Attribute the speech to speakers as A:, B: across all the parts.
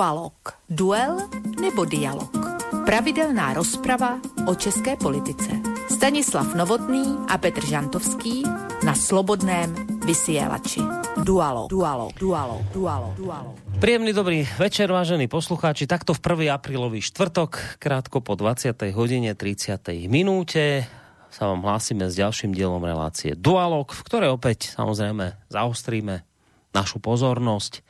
A: Dualog. Duel nebo dialog. Pravidelná rozprava o české politice. Stanislav Novotný a Petr Žantovský na Slobodném vysielači. Dualog. Dualog. Dualog. Dualog.
B: Dualog. Príjemný dobrý večer, vážení poslucháči. Takto v 1. aprílový štvrtok, krátko po 20. hodine 30. minúte sa vám hlásime s ďalším dielom relácie Dualog, v ktorej opäť samozrejme zaostríme našu pozornosť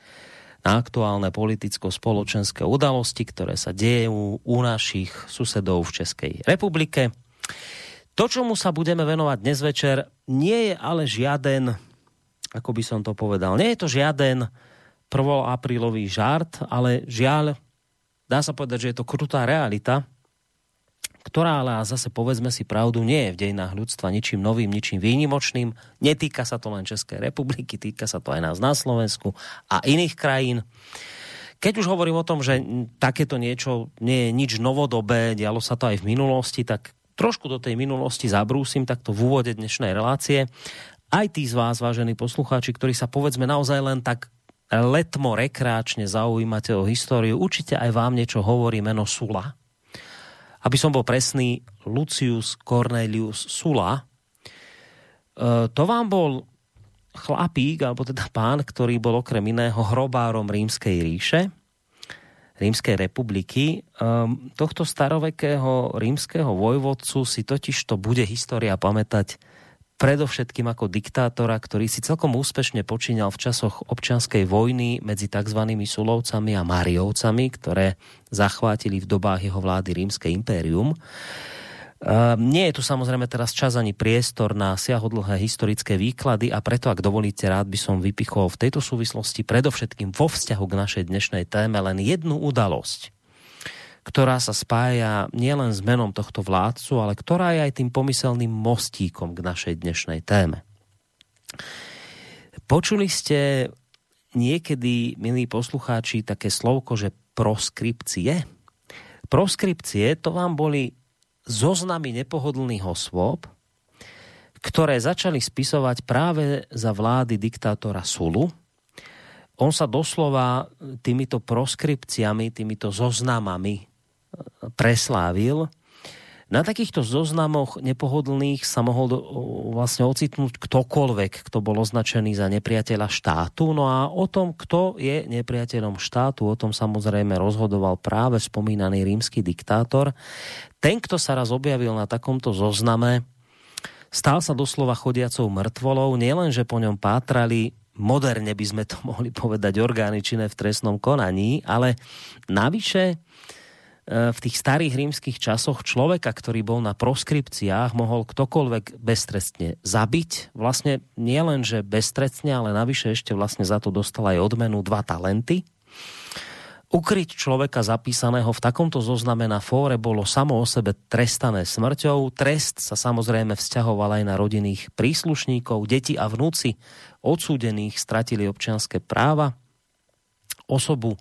B: na aktuálne politicko-spoločenské udalosti, ktoré sa dejú u našich susedov v Českej republike. To, čomu sa budeme venovať dnes večer, nie je ale žiaden, ako by som to povedal, nie je to žiaden prvoaprílový žart, ale žiaľ, dá sa povedať, že je to krutá realita, ktorá ale zase povedzme si pravdu, nie je v dejinách ľudstva ničím novým, ničím výnimočným. Netýka sa to len Českej republiky, týka sa to aj nás na Slovensku a iných krajín. Keď už hovorím o tom, že takéto niečo nie je nič novodobé, dialo sa to aj v minulosti, tak trošku do tej minulosti zabrúsim takto v úvode dnešnej relácie. Aj tí z vás, vážení poslucháči, ktorí sa povedzme naozaj len tak letmo rekráčne zaujímate o históriu, určite aj vám niečo hovorí meno Sula aby som bol presný, Lucius Cornelius Sula. E, to vám bol chlapík, alebo teda pán, ktorý bol okrem iného hrobárom rímskej ríše, rímskej republiky. E, tohto starovekého rímskeho vojvodcu si totiž to bude história pamätať predovšetkým ako diktátora, ktorý si celkom úspešne počínal v časoch občianskej vojny medzi tzv. Sulovcami a Mariovcami, ktoré zachvátili v dobách jeho vlády Rímske impérium. Uh, nie je tu samozrejme teraz čas ani priestor na siahodlhé historické výklady a preto, ak dovolíte, rád by som vypichol v tejto súvislosti predovšetkým vo vzťahu k našej dnešnej téme len jednu udalosť, ktorá sa spája nielen s menom tohto vládcu, ale ktorá je aj tým pomyselným mostíkom k našej dnešnej téme. Počuli ste niekedy, milí poslucháči, také slovko, že proskripcie? Proskripcie to vám boli zoznamy nepohodlných osôb, ktoré začali spisovať práve za vlády diktátora Sulu. On sa doslova týmito proskripciami, týmito zoznamami preslávil. Na takýchto zoznamoch nepohodlných sa mohol vlastne ocitnúť ktokoľvek, kto bol označený za nepriateľa štátu. No a o tom, kto je nepriateľom štátu, o tom samozrejme rozhodoval práve spomínaný rímsky diktátor. Ten, kto sa raz objavil na takomto zozname, stál sa doslova chodiacou mŕtvolou, nielen, že po ňom pátrali moderne by sme to mohli povedať orgány činné v trestnom konaní, ale navyše v tých starých rímskych časoch človeka, ktorý bol na proskripciách, mohol ktokoľvek beztrestne zabiť. Vlastne nie len, že beztrestne, ale navyše ešte vlastne za to dostal aj odmenu dva talenty. Ukryť človeka zapísaného v takomto zozname na fóre bolo samo o sebe trestané smrťou. Trest sa samozrejme vzťahoval aj na rodinných príslušníkov, deti a vnúci odsúdených stratili občianské práva. Osobu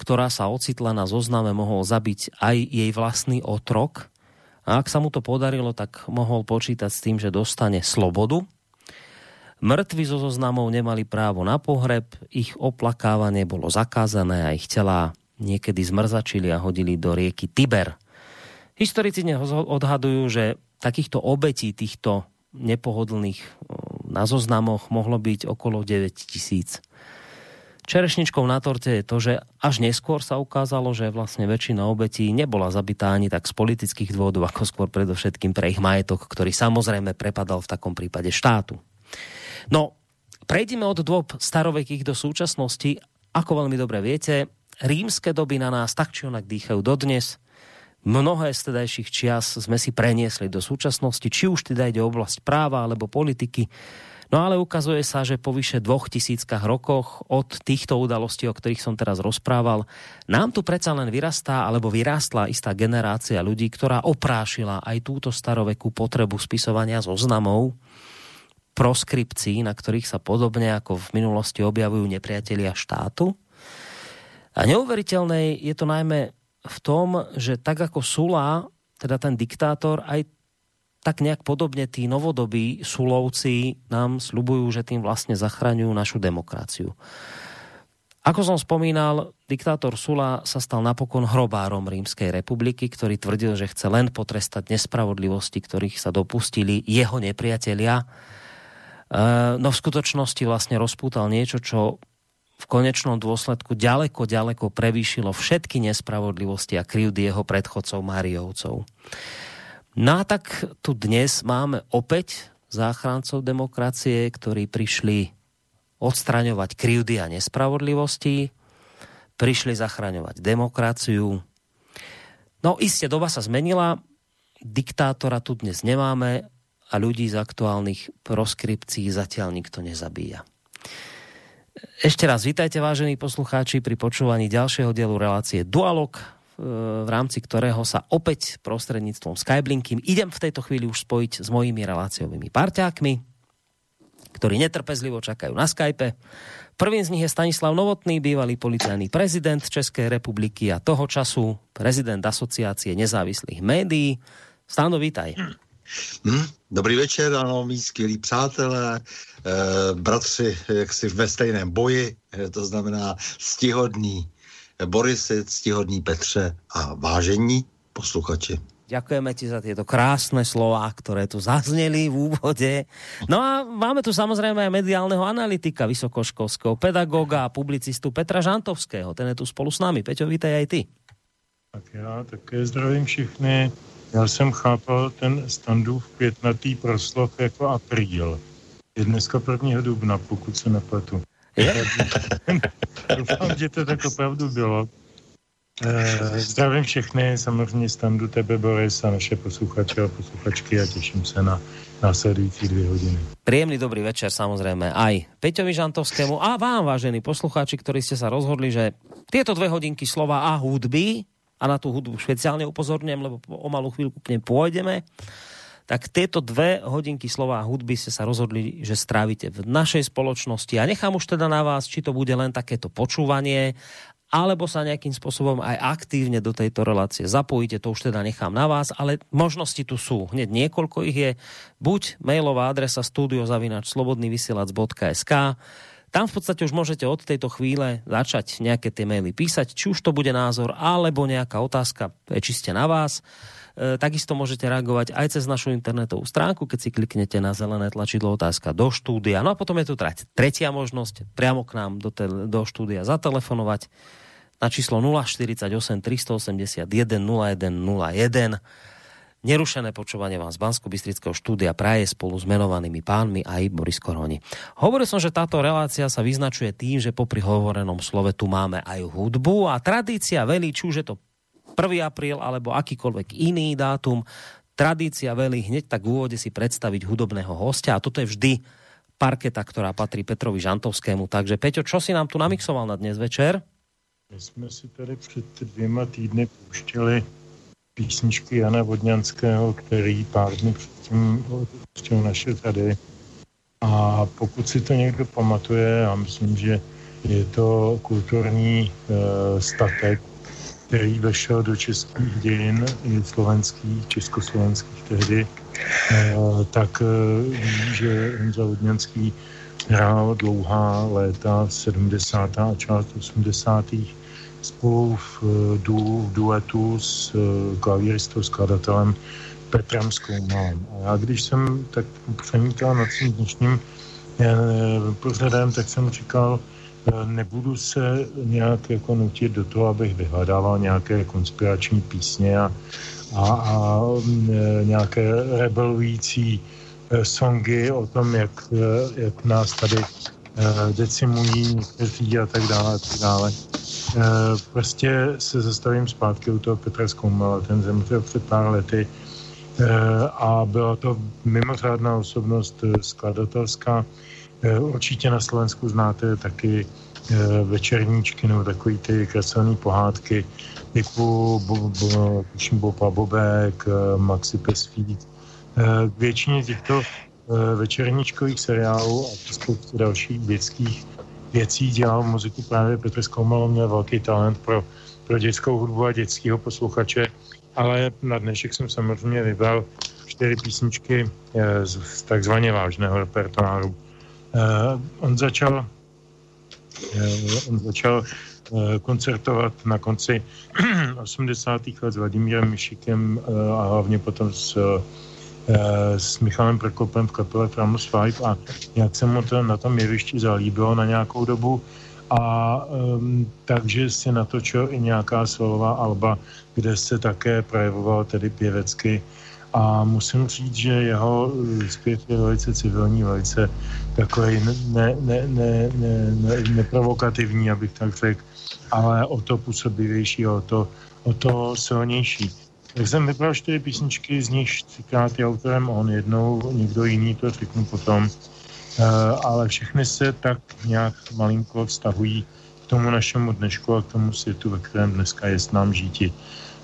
B: ktorá sa ocitla na zozname, mohol zabiť aj jej vlastný otrok. A ak sa mu to podarilo, tak mohol počítať s tým, že dostane slobodu. Mŕtvi zo zoznamov nemali právo na pohreb, ich oplakávanie bolo zakázané a ich telá niekedy zmrzačili a hodili do rieky Tiber. Historici odhadujú, že takýchto obetí týchto nepohodlných na zoznamoch mohlo byť okolo 9 tisíc. Čerešničkou na torte je to, že až neskôr sa ukázalo, že vlastne väčšina obetí nebola zabitá ani tak z politických dôvodov, ako skôr predovšetkým pre ich majetok, ktorý samozrejme prepadal v takom prípade štátu. No, prejdeme od dôb starovekých do súčasnosti. Ako veľmi dobre viete, rímske doby na nás tak či onak dýchajú dodnes. Mnohé z tedajších čias sme si preniesli do súčasnosti, či už teda ide o oblasť práva alebo politiky No ale ukazuje sa, že po vyše dvoch tisíckach rokoch od týchto udalostí, o ktorých som teraz rozprával, nám tu predsa len vyrastá alebo vyrástla istá generácia ľudí, ktorá oprášila aj túto starovekú potrebu spisovania zoznamov, proskripcií, na ktorých sa podobne ako v minulosti objavujú nepriatelia štátu. A neuveriteľné je to najmä v tom, že tak ako Sula, teda ten diktátor, aj tak nejak podobne tí novodobí sulovci nám slubujú, že tým vlastne zachraňujú našu demokraciu. Ako som spomínal, diktátor Sula sa stal napokon hrobárom Rímskej republiky, ktorý tvrdil, že chce len potrestať nespravodlivosti, ktorých sa dopustili jeho nepriatelia. E, no v skutočnosti vlastne rozpútal niečo, čo v konečnom dôsledku ďaleko, ďaleko prevýšilo všetky nespravodlivosti a krivdy jeho predchodcov Mariovcov. No a tak tu dnes máme opäť záchrancov demokracie, ktorí prišli odstraňovať krivdy a nespravodlivosti, prišli zachraňovať demokraciu. No iste, doba sa zmenila, diktátora tu dnes nemáme a ľudí z aktuálnych proskripcií zatiaľ nikto nezabíja. Ešte raz vítajte, vážení poslucháči, pri počúvaní ďalšieho dielu relácie Dualog, v rámci ktorého sa opäť prostredníctvom Skyblinky idem v tejto chvíli už spojiť s mojimi reláciovými parťákmi ktorí netrpezlivo čakajú na Skype. Prvým z nich je Stanislav Novotný, bývalý policajný prezident České republiky a toho času prezident Asociácie nezávislých médií. Stano, vítaj.
C: Hmm, dobrý večer, ano, mý skvělí přátelé, eh, bratři, jak si ve stejném boji, eh, to znamená stihodný Borisy, stihodný Petře a vážení posluchači.
B: Ďakujeme ti za tieto krásne slova, ktoré tu zazneli v úvode. No a máme tu samozrejme aj mediálneho analytika, vysokoškolského pedagóga a publicistu Petra Žantovského. Ten je tu spolu s nami. Peťo, vítaj aj ty.
D: Tak já také zdravím všechny. Já jsem chápal ten standův květnatý proslov jako apríl. Je dneska 1. dubna, pokud se nepletu. Doufám, že to tak opravdu bylo. Eh, zdravím všechny, samozřejmě standu tebe, Boris, a naše posluchače a posluchačky a těším se na následující dvě hodiny.
B: Príjemný dobrý večer samozrejme aj Peťovi Žantovskému a vám, vážení poslucháči, ktorí ste sa rozhodli, že tieto dve hodinky slova a hudby, a na tú hudbu špeciálne upozorňujem, lebo o malú chvíľku k nej tak tieto dve hodinky slova a hudby ste sa rozhodli, že strávite v našej spoločnosti a nechám už teda na vás, či to bude len takéto počúvanie, alebo sa nejakým spôsobom aj aktívne do tejto relácie zapojíte, to už teda nechám na vás, ale možnosti tu sú. Hneď niekoľko ich je. Buď mailová adresa studiozavinač.slobodnyvysielac.sk tam v podstate už môžete od tejto chvíle začať nejaké tie maily písať, či už to bude názor, alebo nejaká otázka, je čiste na vás. E, takisto môžete reagovať aj cez našu internetovú stránku, keď si kliknete na zelené tlačidlo otázka do štúdia. No a potom je tu tretia možnosť, priamo k nám do, te, do štúdia zatelefonovať na číslo 048 381 0101. Nerušené počúvanie vám z bansko bystrického štúdia praje spolu s menovanými pánmi aj Boris Koroni. Hovoril som, že táto relácia sa vyznačuje tým, že popri hovorenom slove tu máme aj hudbu a tradícia velí, či už je to 1. apríl alebo akýkoľvek iný dátum, tradícia velí hneď tak v úvode si predstaviť hudobného hostia a toto je vždy parketa, ktorá patrí Petrovi Žantovskému. Takže Peťo, čo si nám tu namixoval na dnes večer?
D: My jsme si tady před dvěma týdny pouštěli písničky Jana Vodňanského, který pár dní předtím pustil naše tady. A pokud si to někdo pamatuje, já myslím, že je to kulturní e, statek, který vešel do českých dějin, i slovenských, československých tehdy, e, tak e, ví, že Honza Vodňanský hrál dlouhá léta 70. a část 80 spolu v, eh, du, v duetu s eh, klavíristou, skladatelem Petrem Skoumalem. A já když jsem tak přemítal nad tím dnešním eh, pořadem, tak jsem říkal, nebudu se nějak jako nutit do toho, abych vyhledával nějaké konspirační písně a, a, a nějaké rebelující songy o tom, jak, jak nás tady decimují někteří a tak dále a tak dále. Eh, prostě se zastavím zpátky u toho Petra Skoumala, ten zemřel před pár lety eh, a byla to mimořádná osobnost eh, skladatelská. Určitě na Slovensku znáte taky večerníčky nebo takový ty kreslené pohádky typu Boba Bobek, Maxi Pesfík. K většině těchto večerníčkových seriálů a spoustu dalších dětských věcí dělal muziku právě Petr Skoumalo, měl velký talent pro, pro dětskou hudbu a dětského posluchače, ale na dnešek jsem samozřejmě vybral čtyři písničky z takzvaně vážného repertoáru. Uh, on začal On začal koncertovat na konci 80. let s Vladimírem Mišikem a hlavně potom s, s Michalem Prokopem v kapele Framus 5 a jak se mu to na tom jevišti zalíbilo na nějakou dobu, a um, takže si natočil i nějaká solová alba, kde se také projevoval tedy pěvecky a musím říct, že jeho zpěv je velice civilní, velice takový ne, ne, ne, ne, ne, neprovokativní, abych tak řekl, ale o to působivější, o to, o to silnější. Jak jsem vybral čtyři písničky, z nich třikrát je autorem on, jednou někdo jiný, to řeknu potom. Eh, ale všechny se tak nějak malinko vztahují k tomu našemu dnešku a k tomu světu, ve kterém dneska je s nám žíti.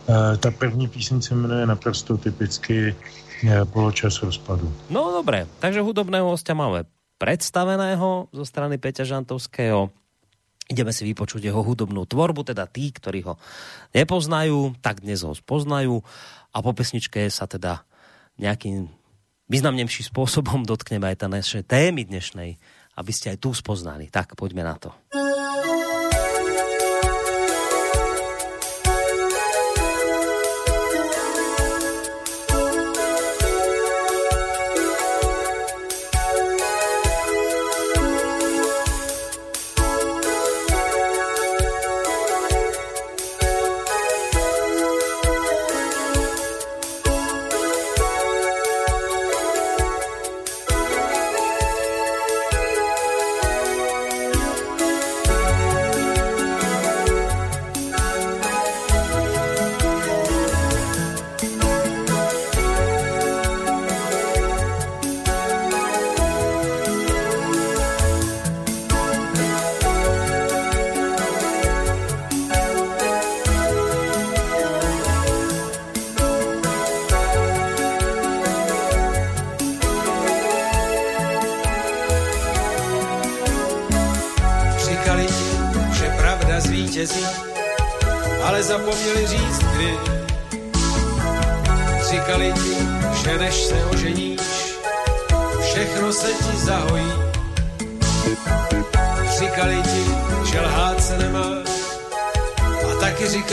D: Eh, ta první píseň se jmenuje naprosto typicky eh, Poločas rozpadu.
E: No dobré, takže hudobného hostia máme predstaveného zo strany Peťa Žantovského. Ideme si vypočuť jeho hudobnú tvorbu, teda tí, ktorí ho nepoznajú, tak dnes ho spoznajú a po pesničke sa teda nejakým významnejší spôsobom dotkneme aj tá naše témy dnešnej, aby ste aj tu spoznali. Tak poďme na to.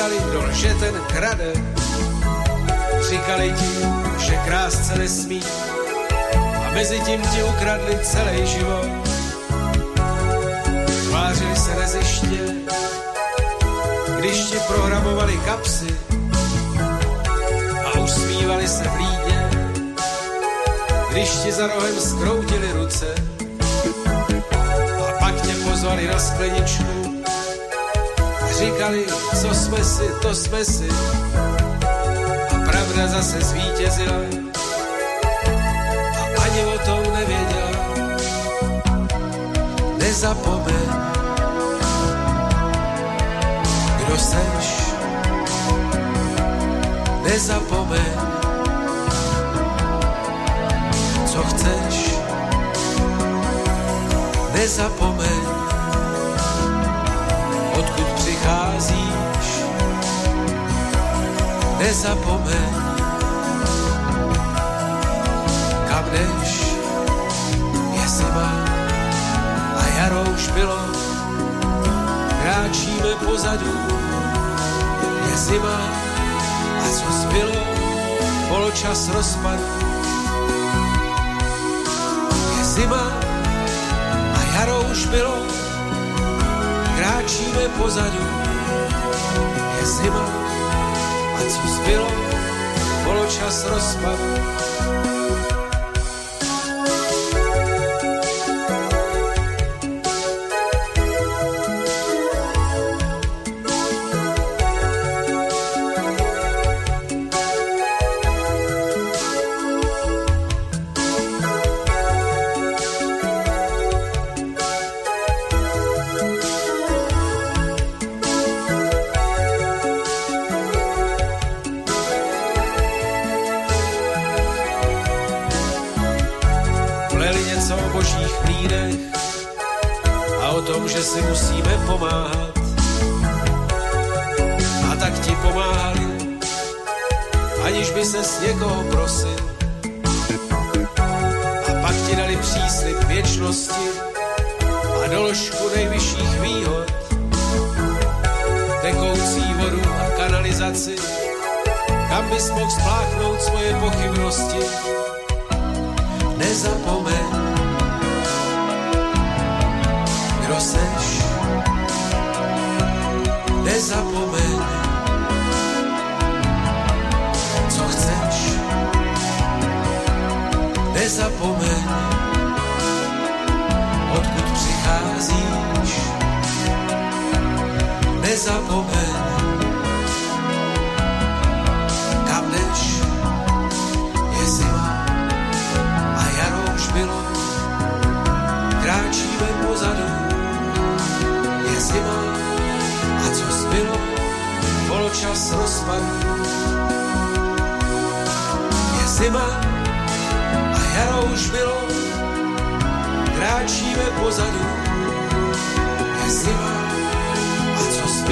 E: říkali, no, kdo lže, ten krade. Říkali ti, že krásce nesmí a mezi tím ti ukradli celý život. Tvářili se nezeště, když ti programovali kapsy a usmívali se blídně, když ti za rohem skroutili ruce a pak tě pozvali na skleničku Říkali, co jsme si, to jsme si. A pravda zase zvítězila. A ani o tom nevěděla. Nezapomeň, kdo seš. Nezapomeň, co chceš. Nezapomeň. nezapomeň, kam jdeš, je zima a jaro už bylo, kráčíme pozadu, je zima a co zbylo, poločas rozpadu. Je zima a jaro už bylo, kráčíme pozadu, je zima co zbylo, poločas rozpadu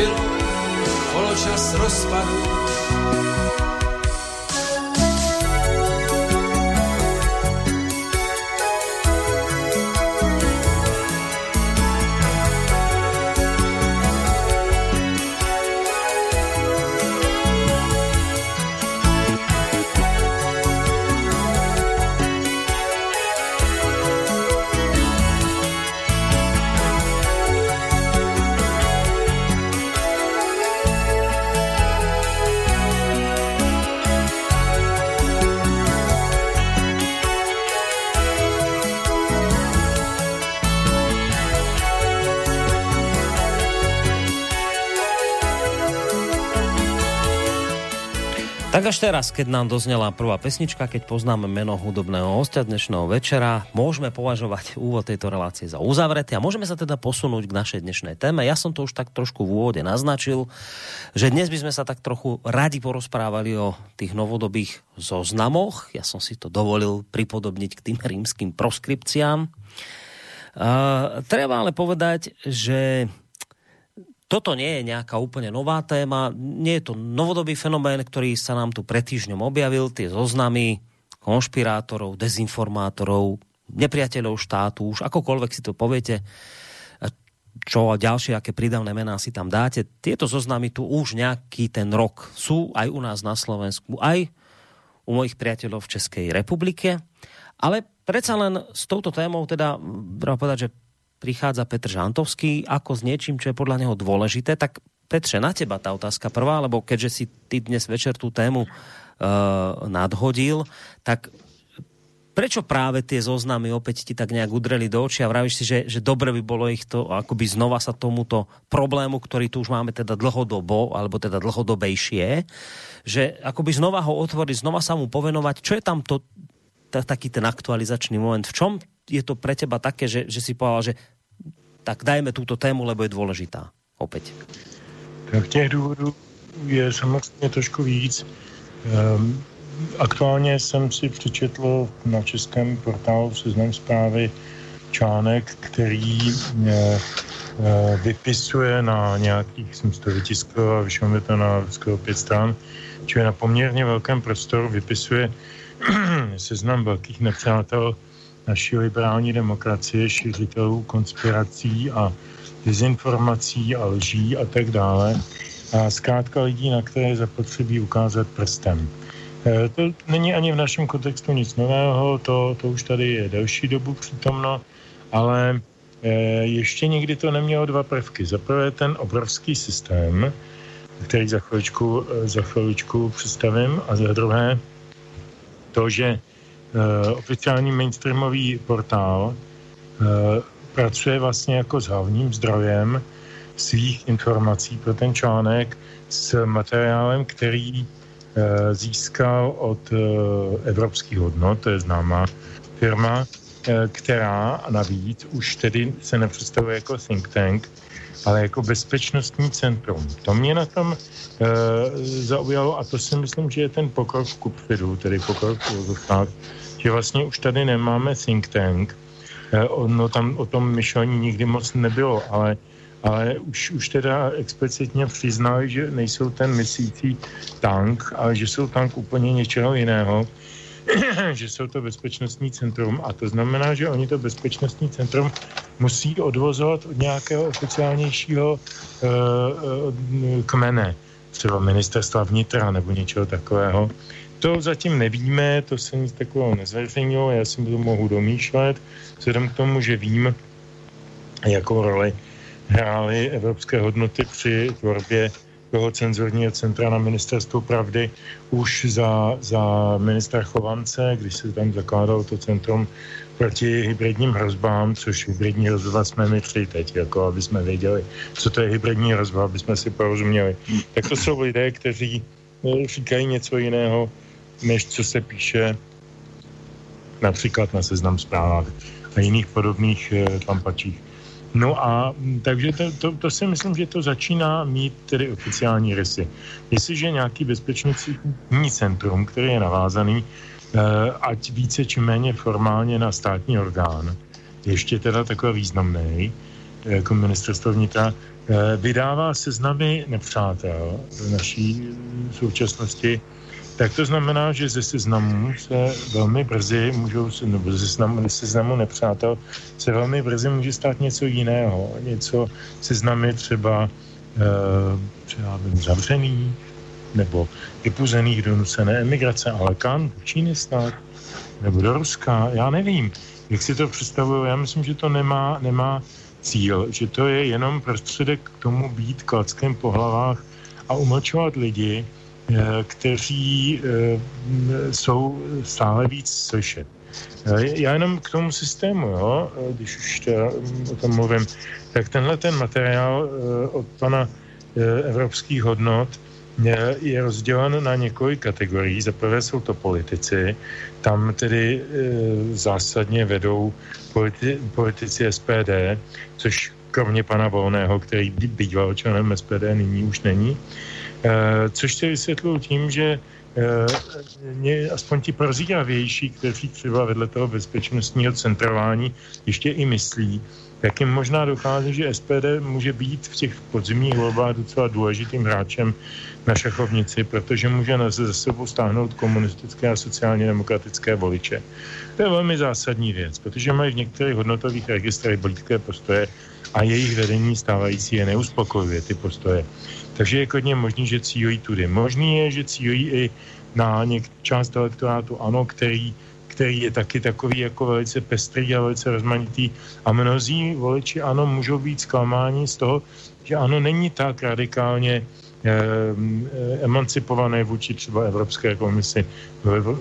B: co zbylo, poločas rozpadu. Teraz, keď nám doznela prvá pesnička, keď poznáme meno hudobného hostia dnešného večera, môžeme považovať úvod tejto relácie za uzavretý a môžeme sa teda posunúť k našej dnešnej téme. Ja som to už tak trošku v úvode naznačil, že dnes by sme sa tak trochu radi porozprávali o tých novodobých zoznamoch. Ja som si to dovolil pripodobniť k tým rímským proskripciám. Uh, treba ale povedať, že toto nie je nejaká úplne nová téma, nie je to novodobý fenomén, ktorý sa nám tu pred týždňom objavil, tie zoznamy konšpirátorov, dezinformátorov, nepriateľov štátu, už akokoľvek si to poviete, čo a ďalšie, aké pridavné mená si tam dáte. Tieto zoznamy tu už nejaký ten rok sú aj u nás na Slovensku, aj u mojich priateľov v Českej republike. Ale predsa len s touto témou teda, treba povedať, že prichádza Petr Žantovský. Ako s niečím, čo je podľa neho dôležité, tak Petře, na teba tá otázka prvá, lebo keďže si ty dnes večer tú tému uh, nadhodil, tak prečo práve tie zoznamy opäť ti tak nejak udreli do očí a vravíš si, že, že dobre by bolo ich to akoby znova sa tomuto problému, ktorý tu už máme teda dlhodobo, alebo teda dlhodobejšie, že akoby znova ho otvoriť, znova sa mu povenovať, čo je tam to, taký ten aktualizačný moment, v čom je to pre teba také, že, že si povedal, že tak dajme tuto tému, lebo je dôležitá. Opět.
D: Tak těch důvodů je samozřejmě trošku víc. Um, aktuálně jsem si přečetl na českém portálu Seznam zprávy článek, který mě, e, vypisuje na nějakých, jsem to vytiskl a vyšlo mi to na skoro pět stran, čili na poměrně velkém prostoru vypisuje seznam velkých nepřátel naší liberální demokracie, šířitelů konspirací a dezinformací a lží a tak dále. A zkrátka lidí, na které zapotřebí ukázat prstem. E, to není ani v našem kontextu nic nového, to, to už tady je delší dobu přítomno, ale e, ještě nikdy to nemělo dva prvky. Za prvé ten obrovský systém, který za chviličku, e, za chviličku představím, a za druhé to, že oficiální mainstreamový portál uh, pracuje vlastně jako s hlavním zdrojem svých informací pro ten článek s materiálem, který uh, získal od evropských hodnot, to je známá firma, která navíc už tedy se nepředstavuje jako think tank, ale jako bezpečnostní centrum. To mě na tom e, zaujalo a to si myslím, že je ten pokrok v kupfidu, tedy pokrok v že vlastně už tady nemáme think tank. No tam o tom myšlení nikdy moc nebylo, ale ale už, už teda explicitně přiznali, že nejsou ten myslící tank, ale že jsou tank úplně něčeho jiného. že jsou to bezpečnostní centrum a to znamená, že oni to bezpečnostní centrum musí odvozovat od nějakého oficiálnějšího uh, kmene, třeba ministerstva vnitra nebo něčeho takového. To zatím nevíme, to se nic takového nezveřejnilo, já si to mohu domýšlet, vzhledem k tomu, že vím, jakou roli hrály evropské hodnoty při tvorbě toho cenzurního centra na ministerstvu pravdy už za, za ministra Chovance, když se tam zakládalo to centrum proti hybridním hrozbám, což hybridní hrozba jsme my tři teď, jako aby jsme věděli, co to je hybridní hrozba, aby jsme si porozuměli. Tak to jsou lidé, kteří no, říkají něco jiného, než co se píše například na seznam zprávách a jiných podobných eh, tampačích. No a takže to, to, to si myslím, že to začíná mít tedy oficiální rysy. Jestliže nějaký bezpečnostní centrum, který je navázaný, eh, ať více či méně formálně na státní orgán, ještě teda takový významný, jako ministerstvo vnitra, eh, vydává seznamy nepřátel v naší současnosti tak to znamená, že ze seznamu se velmi brzy můžou, nebo ze seznamu, seznamu nepřátel se velmi brzy může stát něco jiného. Něco seznamy třeba, e, třeba zavřený, nebo vypuzených do nucené emigrace, ale kam? Do Číny snad? Nebo do Ruska? Já nevím. Jak si to představuju? Já myslím, že to nemá, nemá cíl, že to je jenom prostředek k tomu být klackem po hlavách a umlčovat lidi, kteří eh, jsou stále víc slyšet. Eh, já jenom k tomu systému, jo, když už o tom mluvím, tak tenhle ten materiál od pana evropských hodnot je rozdělen na několik kategorií. Za prvé jsou to politici, tam tedy zásadně vedou politi- politici SPD, což kromě pana Volného, který býval členem SPD, nyní už není, Eh, což se vysvětlil tím, že mě, eh, aspoň ti prozíravější, kteří třeba vedle toho bezpečnostního centrování ještě i myslí, tak jim možná dochází, že SPD může být v těch podzimních volbách docela důležitým hráčem na šachovnici, protože může za sebou stáhnout komunistické a sociálně demokratické voliče. To je velmi zásadní věc, protože mají v některých hodnotových registrech blízké postoje a jejich vedení stávající je neuspokojuje ty postoje. Takže je klidně možný, že cílí tudy. Možný je, že cílí i na něk- část elektorátu ANO, který, který je taky takový jako velice pestrý a velice rozmanitý. A mnozí voliči ANO můžou být zklamáni z toho, že ANO není tak radikálně eh, emancipované vůči třeba Evropské komisi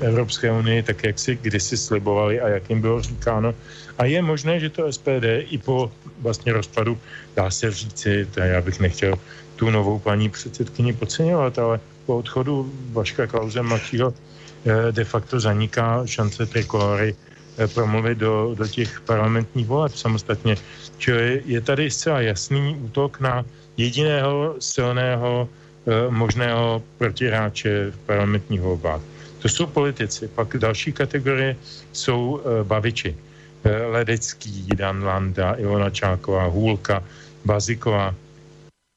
D: Evropské unii, tak jak si kdysi slibovali a jak jim bylo říkáno. A je možné, že to SPD i po vlastně rozpadu, dá se říci, to já bych nechtěl tu novou paní předsedkyni podceňovat, ale po odchodu Vaška Klauze mladšího eh, de facto zaniká šance trikolory eh, promluvit do, do těch parlamentních voleb samostatně. Čili je tady zcela jasný útok na jediného silného eh, možného protihráče v parlamentních volbách. To jsou politici. Pak další kategorie jsou baviči. Ledecký, Dan Landa, Ilona Čáková, Hůlka, Baziková,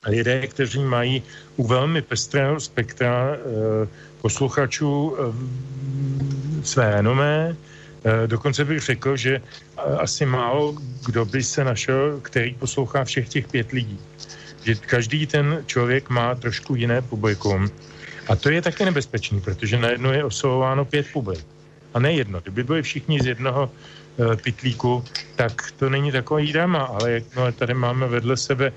D: lidé, kteří mají u velmi pestrého spektra eh, posluchačů eh, své renomé. Eh, dokonce bych řekl, že asi málo kdo by se našel, který poslouchá všech těch pět lidí. Že každý ten člověk má trošku jiné publikum. A to je také nebezpečný, protože najednou je oslovováno pět publik. A ne jedno. Kdyby byli všichni z jednoho pitlíku, tak to není takový drama, ale jak no, tady máme vedle sebe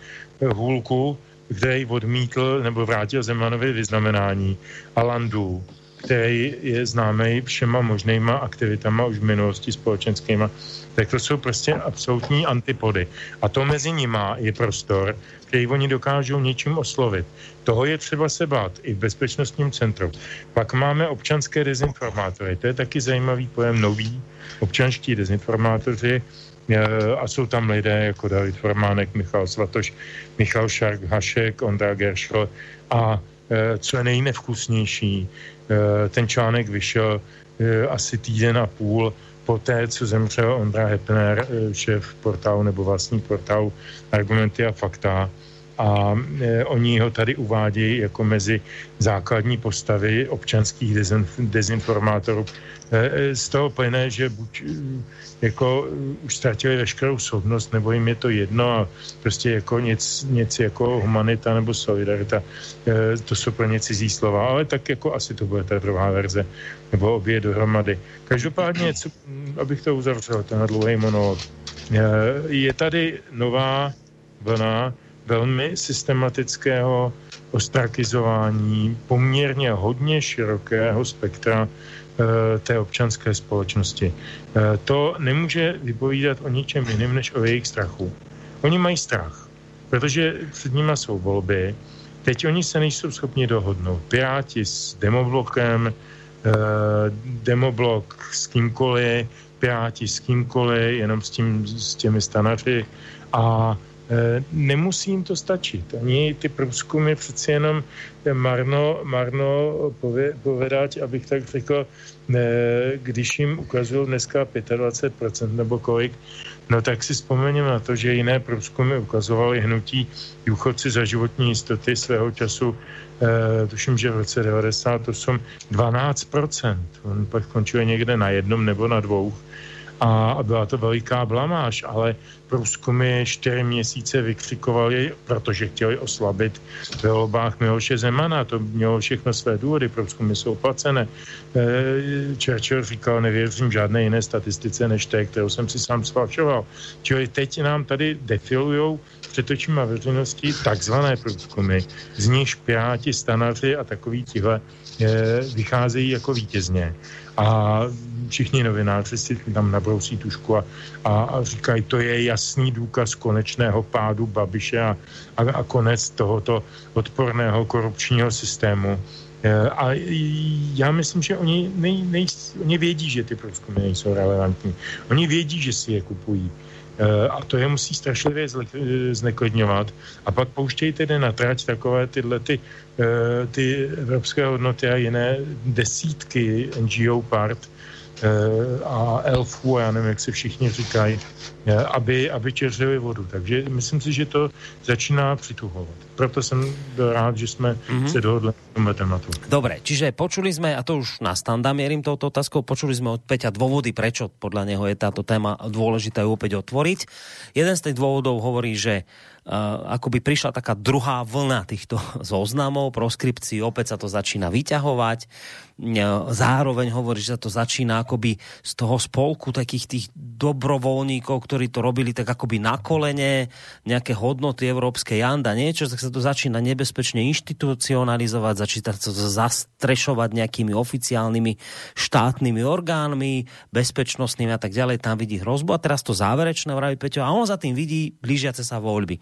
D: hůlku, který odmítl nebo vrátil Zemanovi vyznamenání a Landu, který je známý všema možnýma aktivitama už v minulosti společenskýma, tak to jsou prostě absolutní antipody. A to mezi nima je prostor, který oni dokážou něčím oslovit. Toho je třeba se bát i v bezpečnostním centru. Pak máme občanské dezinformátory. To je taky zajímavý pojem nový. Občanští dezinformátoři a jsou tam lidé jako David Formánek, Michal Svatoš, Michal Šark, Hašek, Ondra Geršel a co je nejnevkusnější, e, ten článek vyšel e, asi týden a půl po té, co zemřel Ondra Hepner, šéf portálu nebo vlastní portálu Argumenty a fakta, a e, oni ho tady uvádějí jako mezi základní postavy občanských dezin, dezinformátorů. E, e, z toho plyne, že buď e, jako už ztratili veškerou soudnost, nebo jim je to jedno a prostě jako nic, nic jako humanita nebo solidarita, e, to jsou pro ně cizí slova, ale tak jako asi to bude ta druhá verze, nebo obě dohromady. Každopádně, co, abych to uzavřel, ten dlouhý monolog, e, je tady nová vlna velmi systematického ostrakizování poměrně hodně širokého spektra Eh, té občanské společnosti. Eh, to nemůže vypovídat o ničem jiném, než o jejich strachu. Oni mají strach, protože před nimi jsou volby, teď oni se nejsou schopni dohodnout. Piráti s demoblokem, eh, demoblok s kýmkoliv, Piráti s kýmkoliv, jenom s, tím, s těmi stanaři a nemusí jim to stačit. Ani ty průzkumy přeci jenom marno, marno povedať, abych tak řekl, když jim ukazují dneska 25% nebo kolik, no tak si vzpomeňme na to, že jiné průzkumy ukazovaly hnutí důchodci za životní jistoty svého času, eh, tuším, že v roce 98 12%. On pak končil někde na jednom nebo na dvou a byla to veliká blamáž, ale průzkumy čtyři měsíce vykřikovali, protože chtěli oslabit ve volbách Miloše Zemana. To mělo všechno své důvody, průzkumy jsou placené. Eh, Churchill říkal, nevěřím žádné jiné statistice než té, kterou jsem si sám sfalšoval. Čili teď nám tady defilujou před očima veřejnosti takzvané průzkumy, z nich piráti, stanaři a takový tihle eh, vycházejí jako vítězně. A všichni novináři si tam nabrousí tušku a, a, a říkají, to je jasný důkaz konečného pádu Babiše a, a, a konec tohoto odporného korupčního systému. E, a já myslím, že oni, nej, nej, oni vědí, že ty průzkumy nejsou relevantní. Oni vědí, že si je kupují. E, a to je musí strašlivě zneklidňovat. A pak pouštějí tedy na trať takové tyhle ty, e, ty evropské hodnoty a jiné desítky NGO part, Eh, a elfů, a já nevím, jak se všichni říkají, eh, aby, aby čeřili vodu. Takže myslím si, že to začíná přituhovat. Proto jsem byl rád, že jsme mm-hmm. se dohodli na tomhle tématu.
B: Dobre, čiže počuli jsme, a to už na standa mierim touto otázkou, počuli jsme od Peťa dôvody, prečo podľa neho je táto téma dôležitá ju opäť otvoriť. Jeden z tých dôvodov hovorí, že akoby prišla taká druhá vlna týchto zoznamov, proskripcií, opäť sa to začína vyťahovať. Uh, zároveň hovorí, že sa to začína akoby z toho spolku takých tých dobrovoľníkov, ktorí to robili tak akoby na kolene, nejaké hodnoty európskej janda, niečo, tak sa to začína nebezpečne inštitucionalizovať, začína sa to zastrešovať nejakými oficiálnymi štátnymi orgánmi, bezpečnostnými a tak ďalej, tam vidí hrozbu. A teraz to záverečné, vraví Peťo, a on za tým vidí blížiace sa voľby.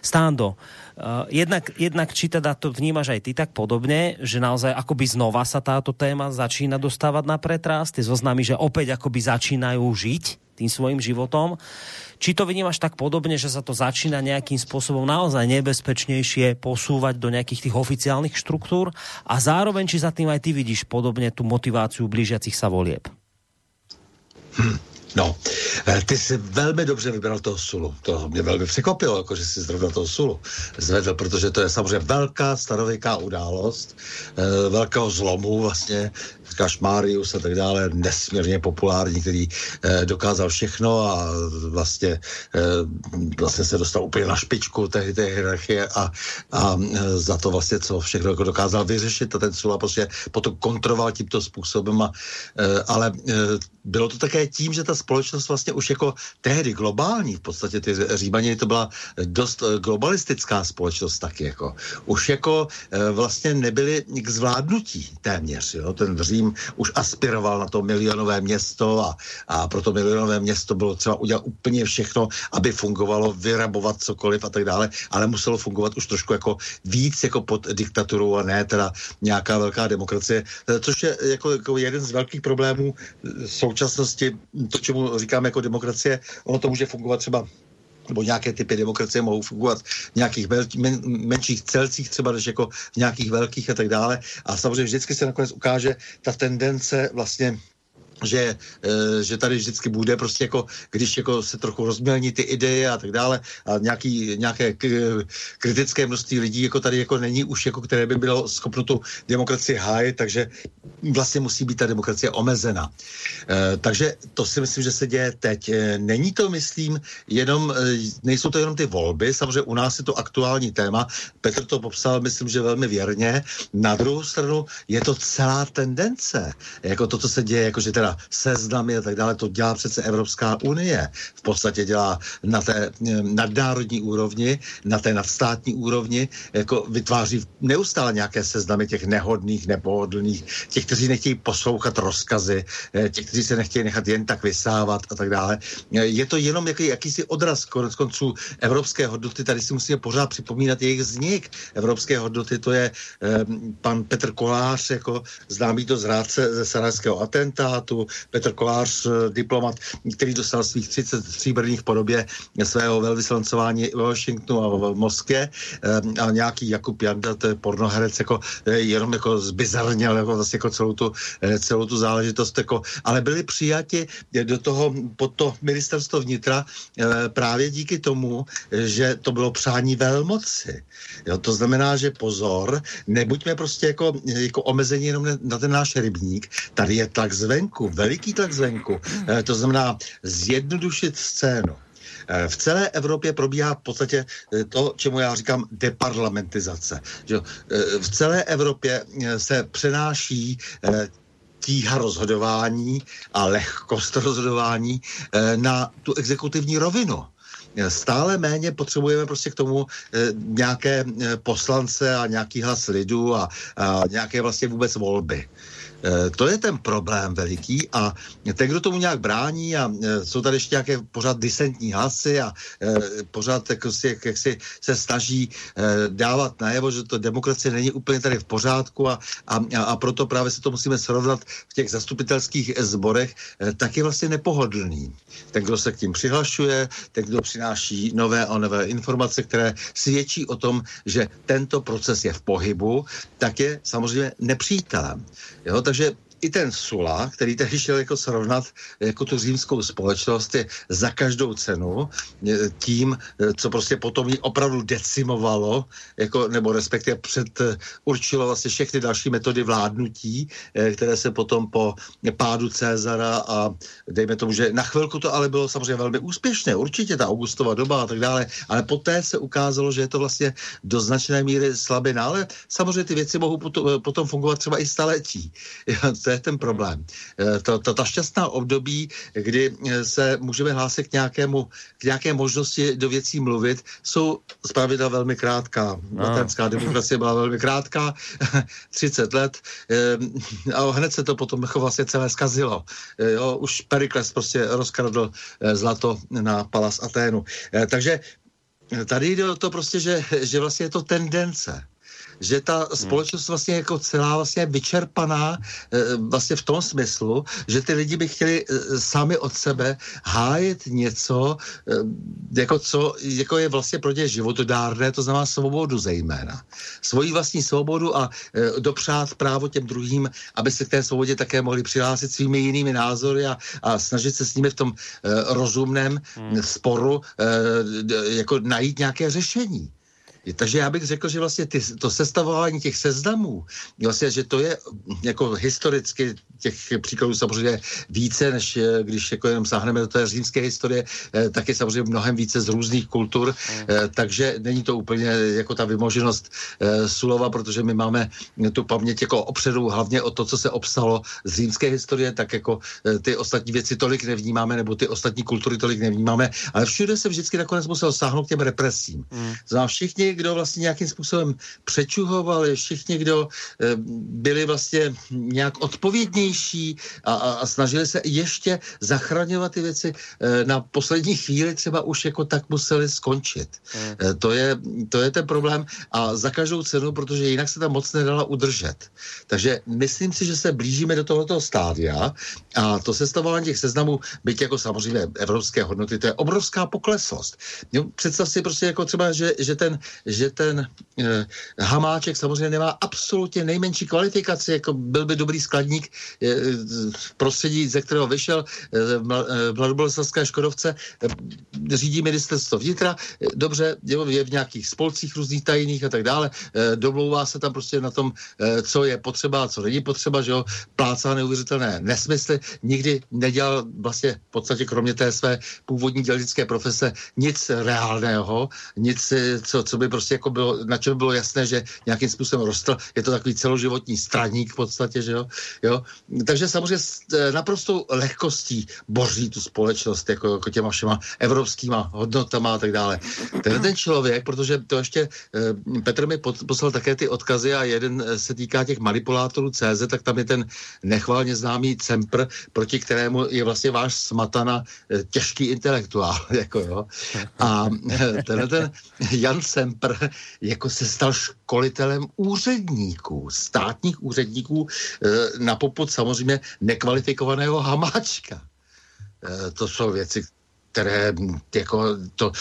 B: Stando, uh, jednak, jednak či teda to vnímaš aj ty tak podobne, že naozaj akoby znova sa táto téma začína dostávať na pretras, ty zoznamy, že opäť akoby začínajú žiť tým svojim životom. Či to vnímaš tak podobne, že sa to začína nejakým spôsobom naozaj nebezpečnejšie posúvať do nejakých tých oficiálnych štruktúr a zároveň, či za tým aj ty vidíš podobne tú motiváciu blížiacich sa volieb?
C: Hm. No, eh, ty jsi velmi dobře vybral toho sulu. To mě velmi překvapilo, jako že jsi zrovna toho sulu zvedl, protože to je samozřejmě velká starověká událost, eh, velkého zlomu vlastně, říkáš Marius a tak dále, nesmírně populární, který eh, dokázal všechno a vlastně, vlastně se dostal úplně na špičku té, té hierarchie a, a za to vlastně, co všechno jako dokázal vyřešit a ten Sula prostě potom kontroval tímto způsobem, a, ale bylo to také tím, že ta společnost vlastně už jako tehdy globální, v podstatě ty Římani to byla dost eh, globalistická společnost taky jako. Už jako vlastně nebyli k zvládnutí téměř, jo. Ten Řím už aspiroval na to milionové město a, a pro to milionové město bylo třeba udělat úplně všechno, aby fungovalo, vyrabovat cokoliv a tak dále, ale muselo fungovat už trošku jako víc jako pod diktaturou a ne teda nějaká velká demokracie, což je jako, jako jeden z velkých problémů současnosti, to, čemu říkáme jako demokracie, ono to může fungovat třeba nebo nějaké typy demokracie mohou fungovat v nějakých vel, men, menších celcích, třeba než jako v nějakých velkých a tak dále. A samozřejmě vždycky se nakonec ukáže ta tendence vlastně že, eh, že tady vždycky bude prostě jako, když jako se trochu rozmělní ty ideje a tak dále a nějaký, nějaké kritické množství lidí jako tady jako není už jako, které by bylo schopno tu demokracii hájit, takže vlastně musí být ta demokracie omezena. E, takže to si myslím, že se děje teď. E, není to, myslím, jenom, nejsou to jenom ty volby, samozřejmě u nás je to aktuální téma, Petr to popsal, myslím, že velmi věrně. Na druhou stranu je to celá tendence, jako to, co se děje, jako že teda teda seznamy a tak dále, to dělá přece Evropská unie. V podstatě dělá na té eh, nadnárodní úrovni, na té nadstátní úrovni, jako vytváří neustále nějaké seznamy těch nehodných, nepohodlných, těch, kteří nechtějí poslouchat rozkazy, eh, těch, kteří se nechtějí nechat jen tak vysávat a tak dále. Eh, je to jenom jaký, jakýsi odraz konec konců evropské hodnoty, tady si musíme pořád připomínat jejich vznik. Evropské hodnoty to je pan Petr Kolář, jako známý to zrádce ze sarajského atentátu, státu, Petr Kolář, eh, diplomat, který dostal svých 30 stříbrných podobě svého velvyslancování v Washingtonu a v Moskvě. Eh, a nějaký Jakub Janda, to je pornoherec, jako, eh, jenom jako zbizarněl jako, vlastně jako celou, tu, celou tu záležitost, jako, ale byli přijati do toho, pod to ministerstvo vnitra právě díky tomu, že to bylo přání velmoci. Jo, to znamená, že pozor, nebuďme prostě jako, jako omezení jenom na ten náš rybník, tady je tlak zvenku, veliký tlak zvenku. Eh, to znamená zjednodušit scénu. Eh, v celé Evropě probíhá v podstatě eh, to, čemu já říkám deparlamentizace. V celé Evropě se přenáší tíha rozhodování a lehkost rozhodování na tu exekutivní rovinu stále méně potřebujeme prostě k tomu nějaké poslance a nějaký hlas lidu a, a nějaké vlastně vůbec volby. Eh, to je ten problém veliký a ten, kdo tomu nějak brání a eh, jsou tady ještě nějaké pořád disentní hlasy a eh, pořád jako si, jak si se snaží dávat najevo, že to demokracie není úplně tady v pořádku a, a, a proto právě se to musíme srovnat v těch zastupitelských zborech, tak je vlastně nepohodlný. Ten, kdo se k tím přihlašuje, ten, kdo přináší nové a nové informace, které svědčí o tom, že tento proces je v pohybu, tak je samozřejmě nepřítelem. Jo, takže projet i ten Sula, který tehdy šel jako srovnat jako tu římskou společnost, je za každou cenu tím, co prostě potom ji opravdu decimovalo, jako, nebo respektive před určilo vlastně všechny další metody vládnutí, které se potom po pádu Cezara a dejme tomu, že na chvilku to ale bylo samozřejmě velmi úspěšné, určitě ta Augustova doba a tak dále, ale poté se ukázalo, že je to vlastně do značné míry slabina, ale samozřejmě ty věci mohou potom, potom fungovat třeba i staletí. to je ten problém. Eh, to, to, ta šťastná období, kdy eh, se můžeme hlásit k, nějakému, k nějaké možnosti do věcí mluvit, jsou zpravidla velmi krátká. No. demokracie byla velmi krátká, 30 let eh, a hned se to potom jako vlastně celé zkazilo. Jo, už Perikles prostě rozkradl zlato na Palas Aténu. Takže tady jde o to prostě, že, že vlastně je to tendence že ta hmm. společnost vlastně jako celá vlastně je vyčerpaná eh, vlastně v tom smyslu, že ty lidi by chtěli eh, sami od sebe hájit něco, eh, jako co jako je vlastně pro ně životodárné, to znamená svobodu zejména. Svoji vlastní svobodu a dopřát právo těm druhým, aby se k té svobodě také mohli přihlásit svými jinými názory a, a snažit se s nimi v tom rozumném hmm. sporu jako najít nějaké řešení. Takže já bych řekl, že vlastně ty, to sestavování těch seznamů, vlastně, že to je jako historicky těch příkladů samozřejmě více, než eh, když jako jenom sáhneme do té římské historie, eh, tak je samozřejmě mnohem více z různých kultur, mm. takže není to úplně jako ta vymoženost Sulova, protože my máme tu paměť jako opředu hlavně o to, co se obsalo z římské historie, tak jako ty ostatní věci tolik nevnímáme, nebo ty ostatní kultury tolik nevnímáme, ale všude se vždycky nakonec musel sáhnout k těm represím. Mm. Znám všichni, kdo vlastně nějakým způsobem přečuhovali, všichni, kdo byli vlastně nějak odpovědní silnější a, a, a snažili se ještě zachraňovat ty věci e, na poslední chvíli třeba už jako tak museli skončit. E, to, je, to je ten problém a za každou cenu, protože jinak se tam moc nedala udržet. Takže myslím si, že se blížíme do tohoto stádia a to sestavování těch seznamů, byť jako samozřejmě evropské hodnoty, to je obrovská pokleslost. Jo, představ si prostě jako třeba, že, že ten že ten eh, Hamáček samozřejmě nemá absolutně nejmenší kvalifikaci, jako byl by dobrý skladník eh, prostředí, ze kterého vyšel eh, v eh, Mladoboleslavské Škodovce, eh, řídí ministerstvo vnitra, eh, dobře, je v nějakých spolcích různých tajných a tak dále, eh, domlouvá se tam prostě na tom, eh, co je potřeba a co není potřeba, že jo, plácá neuvěřitelné nesmysly, nikdy nedělal vlastně v podstatě kromě té své původní dělnické profese nic reálného, nic, eh, co, co by prostě jako bylo, na čem bylo jasné, že nějakým způsobem rostl. Je to takový celoživotní straník v podstatě, že jo. jo? Takže samozřejmě s eh, naprostou lehkostí boří tu společnost jako, jako těma všema evropskýma hodnotama a tak dále. Ten, ten člověk, protože to ještě eh, Petr mi poslal také ty odkazy a jeden se týká těch manipulátorů CZ, tak tam je ten nechválně známý Cempr, proti kterému je vlastně váš smatana těžký intelektuál. Jako jo. A tenhle ten Jan Sempr jako se stal školitelem úředníků, státních úředníků eh, na poput samozřejmě nekvalifikovaného hamáčka. Eh, to jsou věci, které jako, to,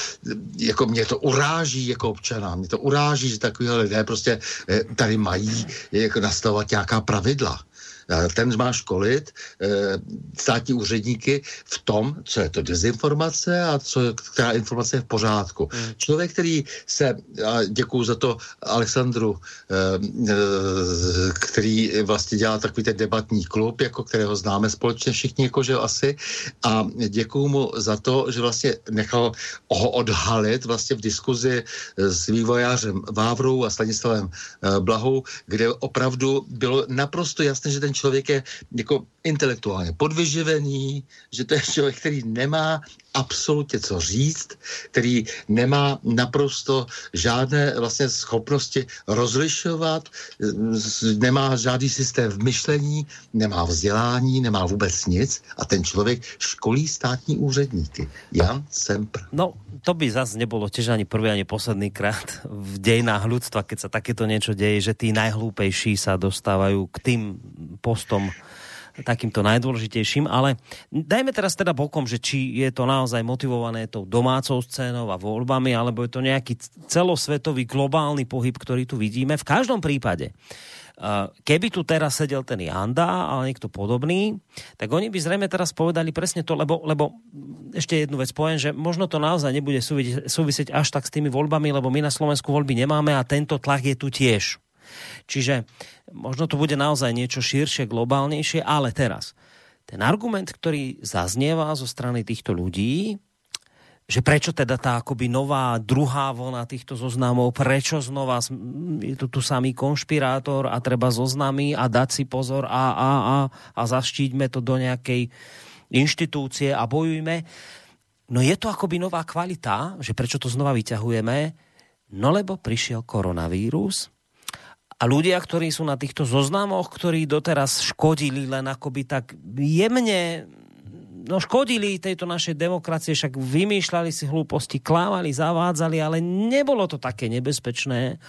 C: jako mě to uráží jako občana. Mě to uráží, že takový lidé prostě eh, tady mají jako nastavovat nějaká pravidla ten má školit eh, státní úředníky v tom, co je to dezinformace a co, která informace je v pořádku. Hmm. Člověk, který se, a děkuju za to Alexandru, eh, eh, který vlastně dělá takový ten debatní klub, jako kterého známe společně všichni, jakože asi, a děkuju mu za to, že vlastně nechal ho odhalit vlastně v diskuzi s vývojářem Vávrou a Stanislavem Blahou, kde opravdu bylo naprosto jasné, že ten člověk je jako intelektuálně podvyživený, že to je člověk, který nemá absolutně co říct, který nemá naprosto žádné vlastně schopnosti rozlišovat, nemá žádný systém v myšlení, nemá vzdělání, nemá vůbec nic a ten člověk školí státní úředníky. Jan Sempr.
B: No, to by zase nebolo tiež ani prvý, ani posledný krát v dejinách ľudstva, keď sa takéto niečo deje, že tí najhlúpejší sa dostávajú k tým postom takýmto najdôležitejším, ale dajme teraz teda bokom, že či je to naozaj motivované tou domácou scénou a voľbami, alebo je to nejaký celosvetový globálny pohyb, ktorý tu vidíme. V každom prípade, keby tu teraz sedel ten Janda ale niekto podobný, tak oni by zrejme teraz povedali presne to, lebo, lebo ešte jednu vec poviem, že možno to naozaj nebude súvisieť až tak s tými voľbami, lebo my na Slovensku voľby nemáme a tento tlak je tu tiež. Čiže možno to bude naozaj niečo širšie, globálnejšie, ale teraz ten argument, ktorý zaznieva zo strany týchto ľudí, že prečo teda tá akoby nová druhá vlna týchto zoznamov, prečo znova je tu, tu samý konšpirátor a treba zoznamy a dať si pozor a, a, a, a zaštíťme to do nejakej inštitúcie a bojujme. No je to akoby nová kvalita, že prečo to znova vyťahujeme? No lebo prišiel koronavírus a ľudia, ktorí sú na týchto zoznamoch, ktorí doteraz škodili len akoby tak jemne no škodili tejto našej demokracie, však vymýšľali si hlúposti, klávali, zavádzali, ale nebolo to také nebezpečné,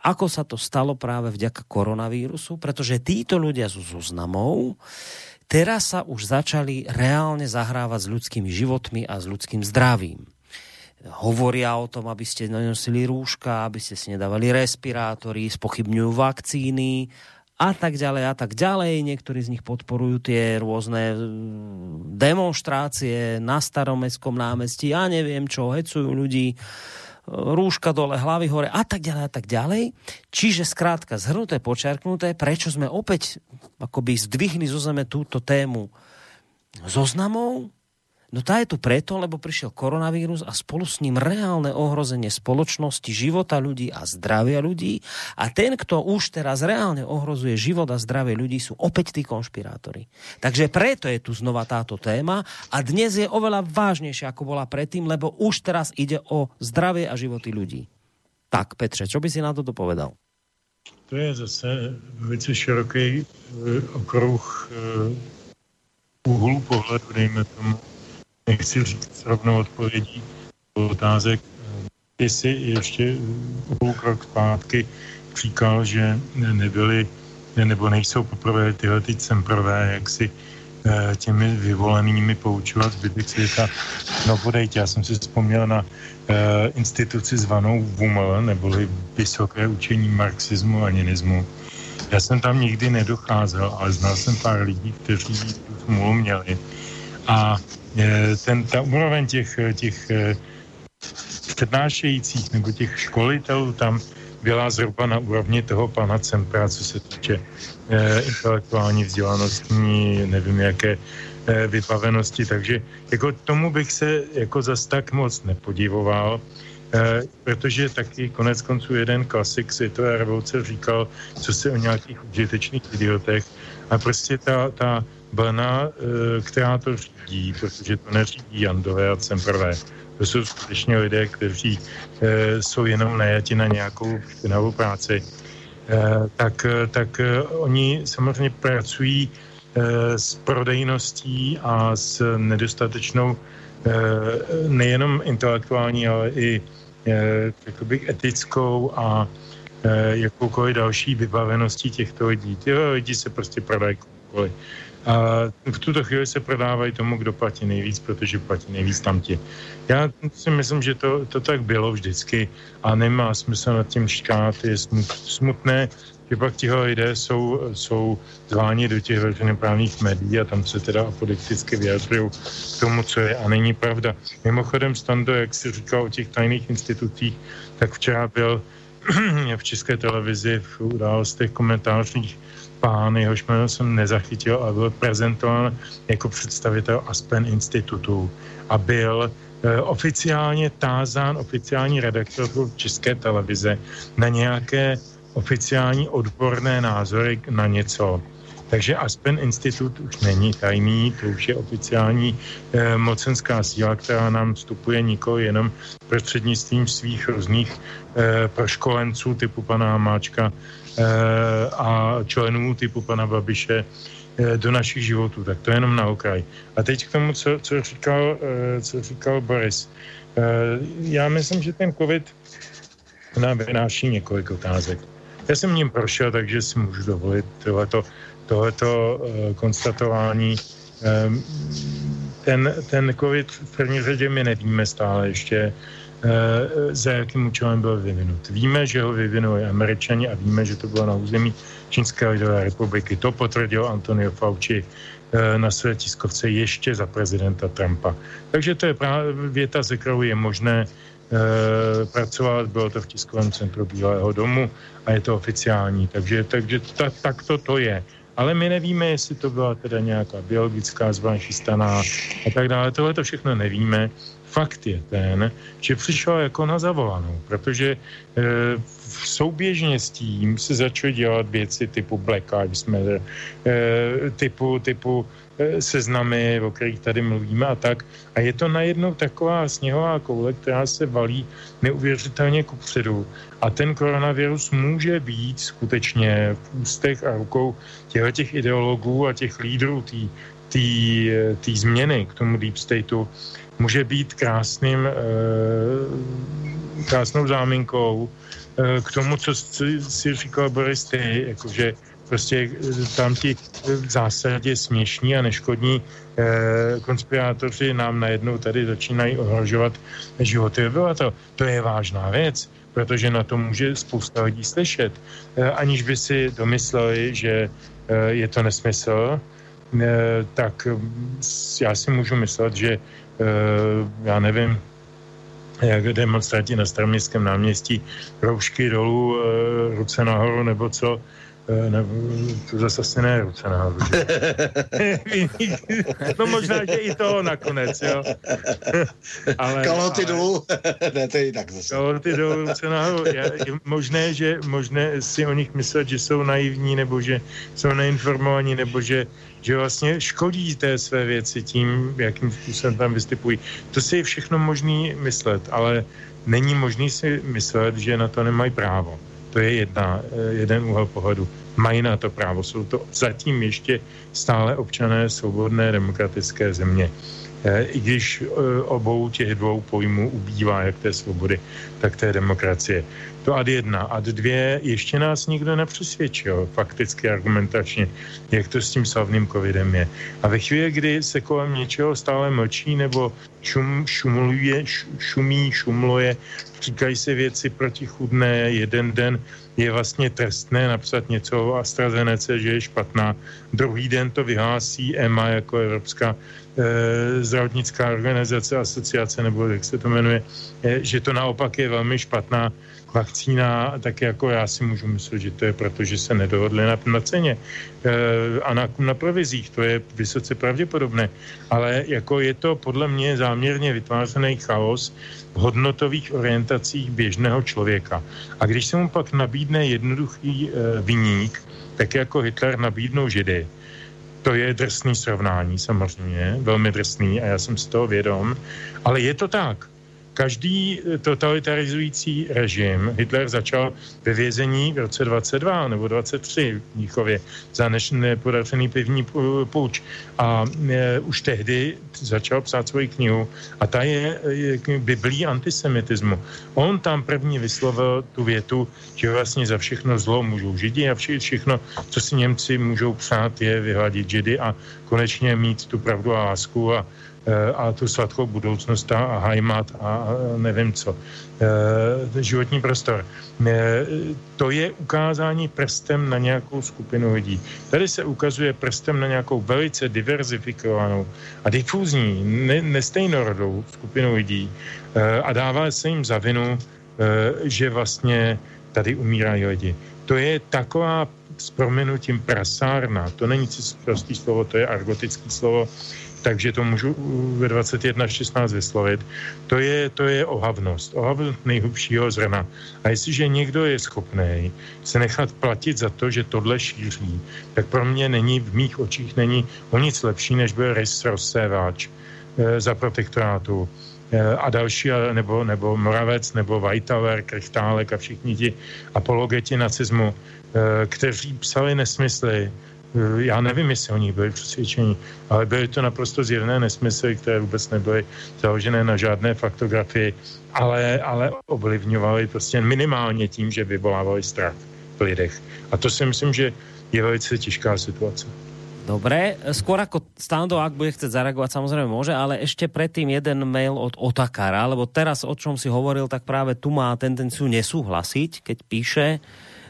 B: ako sa to stalo práve vďaka koronavírusu, pretože títo ľudia sú zoznamov, teraz sa už začali reálne zahrávať s ľudskými životmi a s ľudským zdravím hovoria o tom, aby ste nosili rúška, aby ste si nedávali respirátory, spochybňujú vakcíny a tak ďalej a tak ďalej. Niektorí z nich podporujú tie rôzne mm, demonstrácie na staromestskom námestí a neviem čo, hecujú ľudí rúška dole, hlavy hore a tak ďalej a tak ďalej. Čiže skrátka zhrnuté, počerknuté, prečo sme opäť akoby zdvihli zo zeme túto tému zoznamov, No tá je tu preto, lebo prišiel koronavírus a spolu s ním reálne ohrozenie spoločnosti, života ľudí a zdravia ľudí. A ten, kto už teraz reálne ohrozuje život a zdravie ľudí, sú opäť tí konšpirátori. Takže preto je tu znova táto téma a dnes je oveľa vážnejšia, ako bola predtým, lebo už teraz ide o zdravie a životy ľudí. Tak, Petře, čo by si na to povedal?
D: To je zase velice široký uh, okruh uh, úhlu pohledu, dejme tomu nechci říct rovnou odpovědí otázek. Ty si ještě krok zpátky říkal, že nebyly nebo nejsou poprvé tyhle ty semprové jaksi těmi vyvolenými poučovat zbytek světa. No podejte, já jsem si vzpomněl na instituci zvanou VUML, neboli Vysoké učení marxismu a leninismu. Já jsem tam nikdy nedocházel, ale znal jsem pár lidí, kteří tu měli. A ten, ta úroveň těch, těch přednášejících nebo těch školitelů tam byla zhruba na úrovni toho pana Cempra, co se týče eh, intelektuální vzdělanostní, nevím jaké eh, vybavenosti, takže jako tomu bych se jako zas tak moc nepodivoval, eh, protože taky konec konců jeden klasik světové revoluce říkal, co se o nějakých užitečných idiotech a prostě ta, ta blna, eh, která to řídí, protože to neřídí Jandové a Cemprové, to jsou skutečně lidé, kteří e, jsou jenom najati na nějakou špinavou práci, e, tak, tak oni samozřejmě pracují s prodejností a s nedostatečnou nejenom intelektuální, ale i bych, etickou a jakoukoliv další vybaveností těchto lidí. Tyhle lidi se prostě prodají komukoliv. A v tuto chvíli se prodávají tomu, kdo platí nejvíc, protože platí nejvíc tamti. Já si myslím, že to, to tak bylo vždycky a nemá smysl nad tím škát. Je smutné, že pak tihle lidé jsou, jsou zváni do těch veřejnoprávních médií a tam se teda apodikticky vyjadřují k tomu, co je a není pravda. Mimochodem, Stando, jak si říkal o těch tajných institucích, tak včera byl v české televizi v událostech komentářních pán, jehož jméno jsem nezachytil, ale byl prezentován jako představitel Aspen institutu a byl e, oficiálně tázán oficiální redaktor České televize na nějaké oficiální odborné názory na něco. Takže Aspen Institut už není tajný, to už je oficiální e, mocenská síla, která nám vstupuje nikoli jenom prostřednictvím svých různých e, proškolenců typu pana Hamáčka Eh, a členů typu pana Babiše eh, do našich životů. Tak to je jenom na okraj. A teď k tomu, co, co, říkal, eh, co říkal Boris. Já myslím, že ten covid nám vynáší několik otázek. Já jsem ním prošel, takže si můžu dovolit tohleto, tohleto konstatování. Ten, ten covid v první řadě my nevíme stále ještě, Eh, za jakým účelem byl vyvinut. Víme, že ho vyvinuli američani a víme, že to bylo na území Čínské lidové republiky. To potvrdil Antonio Fauci eh, na své tiskovce ještě za prezidenta Trumpa. Takže to je právě věta, ze kterou je možné e, pracovat. Bylo to v tiskovém centru Bílého domu a je to oficiální. Takže, takže ta, tak to to je. Ale my nevíme, jestli to byla teda nějaká biologická zbraň chystaná a tak dále. Tohle to všechno nevíme. Fakt je ten, že přišel jako na zavolanou, protože e, souběžně s tím se začaly dělat věci typu Black Lives Matter, e, typu, typu e, seznamy, o kterých tady mluvíme a tak. A je to najednou taková sněhová koule, která se valí neuvěřitelně kupředu. A ten koronavirus může být skutečně v ústech a rukou těchto těch ideologů a těch lídrů té změny k tomu deep stateu může být krásným, eh, krásnou záminkou eh, k tomu, co si říkal Boris ty, jakože prostě tam ti v zásadě směšní a neškodní konspirátoři nám najednou tady začínají ohrožovat životy obyvatel. To je vážná věc, protože na to může spousta lidí slyšet, aniž by si domysleli, že je to nesmysl, tak mm, já si můžu myslet, že já nevím, jak demonstranti na staroměstském náměstí, roušky dolů, eh, ruce nahoru nebo co, Eh, ne, to zase asi ne ruce nahoru. no možná, že i to nakonec, jo.
C: ale, Kaloty ale, dolů, ne, to je tak zase.
D: Kaloty dolů, ruce nahoru. Je, je možné, že možné si o nich myslet, že jsou naivní, nebo že jsou neinformovaní, nebo že, že vlastně škodí té své věci tím, jakým způsobem tam vystupují. To si je všechno možný myslet, ale není možný si myslet, že na to nemají právo. To je jedna, eh, jeden úhel pohledu. Mají na to právo. Jsou to zatím ještě stále občané svobodné demokratické země. Eh, I když eh, obou těch dvou pojmů ubývá jak té svobody, tak té demokracie. To ad jedna. Ad dvě, ještě nás nikdo nepřesvědčil fakticky argumentačně, jak to s tím slavným covidem je. A ve chvíli, kdy se kolem něčeho stále mlčí nebo šum, šumluje, šumí, šumluje, říkají se věci protichudné, jeden den je vlastně trestné napsat něco o AstraZeneca, že je špatná. Druhý den to vyhlásí EMA jako Evropská zdravotnická organizace, asociace, nebo jak se to jmenuje, že to naopak je velmi špatná vakcína, tak jako já si můžu myslet, že to je proto, že se nedohodli na, na ceně e, a na, na provizích. To je vysoce pravděpodobné. Ale jako je to podle mě záměrně vytvářený chaos v hodnotových orientacích běžného člověka. A když se mu pak nabídne jednoduchý e, viník, tak jako Hitler nabídnou židy, to je drsný srovnání samozřejmě, velmi drsný a já jsem z toho vědom, ale je to tak. Každý eh, totalitarizující režim, Hitler začal ve vězení v roce 22 nebo 23 v Níchově za nepodařený pivní půjč a e, už tehdy začal psát svoji knihu a ta je, je biblí antisemitismu. On tam první vyslovil tu větu, že vlastně za všechno zlo můžou židi a vše, všechno, co si Němci můžou přát, je vyhladit židy a konečně mít tu pravdu a lásku a Eh, a tu sladkou budoucnost a hajmat a nevím co. Eh, životní prostor. Eh, to je ukázání prstem na nějakou skupinu lidí. Tady se ukazuje prstem na nějakou velice diverzifikovanou a difuzní, ne, nestejnorodou skupinu lidí a dává se jim za vinu, že vlastně tady umírají lidi. To je taková s proměnutím prasárna, to není prostý slovo, to je argotický slovo, takže to můžu ve 21.16 vyslovit. To je, to je ohavnost, ohavnost nejhlubšího zrna. A jestliže někdo je schopný se nechat platit za to, že tohle šíří, tak pro mě není, v mých očích není o nic lepší, než byl Rys rozséváč e, za protektorátu e, a další, nebo, nebo Moravec, nebo Weitaler, Krychtálek a všichni ti apologeti nacismu, e, kteří psali nesmysly, já nevím, jestli oni byli přesvědčení, ale byly to naprosto zjevné nesmysly, které vůbec nebyly založené na žádné faktografii, ale, ale ovlivňovaly prostě minimálně tím, že vyvolávali strach v lidech. A to si myslím, že je velice těžká situace.
B: Dobre, skôr ako Stando, ak bude chcieť zareagovať, samozrejme môže, ale ešte predtým jeden mail od Otakara, lebo teraz, o čom si hovoril, tak práve tu má tendenciu nesúhlasiť, keď píše,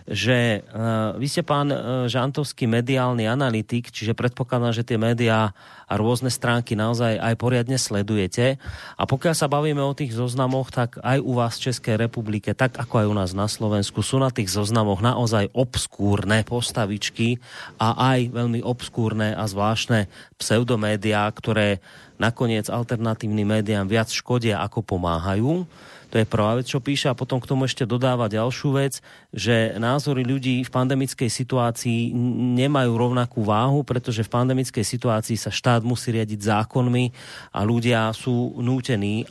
B: že uh, vy ste pán uh, Žantovský mediálny analytik, čiže predpokladám, že tie médiá a rôzne stránky naozaj aj poriadne sledujete. A pokiaľ sa bavíme o tých zoznamoch, tak aj u vás v Českej republike, tak ako aj u nás na Slovensku, sú na tých zoznamoch naozaj obskúrne postavičky a aj veľmi obskúrne a zvláštne pseudomédiá, ktoré nakoniec alternatívnym médiám viac škodia ako pomáhajú. To je prvá vec, čo píše a potom k tomu ešte dodáva ďalšiu vec, že názory ľudí v pandemickej situácii nemajú rovnakú váhu, pretože v pandemickej situácii sa štát musí riadiť zákonmi a ľudia sú nútení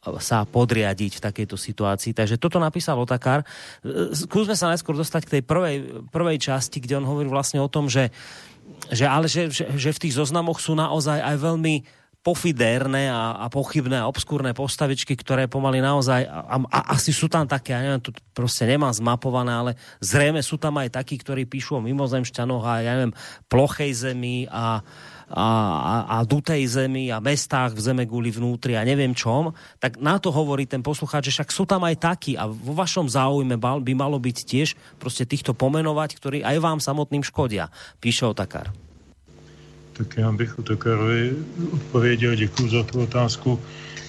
B: sa podriadiť v takejto situácii. Takže toto napísal Otakar. Skúsme sa najskôr dostať k tej prvej, prvej časti, kde on hovorí vlastne o tom, že, že, ale že, že, že v tých zoznamoch sú naozaj aj veľmi pofidérne a, a pochybné a obskúrne postavičky, ktoré pomaly naozaj, a, a asi sú tam také, ja neviem, tu proste nemám zmapované, ale zrejme sú tam aj takí, ktorí píšu o mimozemšťanoch a ja neviem, plochej zemi a, a, a, a dutej zemi a mestách v Zemeguli vnútri a neviem čom, tak na to hovorí ten poslucháč, že však sú tam aj takí a vo vašom záujme by malo byť tiež proste týchto pomenovať, ktorí aj vám samotným škodia, píše Otakar.
D: Tak já bych Otokarovi odpověděl, děkuji za tu otázku.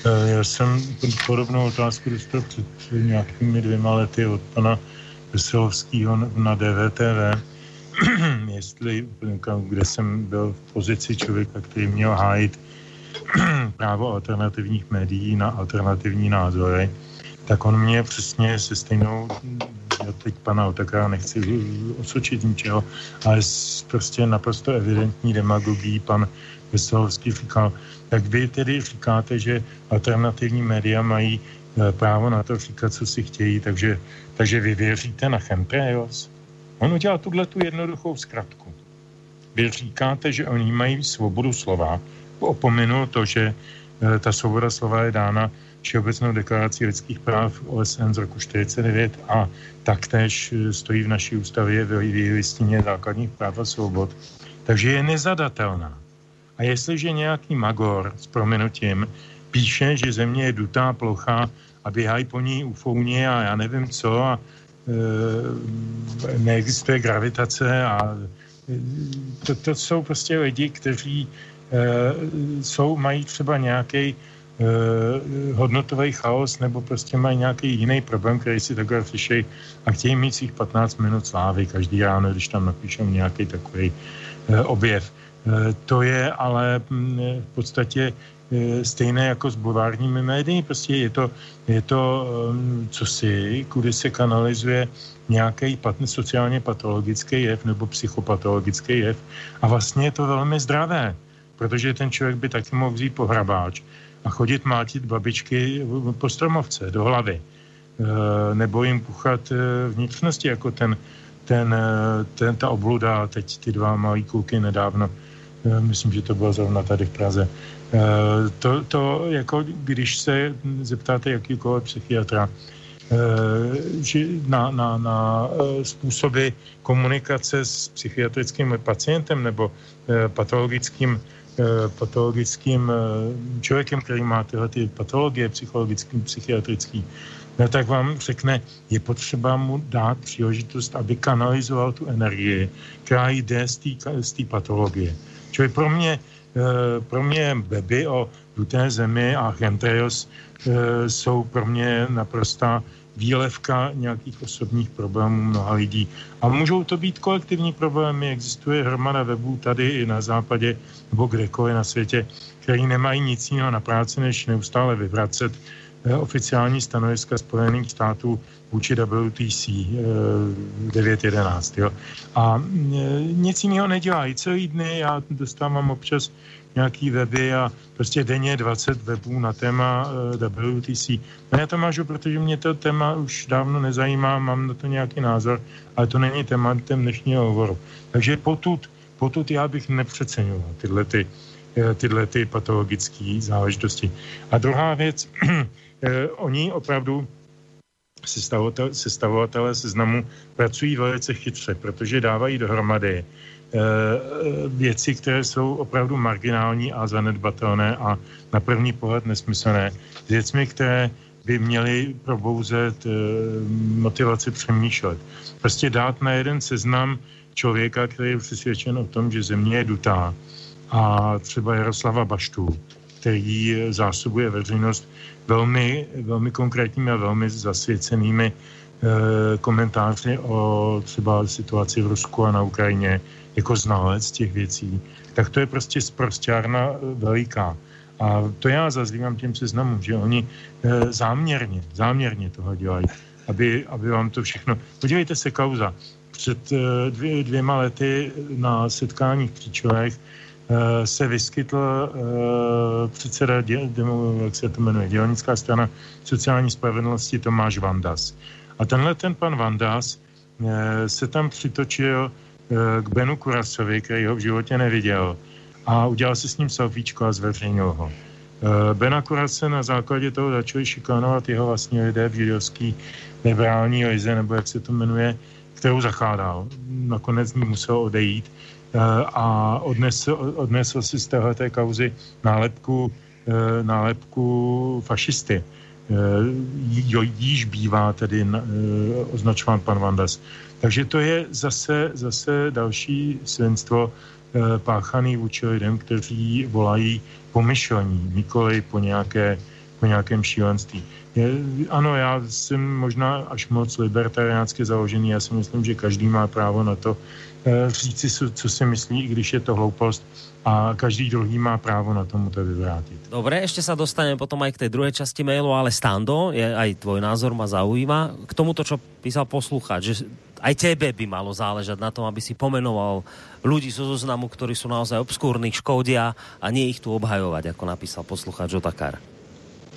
D: Eh, já jsem podobnou otázku dostal před nějakými dvěma lety od pana Veselovského na DVTV, jestli, kde jsem byl v pozici člověka, který měl hájit právo alternativních médií na alternativní názory, tak on mě přesně se stejnou já teď pana Otakara nechci osočit ničeho, ale prostě naprosto evidentní demagogii pan Veselovský říkal, tak vy tedy říkáte, že alternativní média mají e, právo na to říkat, co si chtějí, takže, takže vy věříte na chemtrails? On udělal tuhle tu jednoduchou zkratku. Vy říkáte, že oni mají svobodu slova, opominu to, že ta svoboda slova je dána Všeobecnou deklarací lidských práv OSN z roku 49 a taktéž stojí v naší ústavě v listině základních práv a svobod. Takže je nezadatelná. A jestliže nějaký magor s prominutím píše, že země je dutá plocha a běhají po ní ufouni a já nevím co a e, neexistuje gravitace a e, to, to jsou prostě lidi, kteří e, jsou, mají třeba nějaký Eh, hodnotový chaos nebo prostě mají nějaký jiný problém, který si takhle slyšejí a chtějí mít svých 15 minut slávy každý ráno, když tam napíšou nějaký takový eh, objev. Eh, to je ale mm, v podstatě stejné jako s bulvárními médii. Prostě je to, je to co si, kudy se kanalizuje nějaký sociálně patologický jev nebo psychopatologický jev. A vlastně je to velmi zdravé, protože ten člověk by taky mohl vzít pohrabáč a chodit mátit babičky po stromovce do hlavy. E, nebo jim puchat e, vnitřnosti, jako ten, ten, e, ten, ta obluda, teď ty dva malý kluky nedávno, myslím, že to bylo zrovna tady v Praze. To, to jako když se zeptáte jakýkoliv psychiatra, na, na, na způsoby komunikace s psychiatrickým pacientem nebo patologickým Eh, patologickým eh, člověkem, který má tyhle ty patologie psychologický, psychiatrický, no, tak vám řekne, je potřeba mu dát příležitost, aby kanalizoval tu energii, která jde z té patologie. Čili pro mě, eh, pro mě Beby o duté zemi a chemtrails jsou pro mě naprosta výlevka nějakých osobních problémů mnoha lidí. A můžou to být kolektivní problémy, existuje hromada webů tady i na západě nebo kdekoliv na světě, který nemají nic jiného na práci, než neustále vyvracet eh, oficiální stanoviska Spojených států vůči WTC 9.11. Eh, jo. A eh, nic jiného nedělají. Celý dny já dostávám občas nějaký weby a prostě denně 20 webů na téma uh, WTC. No já to mážu, protože mě to téma už dávno nezajímá, mám na to nějaký názor, ale to není tématem dnešního hovoru. Takže potud, potud já bych nepřeceňoval tyhle, ty, uh, tyhle ty patologické záležitosti. A druhá věc, uh, oni opravdu sestavovatelé seznamu pracují velice chytře, protože dávají dohromady Eh, věci, které jsou opravdu marginální a zanedbatelné a na první pohled nesmyslné. Věcmi, které by měly probouzet eh, motivaci přemýšlet. Prostě dát na jeden seznam člověka, který je přesvědčen o tom, že země je dutá a třeba Jaroslava Baštu, který zásobuje veřejnost velmi, velmi konkrétními a velmi zasvěcenými eh, komentáři o třeba situaci v Rusku a na Ukrajině, jako znalec těch věcí, tak to je prostě sprostěrna eh, veliká. A to já zazlívám těm seznamům, že oni e, záměrně, záměrně toho dělají, aby, aby vám to všechno... Podívejte se, kauza. Před dvě, dvěma lety na setkání v Příčovech se vyskytl předseda, dě, demo, jak se to jmenuje, dělnická strana sociální spravedlnosti Tomáš Vandas. A tenhle ten pan Vandas e, se tam přitočil k Benu Kurasovi, který ho v životě neviděl a udělal si s ním selfiečko a zveřejnil ho. Eh, Bena Kurase na základě toho začali šikanovat jeho vlastní lidé v židovský liberální lize, nebo jak se to jmenuje, kterou zachládal. Nakonec mi musel odejít eh, a odnesl, odnesl si z téhleté kauzy nálepku, eh, nálepku fašisty. Jíž bývá tedy označován pan Vandas. Takže to je zase, zase další svinstvo e, páchaný vůči lidem, kteří volají po myšlení, nikoli po, nějaké, po nějakém šílenství. Je, ano, já jsem možná až moc libertariánsky založený, já si myslím, že každý má právo na to říct si, co si myslí, i když je to hloupost a každý druhý má právo na tomu to vyvrátit.
B: Dobre, ešte sa dostaneme potom aj k tej druhej časti mailu, ale Stando, je, aj tvoj názor ma zaujíma. K tomuto, čo písal poslucháč, že aj tebe by malo záležať na tom, aby si pomenoval ľudí zo zoznamu, ktorí sú naozaj obskúrni, škodia a nie ich tu obhajovať, ako napísal poslucháč Otakar.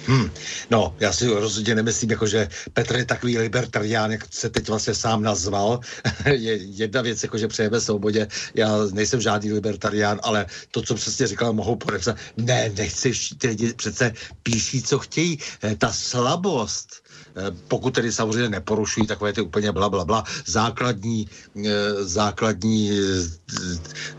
C: Hmm. No, já si rozhodně nemyslím, jako že Petr je takový libertarián, jak se teď vlastně sám nazval. je jedna věc, jako že přejeme svobodě. Já nejsem žádný libertarián, ale to, co přesně říkal, mohou podepsat. Ne, nechci, ty lidi přece píší, co chtějí. Eh, ta slabost, pokud tedy samozřejmě neporušují takové ty úplně bla, bla, bla základní, eh, základní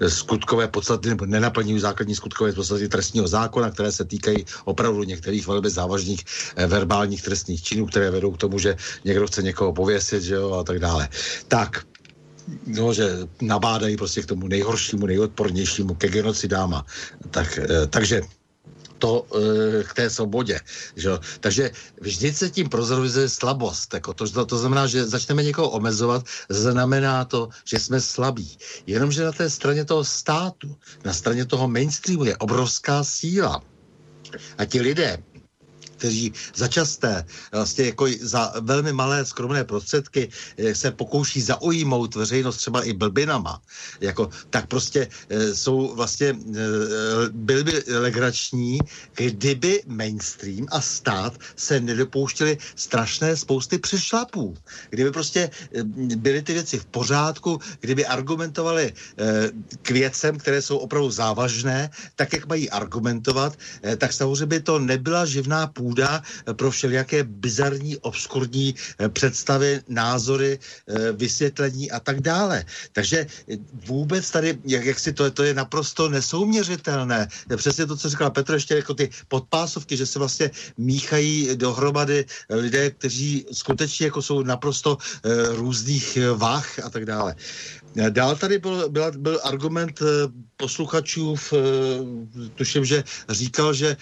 C: eh, skutkové podstaty, nebo nenaplňují základní skutkové podstaty trestního zákona, které se týkají opravdu některých velmi závažných verbálních trestných činů, které vedou k tomu, že někdo chce někoho pověsit, že jo, a tak dále. Tak, no, že nabádají prostě k tomu nejhoršímu, nejodpornějšímu, ke genocidám. Tak, takže to e, k té svobodě. Že? Takže vždy se tím prozoruje slabost. Jako to, to, to znamená, že začneme někoho omezovat, znamená to, že jsme slabí. Jenomže na té straně toho státu, na straně toho mainstreamu je obrovská síla. A ti lidé, kteří začasté, vlastně jako za velmi malé skromné prostředky eh, se pokouší zaujmout veřejnost třeba i blbinama, jako, tak prostě e, jsou vlastně, e, byli by legrační, kdyby mainstream a stát se nedopouštěli strašné spousty přešlapů. Kdyby prostě byly ty věci v pořádku, kdyby argumentovali k věcem, které jsou opravdu závažné, tak jak mají argumentovat, tak samozřejmě by to nebyla živná půda půda pro všelijaké bizarní, obskurní eh, představy, názory, eh, vysvětlení a tak dále. Takže vůbec tady, jak, jak si to, to je naprosto nesouměřitelné. Přesně to, co říkal Petr, ještě jako ty podpásovky, že se vlastně míchají dohromady lidé, kteří skutečně jako jsou naprosto různých váh a tak dále. Dál tady byl, byl, byl argument posluchačů, v, tuším, že říkal, že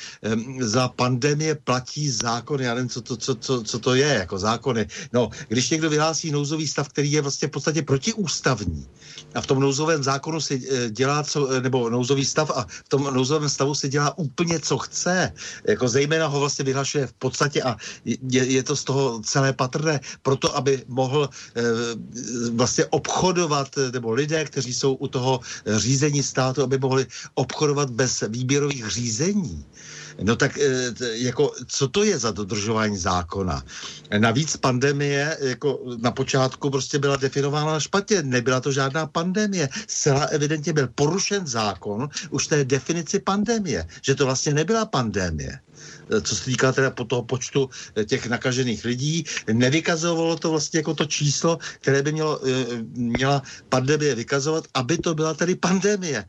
C: za pandemie platí zákon, já nevím, co to, co, co, co to je, jako zákony. No, když někdo vyhlásí nouzový stav, který je vlastně v podstatě protiústavní, a v tom nouzovém zákonu se eh, dělá, co, eh, nebo nouzový stav a v tom nouzovém stavu se dělá úplně, co chce. Jako zejména ho vlastně vyhlašuje v podstatě a je, je to z toho celé patrné, proto, aby mohl vlastně obchodovat, nebo lidé, kteří jsou u toho řízení státu, aby mohli obchodovat bez výběrových řízení. No tak eh, jako, co to je za dodržování zákona? Navíc pandemie jako na počátku prostě byla definována špatně. Nebyla to žádná pandemie. Zcela evidentně byl porušen zákon už té definici pandemie, že to vlastně nebyla pandemie. Eh, co se týká teda po toho počtu eh, těch nakažených lidí. Nevykazovalo to vlastně jako to číslo, které by mělo, eh, měla pandemie vykazovat, aby to byla tedy pandemie.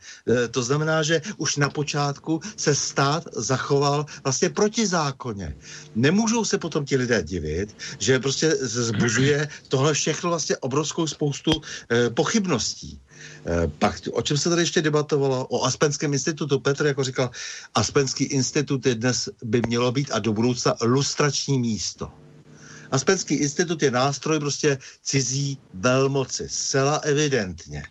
C: To znamená, že už na počátku se stát zachoval vlastně protizákonně. Nemůžou se potom ti lidé divit, že prostě zbužuje tohle všechno vlastně obrovskou spoustu pochybností. Eh, pak o čem se tady ještě debatovalo? O Aspenském institutu. Petr jako říkal, Aspenský institut je dnes by mělo být a do budoucna lustrační místo. Aspenský institut je nástroj prostě cizí velmoci, zcela evidentně.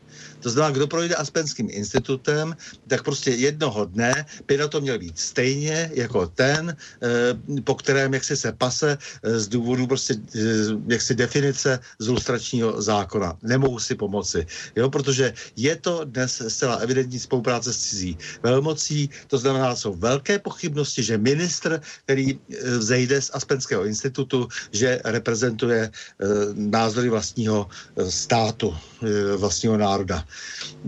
C: To znamená, kdo projde Aspenským institutem, tak prostě jednoho dne by na to měl být stejně jako ten, eh, po kterém jak se pase eh, z důvodu prostě eh, jak si definice z lustračního zákona. Nemohu si pomoci, jo, protože je to dnes zcela evidentní spolupráce s cizí velmocí, to znamená, jsou velké pochybnosti, že ministr, který vzejde z Aspenského institutu, že reprezentuje názory vlastního státu, vlastního národa.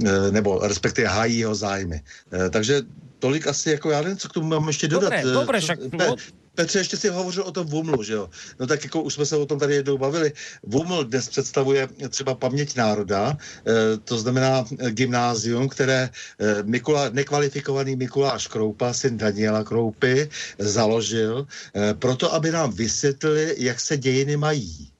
C: Eh, nebo respektive hájí jeho zájmy. Eh, takže tolik asi, jako já nevím, co k tomu mám ještě dodat.
B: Dobre, dobre, však...
C: No... Petře, ještě si hovořil o tom VUMLu, že jo? No tak jako už jsme se o tom tady jednou bavili. VUML dnes představuje třeba paměť národa, to znamená gymnázium, které Mikula, nekvalifikovaný Mikuláš Kroupa, syn Daniela Kroupy, založil, proto aby nám vysvětlili, jak se dějiny mají.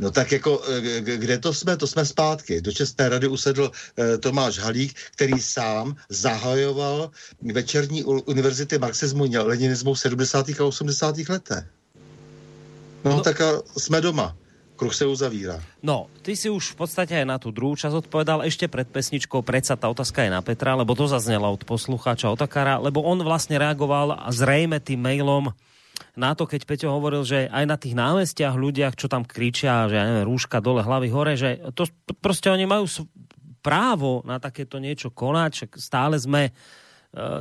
C: No tak jako, eh, kde to jsme? To jsme zpátky. Do České rady usedl eh, Tomáš Halík, který sám zahajoval večerní univerzity marxismu, leninismu v 70. a 80. letech. No, no tak a jsme doma. Kruh se uzavírá.
B: No, ty si už v podstate aj na tú druhú časť odpovedal ešte pred pesničkou, predsa tá otázka je na Petra, lebo to zaznela od poslucháča Otakara, lebo on vlastne reagoval a zrejme tým mailom na to, keď Peťo hovoril, že aj na tých námestiach ľudia, čo tam kričia, že ja neviem, rúška dole, hlavy hore, že to prostě oni majú právo na takéto niečo konať, stále sme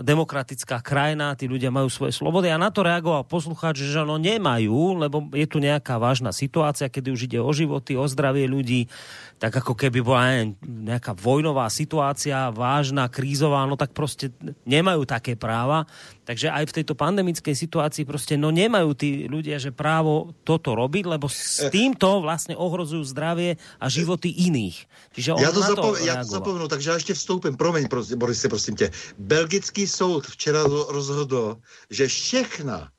B: demokratická krajina, tí ľudia majú svoje slobody a na to reagoval poslucháč, že no nemajú, lebo je tu nejaká vážna situácia, kedy už ide o životy, o zdravie ľudí, tak ako keby bola neviem, nejaká vojnová situácia, vážna, krízová, no tak prostě nemajú také práva. Takže aj v tejto pandemickej situácii prostě no nemajú tí ľudia, že právo toto robiť, lebo s týmto vlastně ohrozujú zdravie a životy iných. Čiže on
C: já, to
B: to
C: já to zapomenu, takže já ještě vstoupím. Promiň, prosím, Boris, prosím tě. Belgický soud včera rozhodl, že všechna Eh,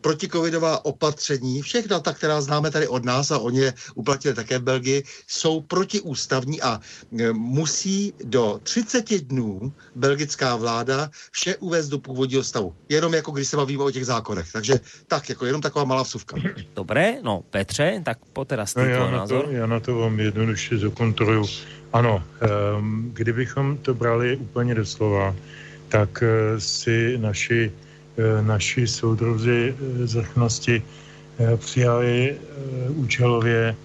C: protikovidová opatření, všechna ta, která známe tady od nás a oni je uplatili také v Belgii, jsou protiústavní a eh, musí do 30 dnů belgická vláda vše uvést do původního stavu. Jenom jako když se bavíme o těch zákonech. Takže tak, jako jenom taková malá vsuvka.
B: Dobré, no Petře, tak po teraz no,
D: já,
B: názor.
D: Na to, já na to vám jednoduše zakontroluju. Ano, um, kdybychom to brali úplně doslova, tak uh, si naši Eh, naši soudruzi eh, z vrchnosti eh, přijali účelově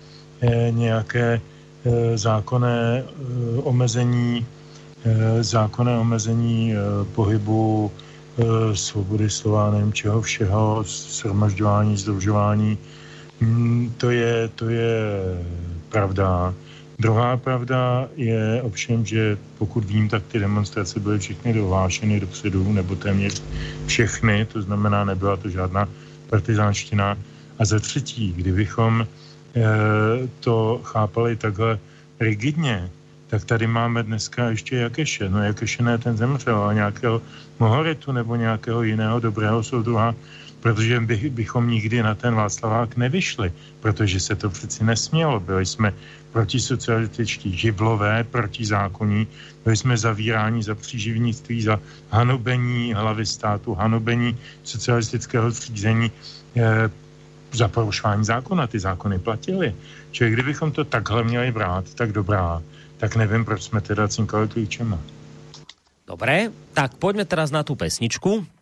D: nějaké zákonné omezení, zákonné omezení pohybu, svobody slova, nevím čeho všeho, shromažďování, združování. Mm, to je, to je pravda. Druhá pravda je ovšem, že pokud vím, tak ty demonstrace byly všechny dohlášeny dopředu, nebo téměř všechny, to znamená, nebyla to žádná partizánština. A za třetí, kdybychom e, to chápali takhle rigidně, tak tady máme dneska ještě Jakeše. No Jakeše ne ten zemřel, ale nějakého Mohoritu nebo nějakého jiného dobrého soudruha, protože by, bychom nikdy na ten Václavák nevyšli, protože se to přeci nesmělo. Byli jsme protisocialističtí živlové, protizákonní, byli jsme zavíráni za příživnictví, za hanobení hlavy státu, hanobení socialistického zřízení, eh, za porušování zákona. Ty zákony platily. Čili kdybychom to takhle měli brát, tak dobrá, tak nevím, proč jsme teda cinkali klíčema.
B: Dobré, tak pojďme teraz na tu pesničku.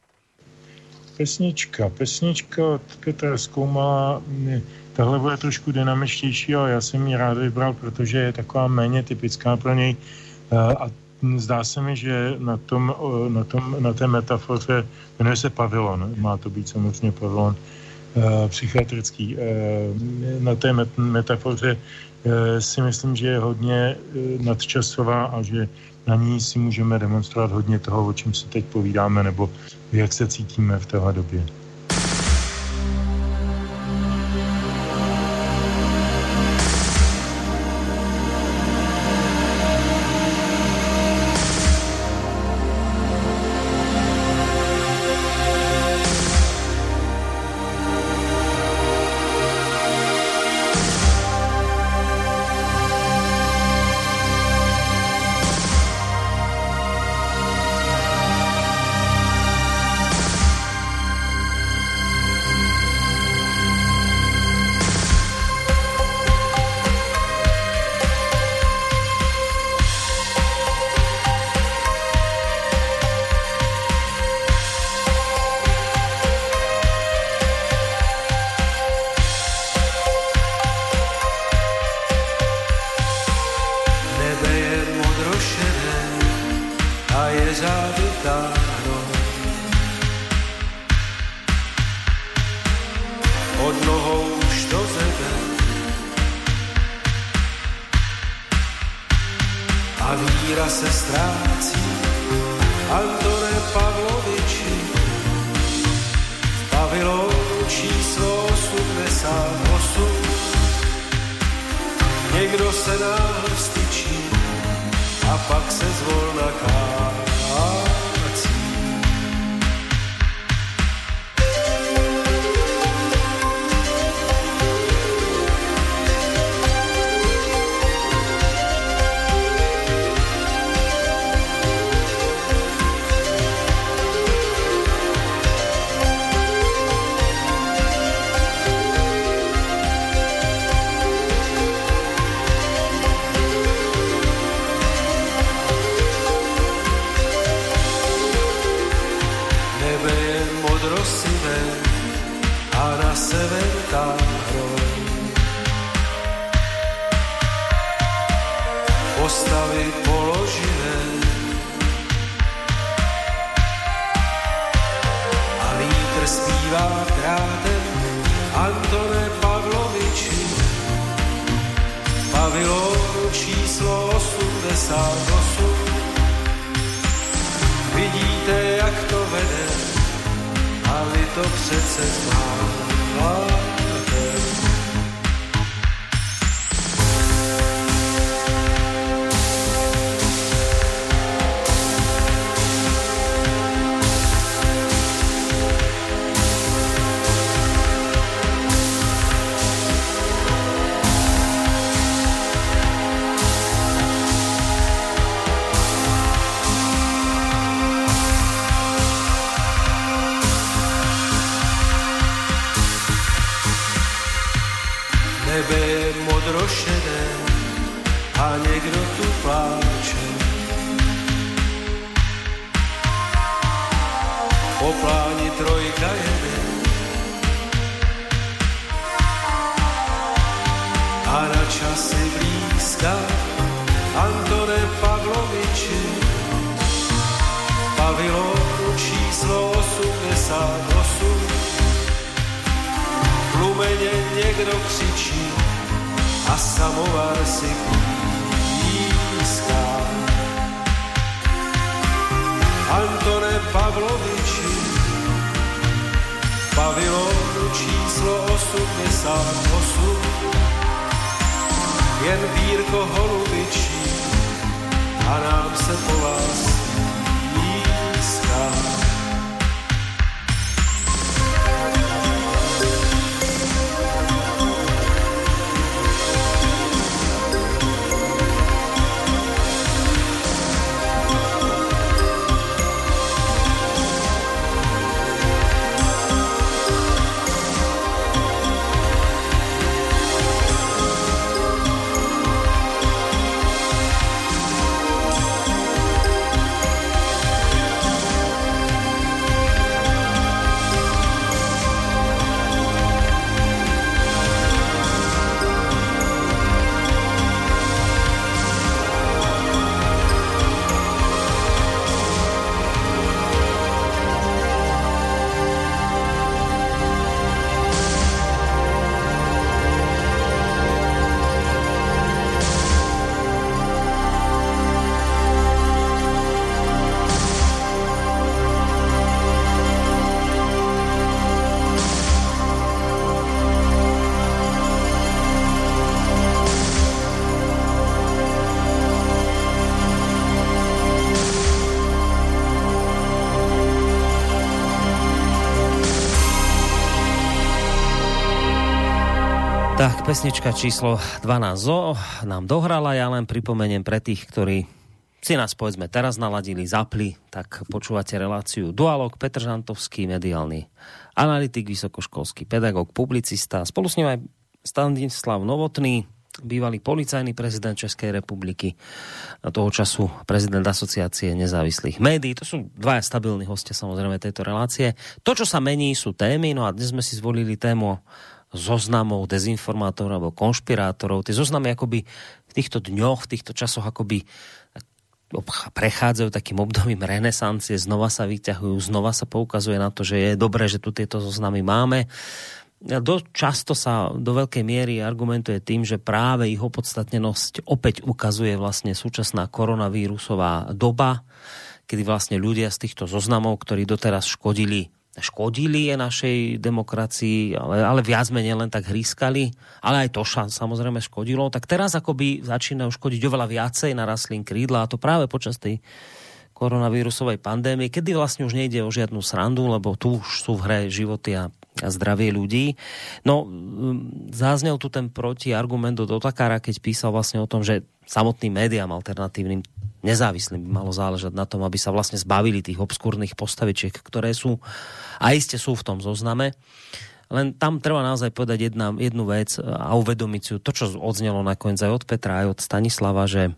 D: Pesnička, pesnička od Petra Zkoumala, tahle bude trošku dynamičtější, ale já jsem ji rád vybral, protože je taková méně typická pro něj. Eh, a zdá se mi, že na, tom, na, tom, na té metafoře, jmenuje se pavilon, má to být samozřejmě pavilon uh, psychiatrický, uh, na té met, metafoře si myslím, že je hodně nadčasová a že na ní si můžeme demonstrovat hodně toho, o čem si teď povídáme, nebo jak se cítíme v téhle době.
E: To přece znáte.
B: Pesnička číslo 12 zo nám dohrala, ja len pripomeniem pre tých, ktorí si nás povedzme teraz naladili, zapli, tak počúvate reláciu Dualog, Petr Žantovský, mediálny analytik, vysokoškolský pedagóg, publicista, spolu s ním aj Stanislav Novotný, bývalý policajný prezident Českej republiky, toho času prezident asociácie nezávislých médií. To sú dva stabilní hostia samozrejme tejto relácie. To, čo sa mení, sú témy, no a dnes sme si zvolili tému zoznamov dezinformátorov alebo konšpirátorov. Tie zoznamy akoby v týchto dňoch, v týchto časoch akoby prechádzajú takým obdobím renesancie, znova sa vyťahujú, znova sa poukazuje na to, že je dobré, že tu tieto zoznamy máme. Do, často sa do veľkej miery argumentuje tým, že práve ich opodstatnenosť opäť ukazuje vlastne súčasná koronavírusová doba, kedy vlastne ľudia z týchto zoznamov, ktorí doteraz škodili škodili je našej demokracii, ale, ale viac menej len tak hrískali, ale aj to samozrejme škodilo, tak teraz akoby začínajú škodiť oveľa viacej na rastlín krídla a to práve počas tej koronavírusovej pandémie, kedy vlastne už nejde o žiadnu srandu, lebo tu už sú v hre životy a, a zdravie ľudí. No, záznel tu ten protiargument do Otakára, keď písal vlastne o tom, že samotným médiám alternatívnym nezávislým by malo záležať na tom, aby sa vlastne zbavili tých obskúrnych postavičiek, ktoré sú a iste sú v tom zozname. Len tam treba naozaj povedať jedna, jednu vec a uvedomiť si to, čo odznelo nakoniec aj od Petra, aj od Stanislava, že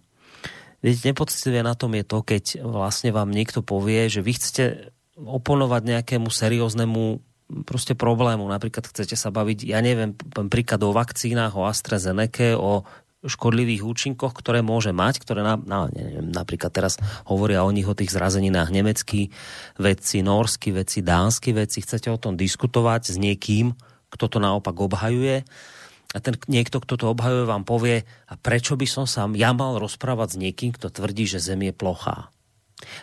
B: viete, nepoctivé na tom je to, keď vlastne vám niekto povie, že vy chcete oponovať nejakému serióznemu prostě problému. Napríklad chcete sa baviť, ja neviem, príklad o vakcínách, o AstraZeneca, o škodlivých účinkoch, ktoré môže mať, ktoré na, na, neviem, napríklad teraz hovoria o nich, o tých zrazeninách nemeckí vedci, norskí vedci, dánsky vedci. Chcete o tom diskutovať s niekým, kto to naopak obhajuje? A ten niekto, kto to obhajuje, vám povie, a prečo by som sa ja mal rozprávať s niekým, kto tvrdí, že Zem je plochá?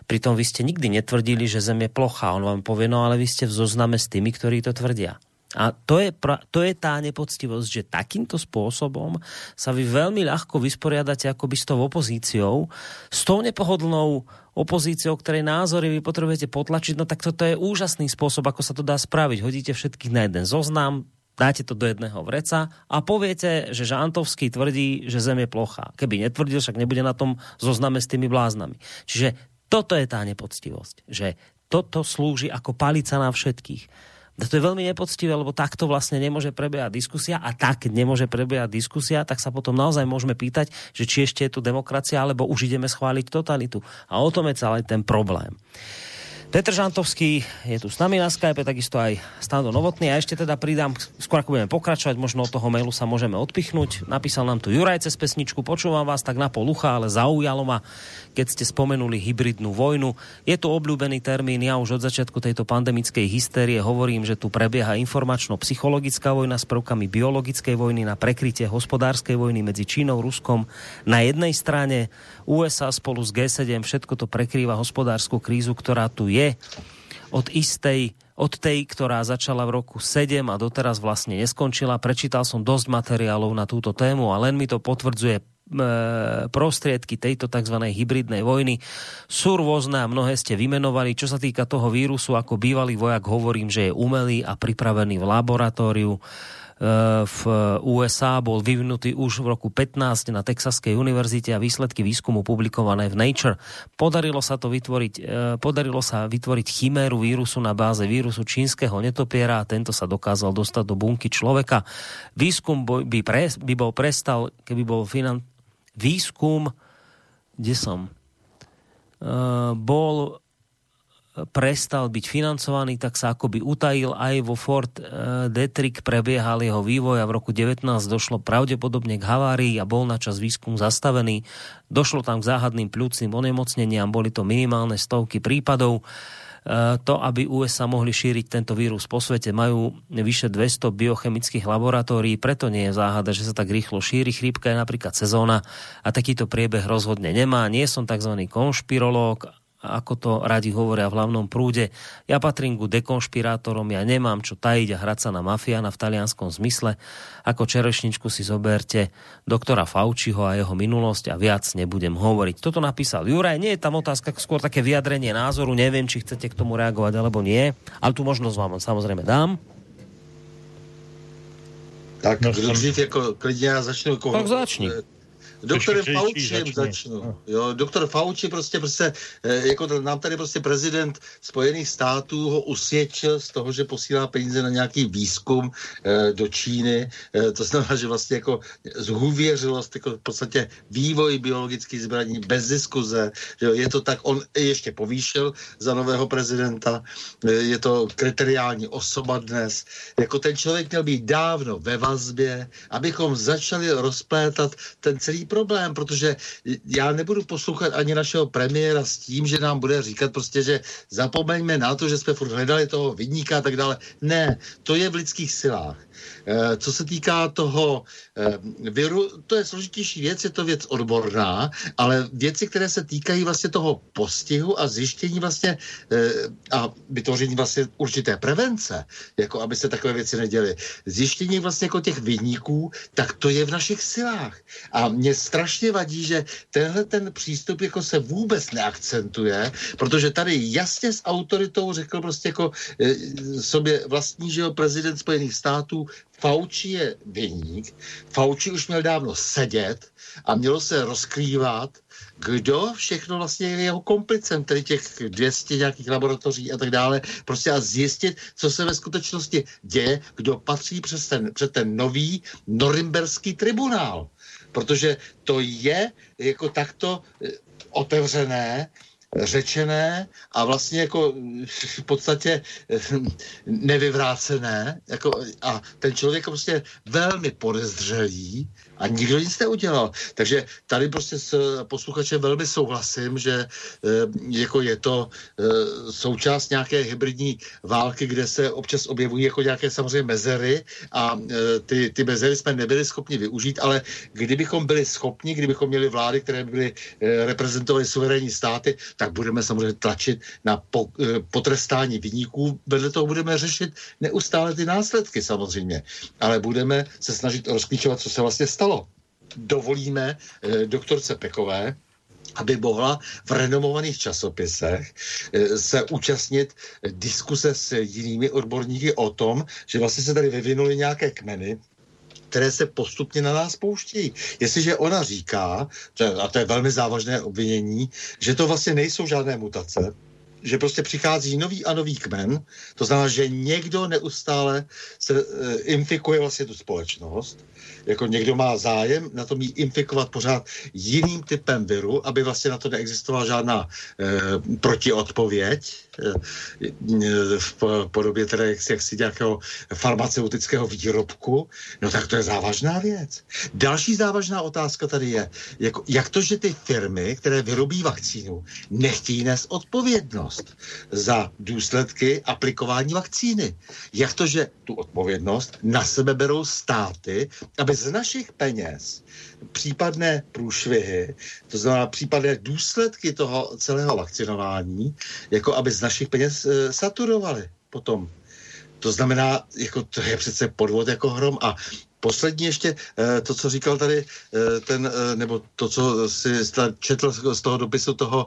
B: Pritom vy ste nikdy netvrdili, že Zem je plochá. On vám povie, no ale vy ste v zozname s tými, ktorí to tvrdia. A to je, to je tá nepoctivosť, že takýmto spôsobom sa vy veľmi ľahko vysporiadate akoby s tou opozíciou, s tou nepohodlnou opozíciou, ktorej názory vy potrebujete potlačiť, no tak toto je úžasný spôsob, ako sa to dá spraviť. Hodíte všetkých na jeden zoznam, dáte to do jedného vreca a poviete, že Žantovský tvrdí, že Zem je plochá. Keby netvrdil, však nebude na tom zozname s tými bláznami. Čiže toto je tá nepoctivosť, že toto slúži ako palica na všetkých to je veľmi nepoctivé, lebo takto vlastne nemôže prebiehať diskusia a tak, keď nemôže prebiehať diskusia, tak sa potom naozaj môžeme pýtať, že či ešte je tu demokracia, alebo už ideme schváliť totalitu. A o tom je celý ten problém. Petr Žantovský je tu s nami na Skype, takisto aj Stando Novotný. A ešte teda pridám, skôr ako budeme pokračovať, možno od toho mailu sa môžeme odpichnúť. Napísal nám tu Juraj cez pesničku, počúvam vás tak na pol ucha, ale zaujalo ma, keď ste spomenuli hybridnú vojnu. Je to obľúbený termín, ja už od začiatku tejto pandemickej hystérie hovorím, že tu prebieha informačno-psychologická vojna s prvkami biologickej vojny na prekrytie hospodárskej vojny medzi Čínou, Ruskom na jednej strane, USA spolu s G7, všetko to prekrýva hospodárskú krízu, ktorá tu je od istej od tej, ktorá začala v roku 7 a doteraz vlastne neskončila. Prečítal som dosť materiálov na túto tému a len mi to potvrdzuje prostriedky tejto tzv. hybridnej vojny sú rôzne a mnohé ste vymenovali. Čo sa týka toho vírusu, ako bývalý vojak hovorím, že je umelý a pripravený v laboratóriu v USA bol vyvinutý už v roku 15 na Texaskej univerzite a výsledky výskumu publikované v Nature. Podarilo sa to vytvoriť, e, podarilo sa vytvoriť chiméru vírusu na báze vírusu čínskeho netopiera a tento sa dokázal dostať do bunky človeka. Výskum by, pre, by bol prestal, keby bol finan... Výskum, kde som? Uh, bol prestal byť financovaný, tak sa akoby utajil aj vo Fort eh, Detrick prebiehal jeho vývoj a v roku 19 došlo pravdepodobne k havárii a bol na čas výskum zastavený. Došlo tam k záhadným pľúcným onemocneniam, boli to minimálne stovky prípadov. Eh, to, aby USA mohli šíriť tento vírus po svete, majú vyše 200 biochemických laboratórií, preto nie je záhada, že sa tak rýchlo šíri. Chrípka je napríklad sezóna a takýto priebeh rozhodne nemá. Nie som tzv. konšpirológ, ako to radi hovoria v hlavnom prúde. Ja patrím ku dekonšpirátorom, ja nemám čo tajiť a hrať sa na mafiána v talianskom zmysle. Ako čerešničku si zoberte doktora Faučiho a jeho minulosť a viac nebudem hovoriť. Toto napísal Juraj, nie je tam otázka, skôr také vyjadrenie názoru, neviem, či chcete k tomu reagovať alebo nie, ale tu možnosť vám samozrejme dám.
C: Tak, no, kdo dřív jako klidně já začnu. Jako,
B: tak začni.
C: Doktorem Faučím začnu. Jo, doktor Fauci prostě, prostě eh, jako nám tady prostě prezident Spojených států ho usvědčil z toho, že posílá peníze na nějaký výzkum eh, do Číny. Eh, to znamená, že vlastně jako zhůvěřilost, jako v podstatě vývoj biologických zbraní bez diskuze, že je to tak, on ještě povýšil za nového prezidenta, je to kriteriální osoba dnes. Jako ten člověk měl být dávno ve vazbě, abychom začali rozplétat ten celý problém, protože já nebudu poslouchat ani našeho premiéra s tím, že nám bude říkat prostě, že zapomeňme na to, že jsme furt hledali toho vidníka a tak dále. Ne, to je v lidských silách. Eh, co se týká toho eh, viru, to je složitější věc, je to věc odborná, ale věci, které se týkají vlastně toho postihu a zjištění vlastně eh, a vytvoření vlastně určité prevence, jako aby se takové věci neděly, zjištění vlastně jako těch vidníků, tak to je v našich silách. A mě strašně vadí, že tenhle ten přístup jako se vůbec neakcentuje, protože tady jasně s autoritou řekl prostě jako sobě vlastní, že jo, prezident Spojených států Fauci je vyník, Fauci už měl dávno sedět a mělo se rozkrývat, kdo všechno vlastně je jeho komplicem, tedy těch 200 nějakých laboratoří a tak dále, prostě a zjistit, co se ve skutečnosti děje, kdo patří přes ten, před ten nový norimberský tribunál. Protože to je jako takto eh, otevřené řečené a vlastně jako v podstatě nevyvrácené. Jako, a ten člověk prostě velmi podezřelý A nikdo nic neudělal. Takže tady prostě s posluchačem velmi souhlasím, že jako je to součást nějaké hybridní války, kde se občas objevují jako nějaké samozřejmě mezery a ty, ty mezery jsme nebyli schopni využít, ale kdybychom byli schopni, kdybychom měli vlády, které by byly reprezentovaly suverénní státy, tak budeme samozřejmě tlačit na po, potrestání vyníků. Vedle toho budeme řešit neustále ty následky samozřejmě, ale budeme se snažit rozklíčovat, co se vlastně stalo. Dovolíme eh, doktorce Pekové, aby mohla v renomovaných časopisech eh, se účastnit diskuse s jinými odborníky o tom, že vlastně se tady vyvinuly nějaké kmeny, které se postupně na nás pouštějí. Jestliže ona říká, a to je velmi závažné obvinění, že to vlastně nejsou žádné mutace, že prostě přichází nový a nový kmen, to znamená, že někdo neustále se e, infikuje vlastně tu společnost, jako někdo má zájem na tom jí infikovat pořád jiným typem viru, aby vlastně na to neexistovala žádná e, protiodpověď, v podobě teda jaksi, jaksi nějakého farmaceutického výrobku, no tak to je závažná věc. Další závažná otázka tady je, jak, jak to, že ty firmy, které vyrobí vakcínu, nechtějí nést odpovědnost za důsledky aplikování vakcíny. Jak to, že tu odpovědnost na sebe berou státy, aby z našich peněz případné průšvihy, to znamená případné důsledky toho celého vakcinování, jako aby z našich peněz e, saturovali potom. To znamená, jako to je přece podvod jako hrom a Poslední ještě eh, to, co říkal tady eh, ten, eh, nebo to, co si četl z toho dopisu toho,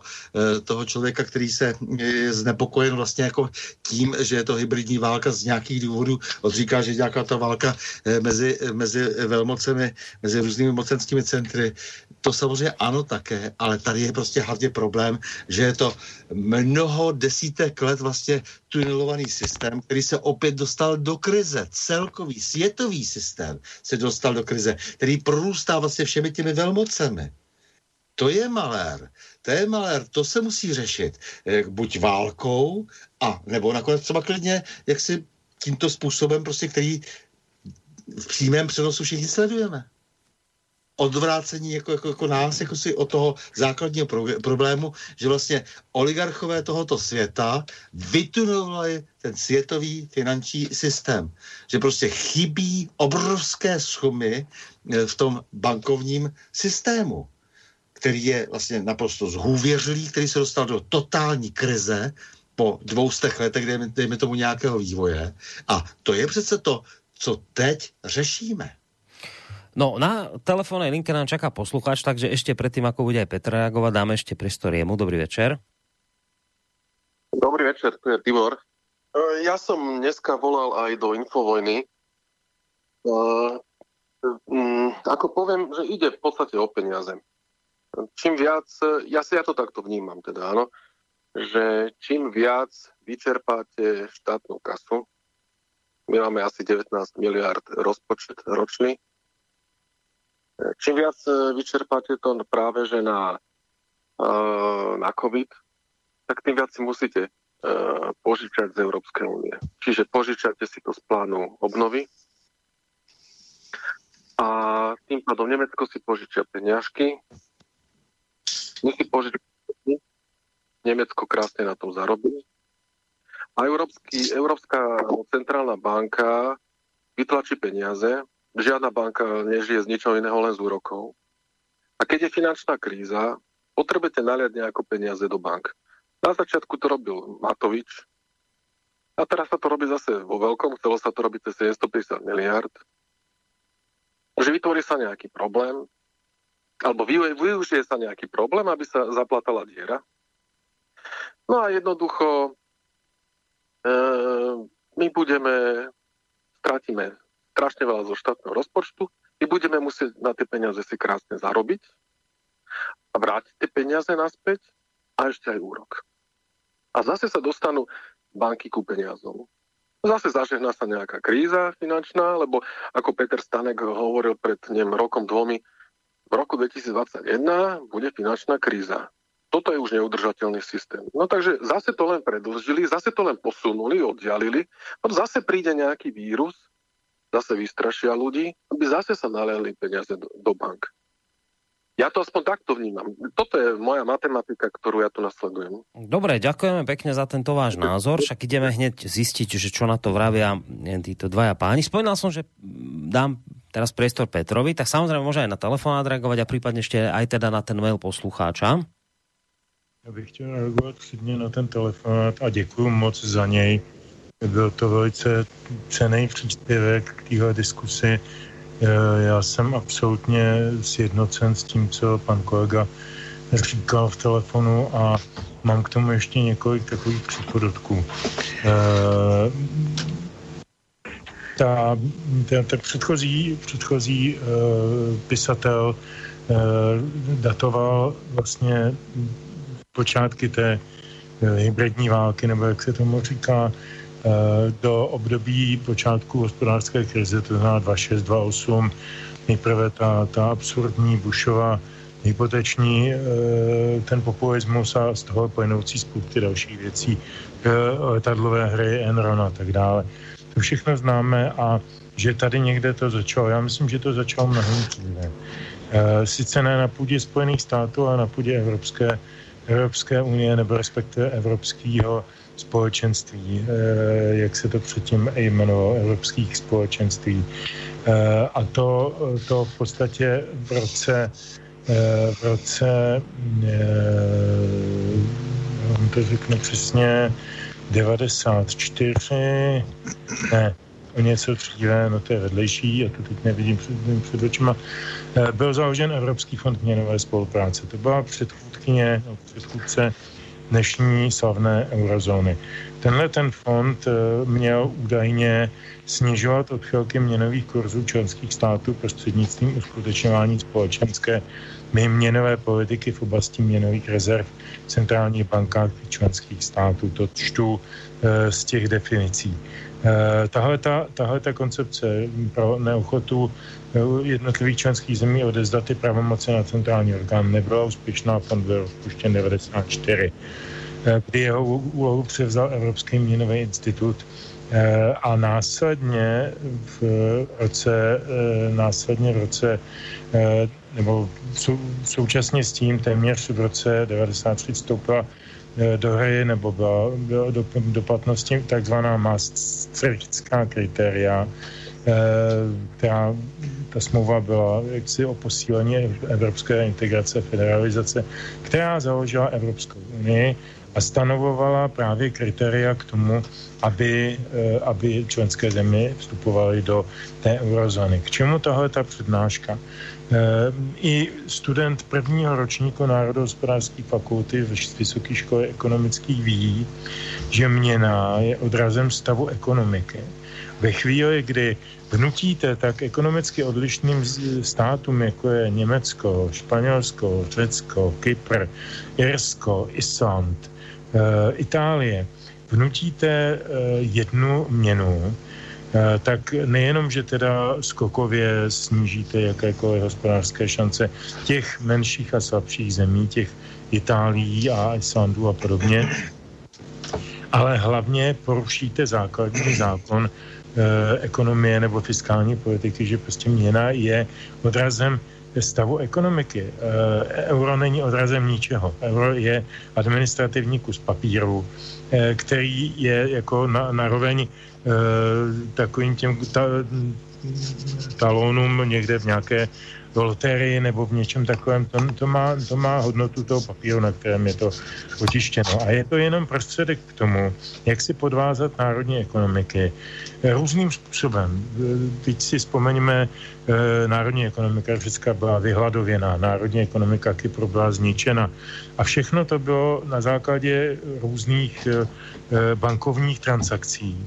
C: toho člověka, který se je znepokojen vlastně jako tím, že je to hybridní válka z nějakých důvodů. On říká, že nějaká ta válka mezi, mezi velmocemi, mezi různými mocenskými centry. To samozřejmě ano také, ale tady je prostě hlavně problém, že je to mnoho desítek let vlastně tunelovaný systém, který se opět dostal do krize. Celkový světový systém se dostal do krize, který prorůstá vlastně všemi těmi velmocemi. To je malér. To je malér, to se musí řešit. Eh, buď válkou, a nebo nakonec třeba klidně, jak si tímto způsobem, prostě, který v přímém přenosu všichni sledujeme odvrácení jako, jako, jako nás, jako si od toho základního pro, problému, že vlastně oligarchové tohoto světa vytunovali ten světový finanční systém. Že prostě chybí obrovské sumy eh, v tom bankovním systému, který je vlastně naprosto zhůvěřilý, který se dostal do totální krize po dvoustech letech, dejme, dejme tomu nějakého vývoje. A to je přece to, co teď řešíme.
B: No, na telefónnej linke nám čaká posluchač, takže ešte predtým, ako bude aj Petr reagovať, dáme ešte priestor jemu. Dobrý večer.
F: Dobrý večer, tu je Tibor. E, ja som dneska volal aj do Infovojny. Uh, um, ako poviem, že ide v podstate o peniaze. Čím viac, ja si ja to takto vnímam teda, áno, že čím viac vyčerpáte štátnu kasu, my máme asi 19 miliard rozpočet ročný, Čím viac e, vyčerpáte to práve že na, e, na COVID, tak tým viac si musíte e, požičať z Európskej únie. Čiže požičate si to z plánu obnovy a tým pádom Nemecko si požičia peniažky, my si požičia Nemecko krásne na tom zarobí. A Európsky, Európska centrálna banka vytlačí peniaze Žiadna banka nežije z ničoho iného, len z úrokov. A keď je finančná kríza, potrebujete naliať nejaké peniaze do bank. Na začiatku to robil Matovič, a teraz sa to robí zase vo veľkom, chcelo sa to robiť cez 750 miliard. Že vytvorí sa nejaký problém, alebo využije sa nejaký problém, aby sa zaplatala diera. No a jednoducho e, my budeme, stratíme strašne veľa zo štátneho rozpočtu, my budeme musieť na tie peniaze si krásne zarobiť a vrátiť tie peniaze naspäť a ešte aj úrok. A zase sa dostanú banky ku peniazom. Zase zažehná sa nejaká kríza finančná, lebo ako Peter Stanek hovoril pred neviem, rokom, dvomi, v roku 2021 bude finančná kríza. Toto je už neudržateľný systém. No takže zase to len predlžili, zase to len posunuli, oddialili, potom zase príde nejaký vírus zase vystrašia ľudí, aby zase sa naliali peniaze do, do bank. Ja to aspoň takto vnímam. Toto je moja matematika, ktorú ja tu nasledujem.
B: Dobre, ďakujeme pekne za tento váš názor, však ideme hneď zistiť, že čo na to vravia títo dvaja páni. Spomínal som, že dám teraz priestor Petrovi, tak samozrejme môže aj na telefón reagovať a prípadne ešte aj teda na ten mail poslucháča.
D: Já bych chtěl reagovat předně na ten telefonát a děkuji moc za něj. Byl to velice cený příspěvek k téhle diskusi Eh, já jsem absolutně sjednocen s tím, co pan kolega říkal v telefonu a mám k tomu ještě několik takových přípodotků. Eh, ta, ta, ta předchozí, předchozí uh, pisatel datoval vlastně počátky té hybridní války, nebo jak se tomu říká, Eh, do období počátku hospodářské krize, to znamená 26, 28, nejprve ta, ta absurdní Bushova hypoteční, eh, ten populismus a z toho plynoucí spousty dalších věcí, eh, letadlové hry, Enron a tak dále. To všechno známe a že tady někde to začalo. Já myslím, že to začalo mnohem dříve. Sice ne na půdě Spojených států, ale na půdě Evropské, Evropské unie nebo respektive Evropského společenství, eh, jak se to předtím jmenovalo, evropských společenství. Eh, a to, to v podstatě v roce, eh, v roce to řeknu přesně, 94, ne, o něco dříve, no to je vedlejší, a to teď nevidím před, před očima, byl založen Evropský fond měnové spolupráce. To byla předchůdkyně, no, předchůdce dnešní slavné eurozóny. Tenhle ten fond eh, měl údajně snižovat odchylky měnových kurzů členských států prostřednictvím uskutečňování společenské měnové politiky v oblasti měnových rezerv v centrálních bankách členských států. To čtu eh, z těch definicí. Eh, tahle ta, tahle ta koncepce pro neochotu jednotlivých členských zemí odezdat ty pravomoce na centrální orgán nebyla úspěšná, fond byl rozpuštěn 94, eh, kdy jeho úlohu převzal Evropský měnový institut eh, a následně v roce, následně v roce nebo současně s tím téměř v roce 93 vstoupila do hry nebo byla, byla do, do platnosti takzvaná maastrichtská kritéria, eh, která ta smlouva byla jaksi o posílení evropské integrace, federalizace, která založila Evropskou unii a stanovovala právě kritéria k tomu, aby, eh, aby členské země vstupovaly do té eurozóny. K čemu tahle ta přednáška? Eh, I student prvního ročníku Národohospodářské fakulty Vysoké škole ekonomických ví, že měna je odrazem stavu ekonomiky. Ve chvíli, kdy vnutíte tak ekonomicky odlišným státům, jako je Německo, Španělsko, Řecko, Kypr, Irsko, Island, eh, Itálie, vnutíte eh, jednu měnu, Eh, tak nejenom, že teda skokově snížíte jakékoliv hospodářské šance těch menších a slabších zemí, těch Itálií a Islandu a podobně, ale hlavně porušíte základní zákon ekonomie nebo fiskální politiky, že prostě měna je odrazem stavu ekonomiky. Eh, euro není odrazem ničeho. Euro je administrativní kus papíru, eh, který je jako na, naroveň Eh, takovým těm ta, talonům někde v nějaké loterii nebo v něčem takovém, to, to, má, to má hodnotu toho papíru, na kterém je to otištěno. A je to jenom prostředek k tomu, jak si podvázat národní ekonomiky různým způsobem. Teď si vzpomeňme, eh, národní ekonomika Řecka byla vyhladověná, národní ekonomika Kypru byla zničena. A všechno to bylo na základě různých eh, bankovních transakcí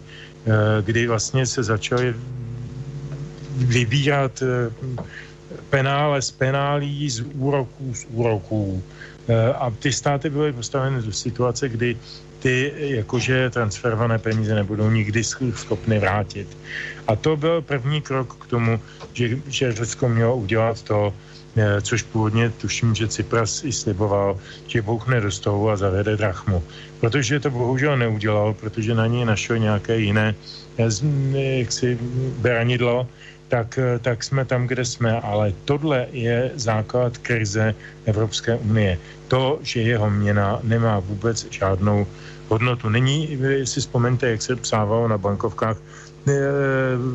D: Eh, kdy vlastně se začaly vybírat eh, penále z penálí, z úroků, z úroků. Eh, a ty státy byly postaveny do situace, kdy ty jakože transferované peníze nebudou nikdy schopny vrátit. A to byl první krok k tomu, že, že Řecko mělo udělat to, eh, což původně tuším, že Cypras i sliboval, že bouchne do stolu a zavede drachmu. Protože to bohužel neudělal, protože na něj našel nějaké jiné eh, jaksi beranidlo, tak, eh, tak jsme tam, kde jsme. Ale tohle je základ krize Evropské unie. To, že jeho měna nemá vůbec žádnou hodnotu. Není, si vzpomeňte, jak se psávalo na bankovkách, eh,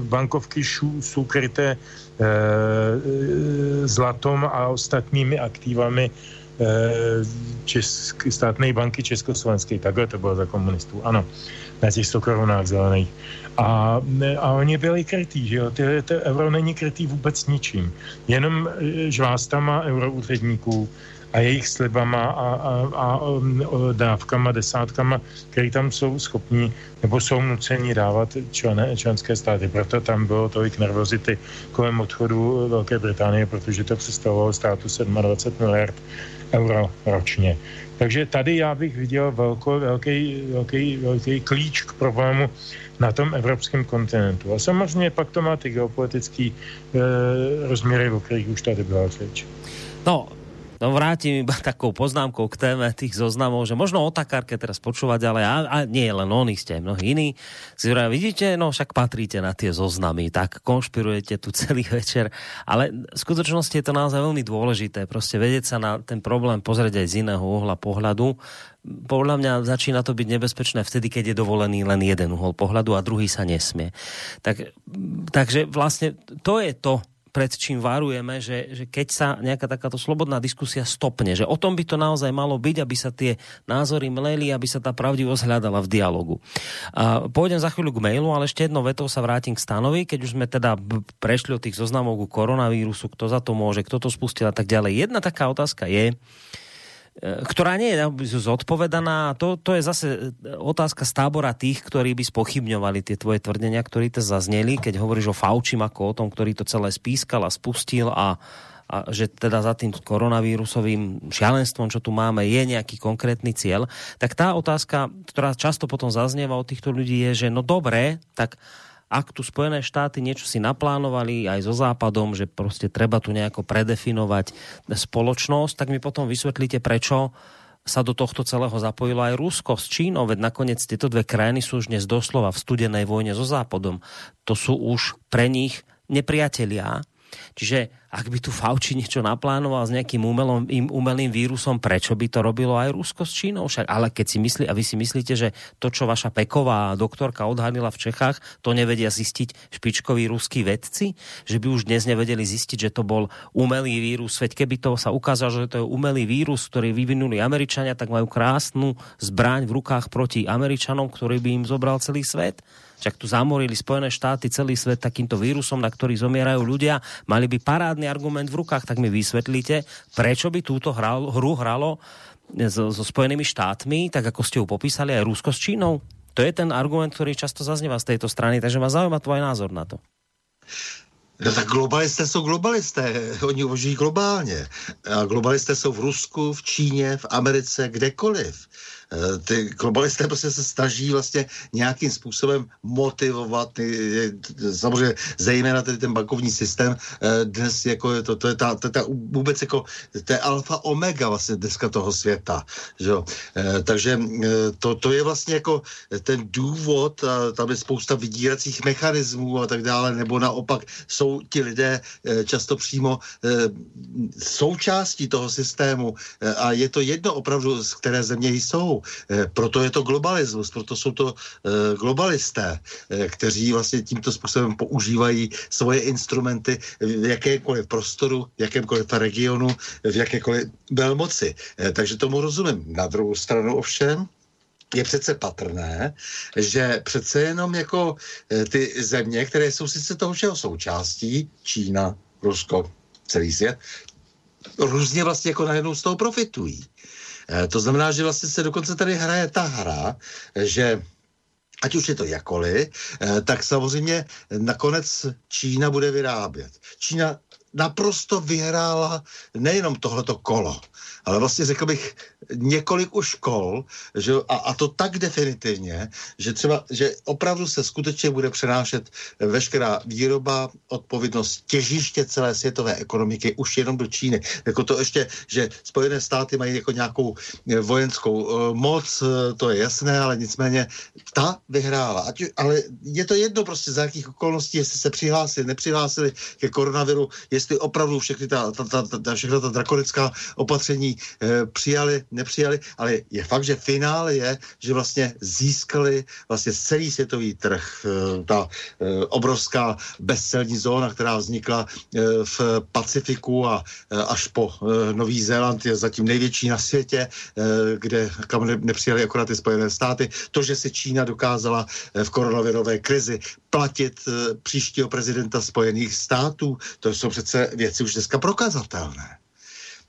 D: bankovky jsou kryté eh, zlatom a ostatními aktivami Česk, státné banky Československé. Takhle to bylo za komunistů. Ano, na těch 100 korunách zelených. A, a oni byli krytí, že jo? Ty, ty euro není krytý vůbec ničím. Jenom e, žvástama euroúředníků a jejich slibama a, a, a um, dávkama, desátkama, které tam jsou schopní nebo jsou nuceni dávat člené, členské státy. Proto tam bylo tolik nervozity kolem odchodu Velké Británie, protože to představovalo státu 27 miliard euro ročně. Takže tady já bych viděl velko, velký, velký, velký klíč k problému na tom evropském kontinentu. A samozřejmě pak to má ty geopolitické e, rozměry, o kterých už tady byla řeč.
B: No, No vrátim iba takou poznámkou k téme tých zoznamov, že možno o takárke teraz počúvať, ale a, a nie len oni, ste aj mnohí iní. Si hovoria, vidíte, no však patríte na tie zoznamy, tak konšpirujete tu celý večer. Ale v skutočnosti je to naozaj veľmi dôležité, proste vedieť sa na ten problém pozrieť aj z iného uhla pohľadu. Podľa mňa začína to byť nebezpečné vtedy, keď je dovolený len jeden uhol pohľadu a druhý sa nesmie. Tak, takže vlastne to je to, pred čím varujeme, že, že keď sa nejaká takáto slobodná diskusia stopne, že o tom by to naozaj malo byť, aby sa tie názory mleli, aby sa tá pravdivosť hľadala v dialogu. A pôjdem za chvíľu k mailu, ale ešte jednou vetou sa vrátim k stanovi, keď už sme teda prešli od tých zoznamov koronavírusu, kto za to môže, kto to spustil a tak ďalej. Jedna taká otázka je, E, ktorá nie je zodpovedaná. To, to je zase e, otázka z tábora tých, ktorí by spochybňovali tie tvoje tvrdenia, ktorí to zazneli, keď hovoríš o Faučim ako o tom, ktorý to celé spískal a spustil a, a že teda za tým koronavírusovým šialenstvom, čo tu máme, je nejaký konkrétny cieľ, tak tá otázka, ktorá často potom zaznieva od týchto ľudí je, že no dobré, tak ak tu Spojené štáty niečo si naplánovali aj so Západom, že prostě treba tu nejako predefinovať spoločnosť, tak mi potom vysvetlíte, prečo sa do tohto celého zapojilo aj Rusko s Čínou, veď nakoniec tieto dve krajiny sú už dnes doslova v studenej vojne so Západom. To sú už pre nich nepriatelia, Čiže ak by tu Fauci niečo naplánoval s nejakým umelom, umelým vírusom, prečo by to robilo aj Rusko s Čínou? Však, ale keď si myslí, a vy si myslíte, že to, čo vaša Peková doktorka odhalila v Čechách, to nevedia zistiť špičkoví ruskí vedci? Že by už dnes nevedeli zistiť, že to bol umelý vírus? Veď keby to sa ukázalo, že to je umelý vírus, ktorý vyvinuli Američania, tak majú krásnu zbraň v rukách proti Američanom, ktorý by im zobral celý svet. Však tu zamorili Spojené štáty celý svet takýmto vírusom, na ktorý zomierajú ľudia. Mali by parádny argument v rukách, tak mi vysvetlíte, prečo by túto hral, hru hralo so, so Spojenými štátmi, tak ako ste ju popísali, aj Rusko s Čínou? To je ten argument, ktorý často zaznieva z tejto strany, takže ma zaujíma tvoj názor na to.
C: No tak globalisté jsou globalisté, oni uvažují globálně. A globalisté jsou v Rusku, v Číně, v Americe, kdekoliv. Eh, ty globalisté prostě se snaží vlastně nějakým způsobem motivovat, samozřejmě zejména tedy ten bankovní systém eh, dnes jako je to, to je ta, je ta vůbec jako, to je alfa omega vlastně dneska toho světa, že jo? Eh, takže to, to je vlastně jako ten důvod, tam je spousta vydíracích mechanismů a tak dále, nebo naopak jsou ti lidé často přímo součástí toho systému a je to jedno opravdu, z které země jsou. Eh, proto je to globalismus, proto jsou to eh, globalisté, eh, kteří vlastně tímto způsobem používají svoje instrumenty v jakékoliv prostoru, v jakémkoliv regionu, v jakékoliv velmoci. Takže tomu rozumím. Na druhou stranu ovšem, je přece patrné, že přece jenom jako ty země, které jsou sice toho všeho součástí, Čína, Rusko, celý svět, různě vlastně jako najednou z toho profitují. Eh, to znamená, že vlastně se dokonce tady hraje ta hra, že ať už je to jakoli, eh, tak samozřejmě nakonec Čína bude vyrábět. Čína naprosto vyhrála nejenom tohleto kolo, ale vlastně řekl bych několik už škol, že, a, a to tak definitivně, že třeba, že opravdu se skutečně bude přenášet veškerá výroba, odpovědnost těžiště celé světové ekonomiky už jenom do Číny. Jako to ještě, že Spojené státy mají jako nějakou eh, vojenskou uh, moc, uh, to je jasné, ale nicméně ta vyhrála. Ať, ale je to jedno prostě za jakých okolností, jestli se přihlásili, nepřihlásili ke koronaviru, jestli opravdu všechny ta, ta, ta, ta, všechna ta drakonická opatření uh, přijali, nepřijali, ale je fakt, že finále je, že vlastně získali vlastně celý světový trh, uh, ta uh, obrovská bezcelní zóna, která vznikla uh, v Pacifiku a uh, až po uh, Nový Zéland je zatím největší na světě, uh, kde kam ne, nepřijali akorát ty Spojené státy. To, že si Čína dokázala v koronavirové krizi platit uh, příštího prezidenta Spojených států, to jsou přece věci už dneska prokazatelné.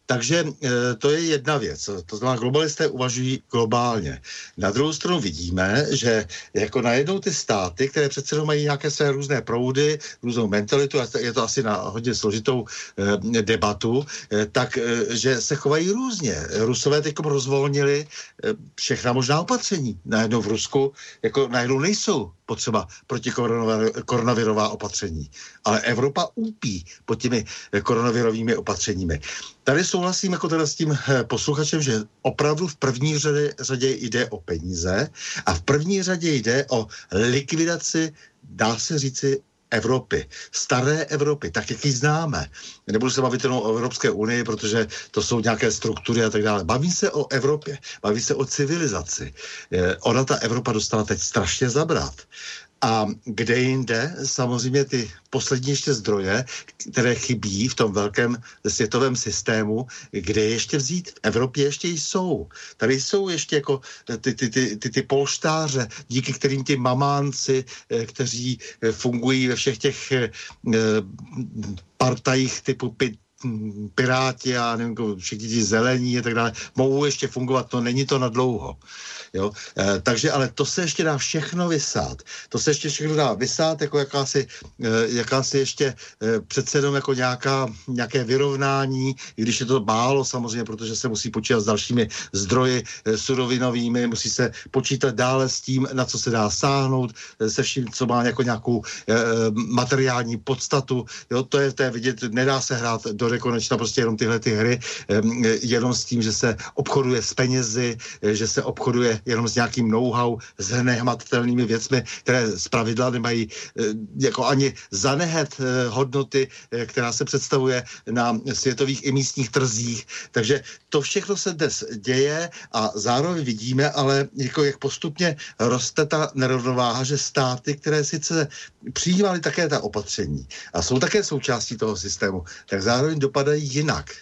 C: Takže e, to je jedna věc. To znamená, globalisté uvažují globálně. Na druhou stranu vidíme, že jako najednou ty státy, které přece mají nějaké své různé proudy, různou mentalitu, a je to asi na hodně složitou e, debatu, e, tak e, že se chovají různě. Rusové teď rozvolnili e, všechna možná opatření. Najednou v Rusku jako najednou nejsou potřeba proti koronavirová opatření. Ale Evropa úpí pod těmi koronavirovými opatřeními. Tady souhlasím jako teda s tím eh, posluchačem, že opravdu v první řadě, řadě jde o peníze a v první řadě jde o likvidaci, dá se říci, Evropy, staré Evropy, tak jak ji známe. Nebudu se bavit jenom o Evropské unii, protože to jsou nějaké struktury a tak dále. Baví se o Evropě, baví se o civilizaci. Eh, ona ta Evropa dostala teď strašně zabrat. A kde jinde, samozřejmě ty poslední ještě zdroje, které chybí v tom velkém světovém systému, kde ještě vzít? V Evropě ještě jsou. Tady jsou ještě jako ty, ty, ty, ty, ty polštáře, díky kterým ti mamánci, eh, kteří eh, fungují ve všech těch eh, partajích typu Piráti a nevím, všichni ti zelení a tak dále, mohou ještě fungovat, to není to na dlouho. Jo? E, takže ale to se ještě dá všechno vysát. To se ještě všechno dá vysát jako jakási, e, jakási ještě e, přece jenom jako nějaká, nějaké vyrovnání, i když je to málo samozřejmě, protože se musí počítat s dalšími zdroji e, surovinovými, musí se počítat dále s tím, na co se dá sáhnout, e, se vším, co má jako nějakou e, materiální podstatu. Jo? To, je, to je vidět, nedá se hrát do nekonečna prostě jenom tyhle ty hry, e, jenom s tím, že se obchoduje s penězi, e, že se obchoduje jenom s nějakým know-how, s nehmatatelnými věcmi, které z pravidla nemají eh, jako ani zanehet eh, hodnoty, eh, která se představuje na světových i místních trzích. Takže to všechno se dnes děje a zároveň vidíme, ale jako jak postupně roste ta nerovnováha, že státy, které sice přijímaly také ta opatření a jsou také součástí toho systému, tak zároveň dopadají jinak.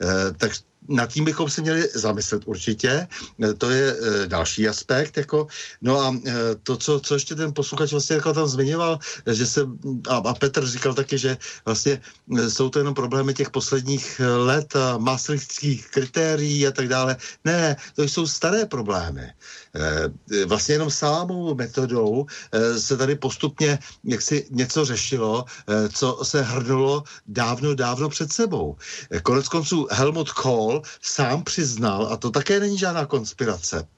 C: E, tak nad tím bychom se měli zamyslet určitě. E, to je e, další aspekt. Jako, no a to, co, co ještě ten posluchač vlastně jako tam zmiňoval, že se, a, a Petr říkal taky, že vlastně jsou to jenom problémy těch posledních let a maastrichtských kritérií a tak dále. Ne, to jsou staré problémy. Vlastně jenom sámou metodou se tady postupně jaksi něco řešilo, co se hrnulo dávno, dávno před sebou. Konec konců Helmut Kohl sám přiznal, a to také není žádná konspirace,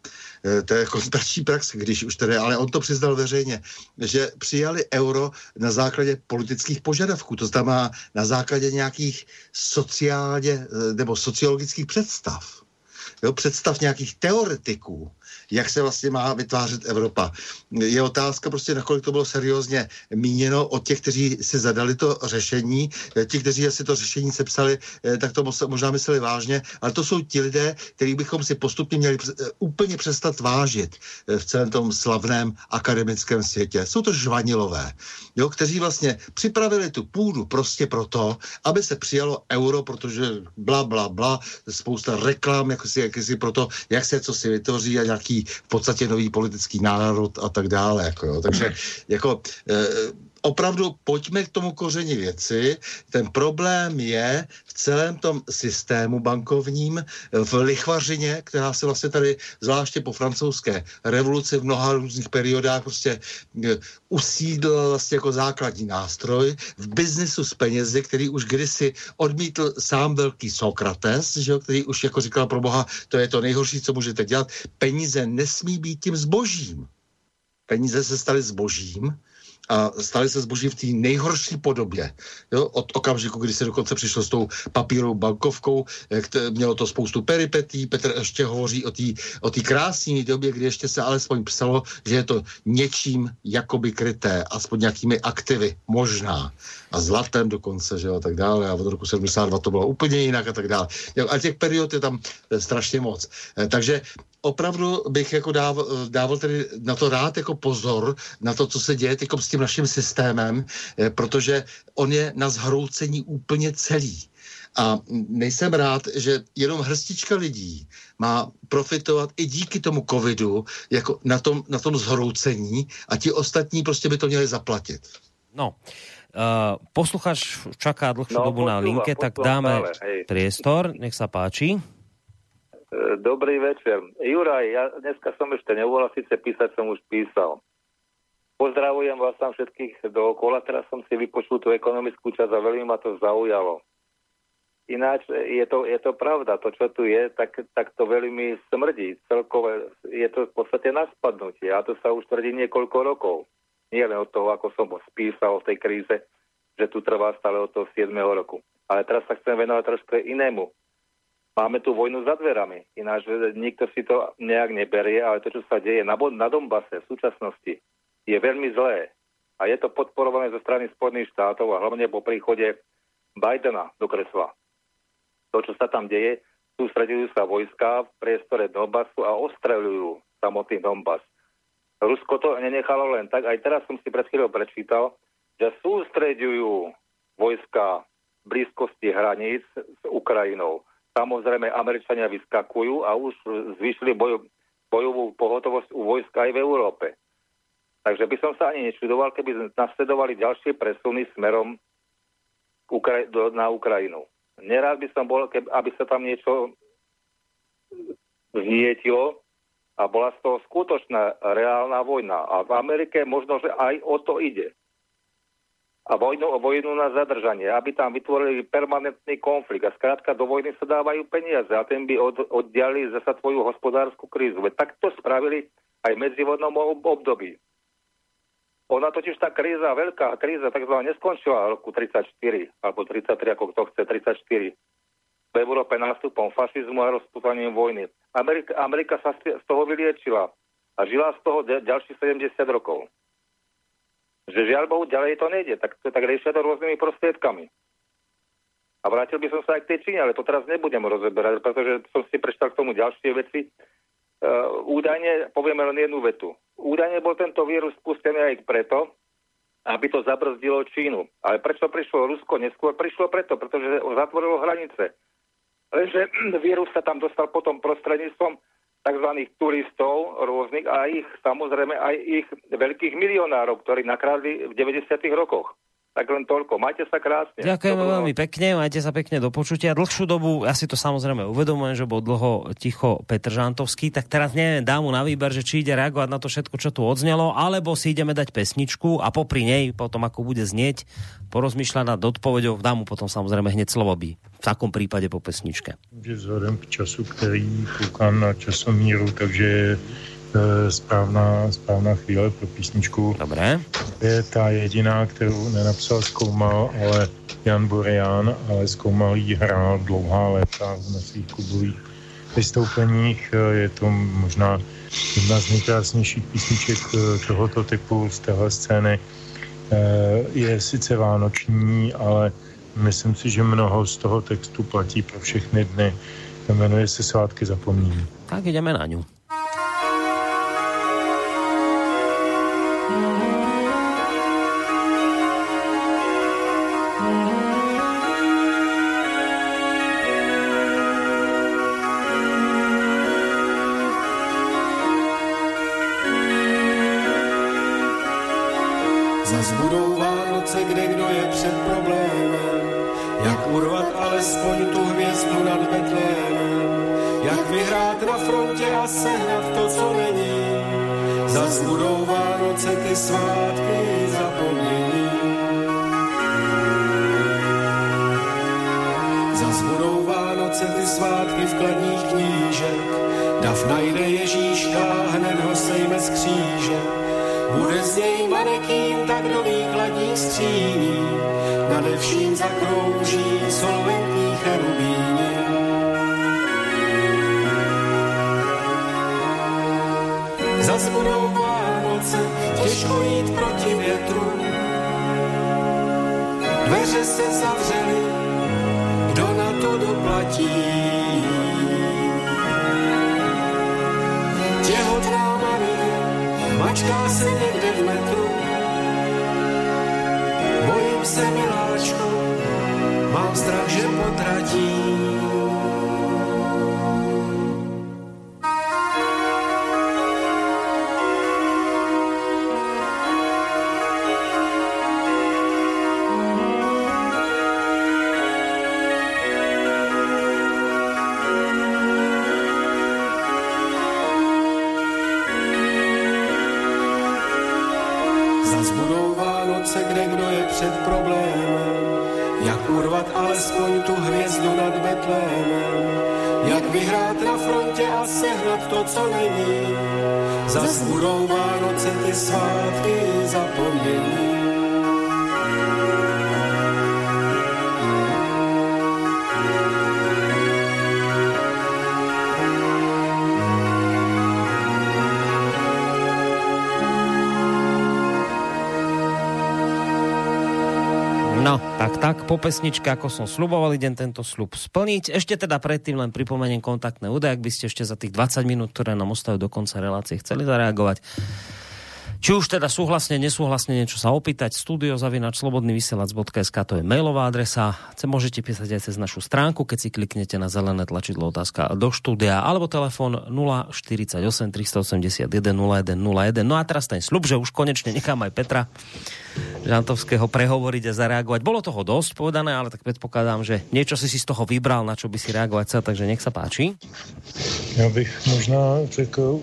C: eh, to je konspirační praxe, když už tedy, ale on to přiznal veřejně, že přijali euro na základě politických požadavků, to znamená na základě nějakých sociálně eh, nebo sociologických představ. Jo, představ nějakých teoretiků, jak se vlastně má vytvářet Evropa. Je otázka prostě, nakolik to bylo seriózně míněno od těch, kteří si zadali to řešení. Ti, kteří si to řešení sepsali, eh, tak to možná mysleli vážně, ale to jsou ti lidé, kterých bychom si postupně měli eh, úplně přestat vážit eh, v celém tom slavném akademickém světě. Jsou to žvanilové, jo, kteří vlastně připravili tu půdu prostě proto, aby se přijalo euro, protože bla, bla, bla, spousta reklam, jako si, jak si proto, jak se co si vytvoří a nějaký v podstatě nový politický národ a tak dále. Jako jo. Takže jako, e, opravdu pojďme k tomu koření věci. Ten problém je v celém tom systému bankovním, v lichvařině, která se vlastně tady, zvláště po francouzské revoluci v mnoha různých periodách prostě e, usídl vlastně jako základní nástroj v biznisu s penězi, který už kdysi odmítl sám velký Sokrates, že jo, který už jako říkal pro Boha, to je to nejhorší, co můžete dělat. Peníze nesmí být tím zbožím. Peníze se staly zbožím a stali se zboží v té nejhorší podobě. Jo? Od okamžiku, kdy se dokonce přišlo s tou papírovou bankovkou, mělo to spoustu peripetí, Petr ještě hovoří o té o krásné době, kdy ještě se alespoň psalo, že je to něčím jakoby kryté, aspoň nějakými aktivy, možná. A zlatem dokonce, že jo, a tak dále. A od roku 72 to bylo úplně jinak a tak dále. A těch period je tam eh, strašně moc. Eh, takže opravdu bych jako dával, dával tedy na to rád jako pozor na to, co se děje jako s tím naším systémem, eh, protože on je na zhroucení úplně celý. A nejsem rád, že jenom hrstička lidí má profitovat i díky tomu covidu jako na tom, na tom zhroucení a ti ostatní prostě by to měli zaplatit.
B: No, Uh, posluchač čaká dlhšiu no, dobu na linke, tak dáme stále, priestor, nech sa páči.
G: Dobrý večer. Juraj, ja dneska som ešte nevolal, síce písať som už písal. Pozdravujem vás tam všetkých dookola, teraz som si vypočul tú ekonomickú časť a veľmi ma to zaujalo. Ináč je to, je to pravda, to čo tu je, tak, tak to veľmi smrdí. Celkové je to v podstate na spadnutie a to sa už tvrdí niekoľko rokov. Nie len od toho, ako som spísal v tej kríze, že tu trvá stále od toho 7. roku. Ale teraz sa chcem venovať trošku inému máme tu vojnu za dverami. Ináč nikto si to nejak neberie, ale to, čo sa deje na, na Dombase v súčasnosti, je veľmi zlé. A je to podporované zo strany Spojených štátov a hlavne po príchode Bidena do kresla. To, čo sa tam deje, sústredujú sa vojska v priestore Donbasu a ostreľujú samotný Donbas. Rusko to nenechalo len tak. Aj teraz som si pred chvíľou prečítal, že sústreďujú vojska v blízkosti hraníc s Ukrajinou. Samozrejme, Američania vyskakujú a už zvýšili boj, bojovú pohotovosť u vojska aj v Európe. Takže by som sa ani nečudoval, keby nasledovali ďalšie presuny smerom Ukra- do, na Ukrajinu. Nerád by som bol, keby, aby sa tam niečo znietilo a bola z toho skutočná reálna vojna. A v Amerike možno, že aj o to ide a vojnu, vojnu na zadržanie, aby tam vytvorili permanentný konflikt. A skrátka do vojny sa dávajú peniaze a ten by od, oddiali zase tvoju hospodárskú krízu. Veď tak to spravili aj v medzivodnom období. Ona totiž tá kríza, veľká kríza, takzvaná neskončila roku 34, alebo 33, ako kto chce, 34. V Európe nástupom fašizmu a rozputaním vojny. Amerika, Amerika sa z toho vyliečila a žila z toho ďalších 70 rokov že žiaľ Bohu ďalej to nejde, tak, tak riešia to rôznymi prostriedkami. A vrátil by som sa aj k tej Číne, ale to teraz nebudem rozeberať, pretože som si prečítal k tomu ďalšie veci. Uh, údajne, povieme len jednu vetu. Údajne bol tento vírus spustený aj preto, aby to zabrzdilo Čínu. Ale prečo prišlo Rusko neskôr? Prišlo preto, pretože zatvorilo hranice. Lenže vírus sa tam dostal potom prostredníctvom tzv. turistov rôznych a ich samozrejme aj ich veľkých milionárov, ktorí nakradli v 90. rokoch. Tak len toľko. Majte sa krásne.
B: Ďakujeme Dobrú veľmi pekne, majte sa pekne do počutia. Dlhšiu dobu, ja si to samozrejme uvedomujem, že bol dlho ticho Petr Žantovský, tak teraz neviem, dám mu na výber, že či ide reagovať na to všetko, čo tu odznelo, alebo si ideme dať pesničku a popri nej, potom ako bude znieť, porozmýšľať nad odpovedou, dám mu potom samozrejme hneď slovo by. V takom prípade po pesničke.
D: Vzhledem k času, který koukám na časomíru, takže správná, správná chvíle pro písničku.
B: Dobré.
D: Je ta jediná, kterou nenapsal, zkoumal, ale Jan Boreán, ale zkoumal jí hrál dlouhá léta na svých klubových vystoupeních. Eh, je to možná jedna z nejkrásnějších písniček eh, tohoto typu z téhle scény. Je sice vánoční, ale myslím si, že mnoho z toho textu platí pro všechny dny. Jmenuje se Svátky zapomnění.
B: Tak jdeme na ňu. Po pesničke, ako som sluboval, idem tento slub splniť. Ešte teda predtým len pripomeniem kontaktné údaje, ak by ste ešte za tých 20 minút, ktoré nám ostávajú do konca relácie, chceli zareagovať. Či už teda súhlasne, nesúhlasne niečo sa opýtať, studiozavinač.slobodnyvysielac.sk to je mailová adresa. Môžete písať aj cez našu stránku, keď si kliknete na zelené tlačidlo otázka do štúdia, alebo telefon 048 381 0101. No a teraz ten slub, že už konečne nechám aj Petra Žantovského prehovoriť a zareagovať. Bolo toho dosť povedané, ale tak predpokladám, že niečo si si z toho vybral, na čo by si reagovať chcel, takže nech sa páči.
D: Já bych možná řekl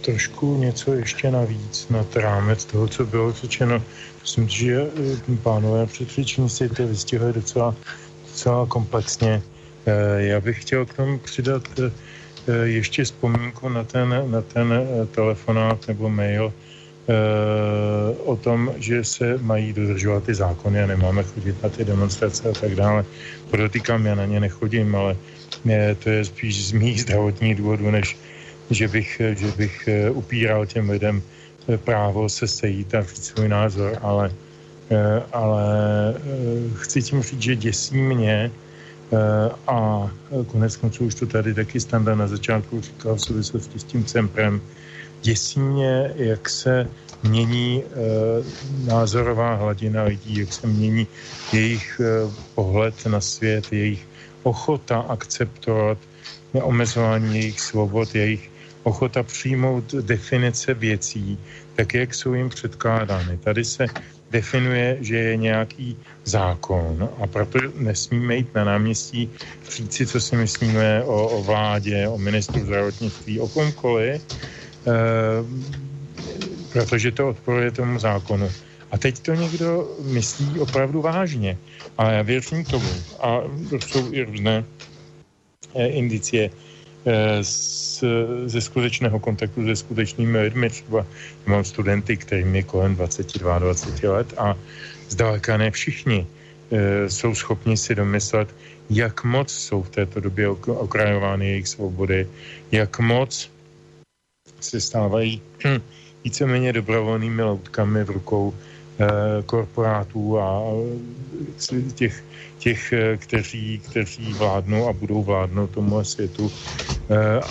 D: trošku něco ještě navíc nad rámec toho, co bylo řečeno. Myslím, že eh, pánové předřečníci to vystihli docela, docela komplexně. Eh, Já bych chtěl k tomu přidat eh, ještě vzpomínku na ten, na ten telefonát nebo mail o tom, že se mají dodržovat ty zákony a nemáme chodit na ty demonstrace a tak dále. Podotýkám, já na ně nechodím, ale to je spíš z mých zdravotních důvodů, než že bych, že bych upíral těm lidem právo se sejít a říct svůj názor, ale, ale chci tím říct, že děsí mě a konec konců už to tady taky Standa na začátku říkal v souvislosti s tím Cemprem, děsí mě, jak se mění názorová hladina lidí, jak se mění jejich pohled na svět, jejich ochota akceptovat omezování jejich svobod, jejich ochota přijmout definice věcí, tak jak jsou jim předkládány. Tady se definuje, že je nějaký zákon a proto nesmíme jít na náměstí říci, co si myslíme o, o vládě, o ministru zdravotnictví, o komkoliv, e, protože to odporuje tomu zákonu. A teď to někdo myslí opravdu vážně. A já věřím tomu. A jsou i různé e, indicie e, ze skutečného kontaktu se skutečnými lidmi. Třeba mám studenty, kterým je kolem 22-20 let a zdaleka ne všichni e, jsou schopni si domyslet, jak moc jsou v této době okrajovány jejich svobody, jak moc se stávají víceméně dobrovolnými loutkami v rukou korporátů a těch, těch kteří, kteří vládnou a budou vládnout tomu světu.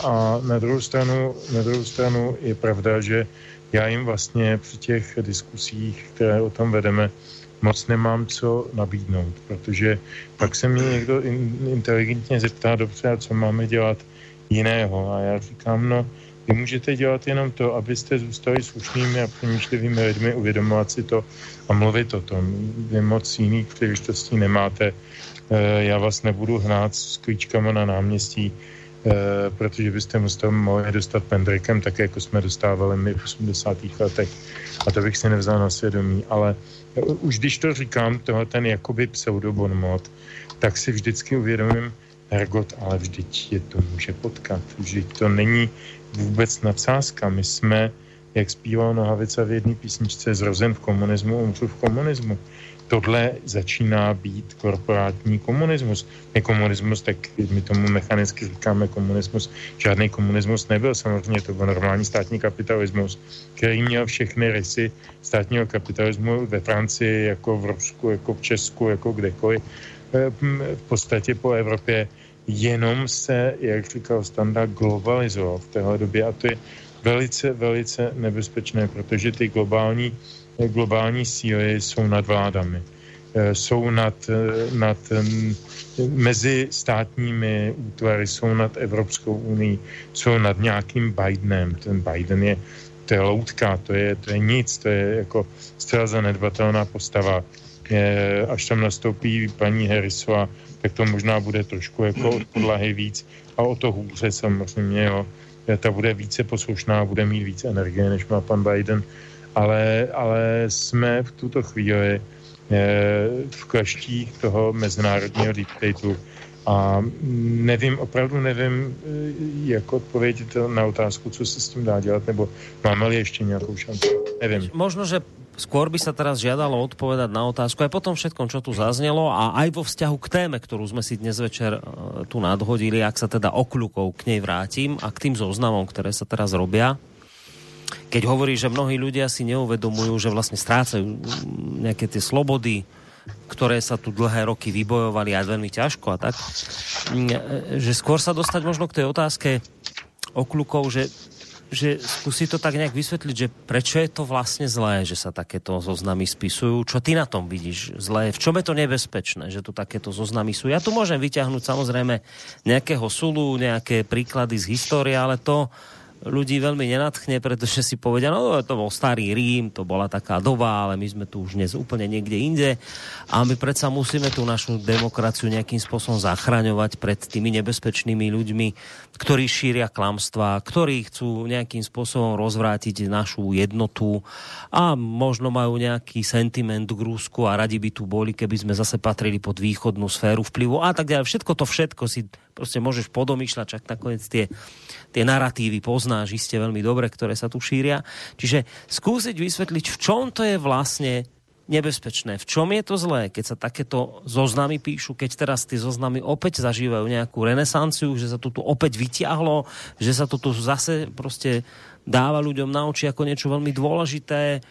D: A na druhou, stranu, na druhou stranu je pravda, že já jim vlastně při těch diskusích, které o tom vedeme, moc nemám co nabídnout, protože pak se mě někdo in, inteligentně zeptá, dobře, a co máme dělat jiného. A já říkám, no, Vy můžete dělat jenom to, abyste zůstali slušnými a přemýšlivými lidmi, uvědomovat si to a mluvit o tom. Vy moc jiných příležitostí nemáte. Eh, já vás nebudu hnát s klíčkama na náměstí, eh, protože byste museli mohli dostat pendrikem, tak jako jsme dostávali my v 80. letech. A to bych si nevzal na svědomí. Ale eh, už když to říkám, tohle ten jakoby pseudobonmot, tak si vždycky uvědomím, Ergot, ale vždyť je to může potkat. Vždyť to není vůbec nadsázka. My jsme, jak zpíval Nohavica v jedné písničce, zrozen v komunismu, umřu v komunismu. Tohle začíná být korporátní komunismus. My komunismus, tak my tomu mechanicky říkáme komunismus. Žádný komunismus nebyl, samozřejmě to byl normální státní kapitalismus, který měl všechny rysy státního kapitalismu ve Francii, jako v Rusku, jako v Česku, jako kdekoliv Eh, v podstatě po Evropě jenom se, jak říkal Standa, globalizoval v téhle době a to je velice, velice nebezpečné, protože ty globální, globální síly jsou nad vládami. Eh, jsou nad, eh, nad mezi státními útvary, jsou nad Evropskou unii, jsou nad nějakým Bidenem. Ten Biden je, to je loutka, to je, to je nic, to je jako zcela zanedbatelná postava až tam nastoupí paní Harrisová, tak to možná bude trošku jako od podlahy víc a o to hůře samozřejmě, jo. Ta bude více poslušná, bude mít více energie, než má pan Biden, ale, ale jsme v tuto chvíli v kleštích toho mezinárodního deep stateu a nevím, opravdu nevím, jak odpovědět na otázku, co se s tím dá dělat, nebo máme-li ještě nějakou šanci. Nevím.
B: Možno, že skôr by sa teraz žiadalo odpovedať na otázku aj po tom všetkom, čo tu zaznelo a aj vo vzťahu k téme, ktorú sme si dnes večer uh, tu nadhodili, ak sa teda okľukov k nej vrátim a k tým zoznamom, ktoré sa teraz robia. Keď hovorí, že mnohí ľudia si neuvedomujú, že vlastne strácajú nejaké tie slobody, ktoré sa tu dlhé roky vybojovali aj veľmi ťažko a tak, že skôr sa dostať možno k tej otázke okľukov, že že skúsi to tak nejak vysvetliť, že prečo je to vlastne zlé, že sa takéto zoznamy spisujú. Čo ty na tom vidíš zlé? V čom je to nebezpečné, že tu takéto zoznamy sú? Ja tu môžem vyťahnuť samozrejme nejakého sulu, nejaké príklady z histórie, ale to ľudí veľmi nenatchne, pretože si povedia, no to bol starý Rím, to bola taká doba, ale my sme tu už dnes úplne niekde inde a my predsa musíme tú našu demokraciu nejakým spôsobom zachraňovať pred tými nebezpečnými ľuďmi, ktorí šíria klamstva, ktorí chcú nejakým spôsobom rozvrátiť našu jednotu a možno majú nejaký sentiment k Rusku a radi by tu boli, keby sme zase patrili pod východnú sféru vplyvu a tak ďalej. Všetko to všetko si prostě môžeš podomýšľať, čak nakoniec tie, tie narratívy poznáš iste veľmi dobre, ktoré sa tu šíria. Čiže skúsiť vysvetliť, v čom to je vlastne nebezpečné. V čom je to zlé, keď sa takéto zoznamy píšu, keď teraz tie zoznamy opäť zažívajú nejakú renesanciu, že sa to tu opäť vyťahlo, že sa to tu zase prostě dáva ľuďom na oči ako niečo veľmi dôležité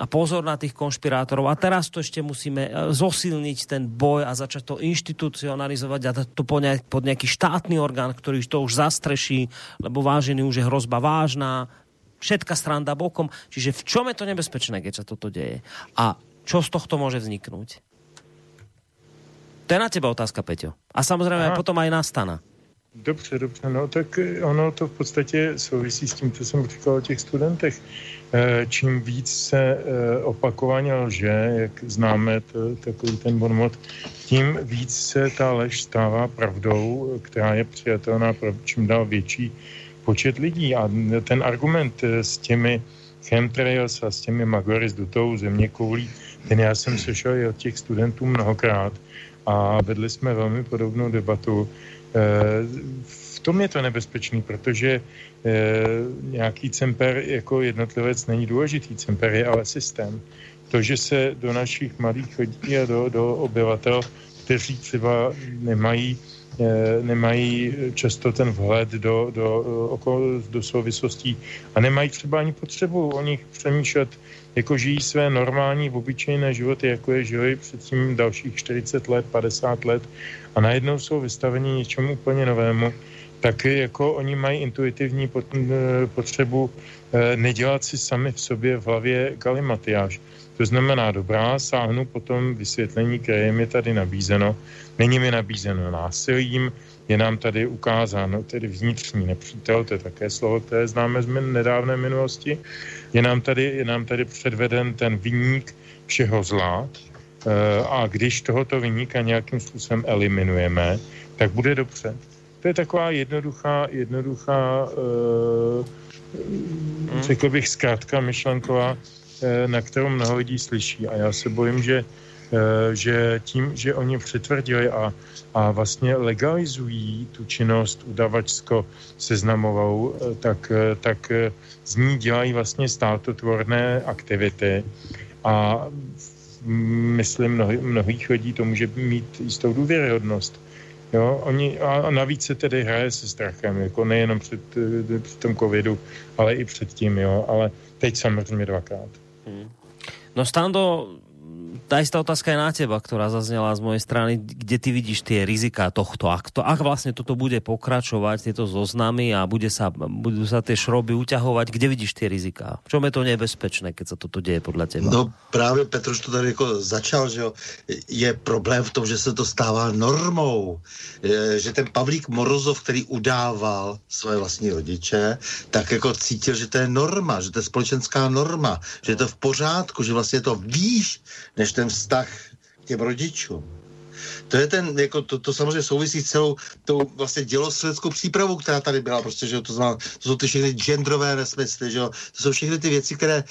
B: a pozor na tých konšpirátorov. A teraz to ešte musíme eh, zosilniť ten boj a začať to institucionalizovať a to pod nejaký štátny orgán, ktorý to už zastreší, lebo vážený už je hrozba vážná, všetka stranda bokom. Čiže v čom je to nebezpečné, keď sa toto deje? A čo z tohto môže vzniknúť? To je na teba otázka, Peťo. A samozrejme Aha. potom aj na Stana.
D: Dobře, dobře, no tak ono to v podstatě souvisí s tím, co jsem říkal o těch studentech. Eh, čím víc se eh, opakovaně lže, jak známe to, takový ten bonmot, tím víc se ta lež stává pravdou, která je přijatelná pro čím dál větší počet lidí. A ten argument eh, s těmi chemtrails a s těmi magory dutou země koulí, ten já jsem slyšel i od těch studentů mnohokrát a vedli jsme velmi podobnou debatu. V tom je to nebezpečný, protože Eh, nějaký cemper jako jednotlivec není důležitý, cemper je ale systém. To, že se do našich mladých lidí a do, do obyvatel, kteří třeba nemají eh, nemají často ten vhled do, do, do, do souvislostí a nemají třeba ani potřebu o nich přemýšlet, jako žijí své normální, obyčejné životy, jako je žili předtím dalších 40 let, 50 let a najednou jsou vystaveni něčemu úplně novému, tak jako oni mají intuitivní potřebu eh, nedělat si sami v sobě v hlavě galimatiáž. To znamená, dobrá, sáhnu potom vysvětlení, které je mi tady nabízeno. Není mi nabízeno násilím, je nám tady ukázáno tedy vnitřní nepřítel, to je také slovo, které známe z nedávné minulosti. Je nám tady, je nám tady předveden ten vyník všeho zla, eh, a když tohoto vyníka nějakým způsobem eliminujeme, tak bude dobře. To je taková jednoduchá, jednoduchá, uh, řekl bych zkrátka myšlenková, uh, na kterou mnoho lidí slyší. A já se bojím, že, uh, že tím, že oni přitvrdili a, a vlastně legalizují tu činnost udavačsko seznamovou, tak, tak z ní dělají vlastně státotvorné aktivity a myslím, mnohý, mnohých lidí to může mít jistou důvěryhodnost. Jo, oni, a navíc se tedy hraje se strachem, jako nejenom před, eh, před tom covidu, ale i předtím, jo, ale teď samozřejmě dvakrát. Hmm.
B: No Stando, tá istá otázka je na teba, ktorá zaznela z mojej strany, kde ty vidíš tie rizika tohto, ak, to, ak vlastne toto bude pokračovať, tieto zoznamy a bude sa, budú sa tie šroby uťahovať, kde vidíš tie rizika? V čom je to nebezpečné, keď sa toto děje podle teba?
C: No právě Petr to tady jako začal, že jo, je problém v tom, že se to stává normou, že ten Pavlík Morozov, který udával své vlastní rodiče, tak jako cítil, že to je norma, že to je společenská norma, že je to v pořádku, že vlastně to víš, než ten vztah k těm rodičům. To je ten, jako to, to samozřejmě souvisí s celou tou vlastně dělostředskou přípravou, která tady byla, prostě, že to, znamená, to jsou ty všechny genderové nesmysly, že jo, to jsou všechny ty věci, které e,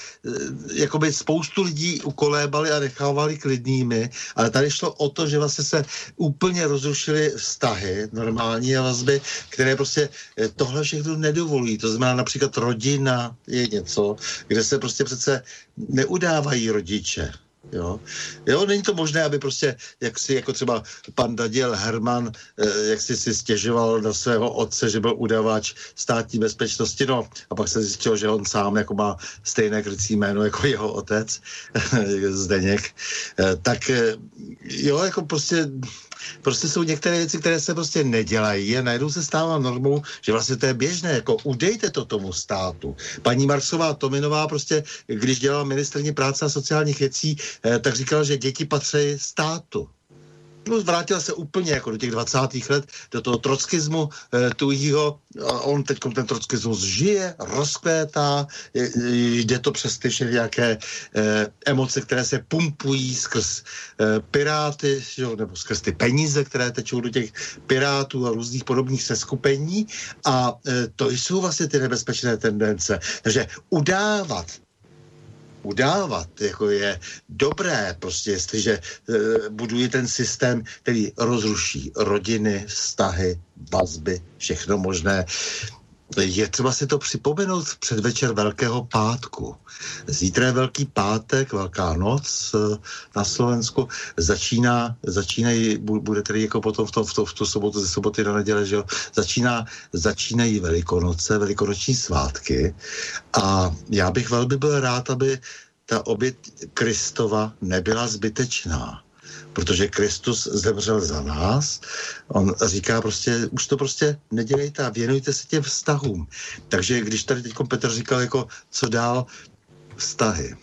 C: jakoby spoustu lidí ukolébali a nechávali klidnými, ale tady šlo o to, že vlastně se úplně rozrušily vztahy, normální vazby, které prostě e, tohle všechno nedovolují. To znamená například rodina je něco, kde se prostě přece neudávají rodiče Jo? jo, není to možné, aby prostě, jak si jako třeba pan Daniel Herman, eh, jak si si stěžoval na svého otce, že byl udavač státní bezpečnosti, no a pak se zjistil, že on sám jako má stejné krycí jméno jako jeho otec, Zdeněk, eh, tak eh, jo, jako prostě prostě jsou některé věci, které se prostě nedělají a najednou se stává normou, že vlastně to je běžné, jako udejte to tomu státu. Paní Marksová Tominová prostě, když dělala ministrní práce a sociálních věcí, eh, tak říkala, že děti patří státu no, vrátil se úplně jako do těch 20. let, do toho trockismu e, tujího. A on teď ten trockismus žije, rozkvétá, je, jde to přes ty nějaké e, emoce, které se pumpují skrz e, piráty, jo, nebo skrz ty peníze, které tečou do těch pirátů a různých podobných seskupení. A e, to jsou vlastně ty nebezpečné tendence. Takže udávat udávat, jako je dobré, prostě jestliže e, budují ten systém, který rozruší rodiny, vztahy, vazby, všechno možné. Je třeba si to připomenout v předvečer Velkého pátku. Zítra je Velký pátek, Velká noc eh, na Slovensku. Začíná, začínají, bude tedy jako potom v, tom, v, to, v tu sobotu, ze soboty na neděle, že jo, začíná, začínají Velikonoce, Velikonoční svátky a já bych velmi byl rád, aby ta oběť Kristova nebyla zbytečná protože Kristus zemřel za nás. On říká prostě, už to prostě nedělejte a věnujte se těm vztahům. Takže když tady teď Petr říkal, jako co dál, vztahy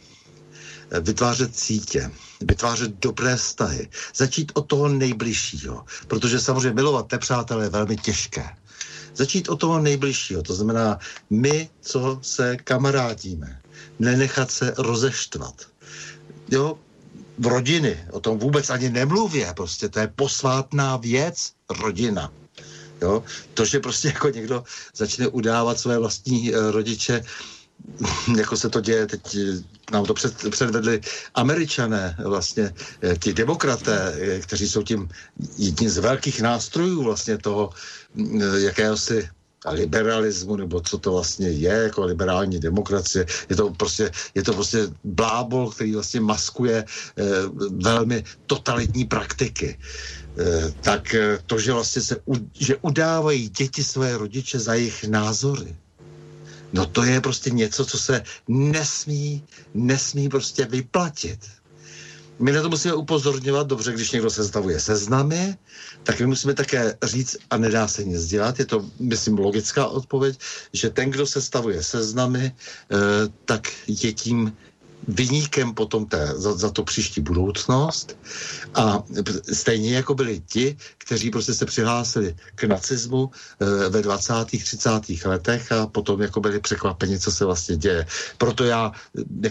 C: vytvářet sítě, vytvářet dobré vztahy, začít od toho nejbližšího, protože samozřejmě milovat nepřátelé je velmi těžké. Začít od toho nejbližšího, to znamená my, co se kamarádíme, nenechat se rozeštvat. Jo, v rodiny, o tom vůbec ani nemluvě, prostě to je posvátná věc, rodina. Jo? To, že prostě jako někdo začne udávat své vlastní uh, rodiče, jako se to děje teď, eh, nám to před, předvedli američané, vlastně eh, ti demokraté, kteří jsou tím jedním z velkých nástrojů vlastně toho jakéhosi liberalismu, nebo co to vlastně je, jako liberální demokracie. Je to prostě, je to prostě blábol, který vlastně maskuje eh, velmi totalitní praktiky. Eh, tak eh, to, že vlastně se, u, že udávají děti své rodiče za jejich názory, no to je prostě něco, co se nesmí, nesmí prostě vyplatit. My na to musíme upozorňovat, dobře, když někdo sestavuje seznamy, tak my musíme také říct, a nedá se nic dělat, je to, myslím, logická odpověď, že ten, kdo sestavuje seznamy, eh, tak je tím vyníkem potom té, za, za to příští budoucnost a stejně jako byli ti, kteří prostě se přihlásili k nacismu e, ve 20. 30. letech a potom jako byli překvapeni, co se vlastně děje. Proto já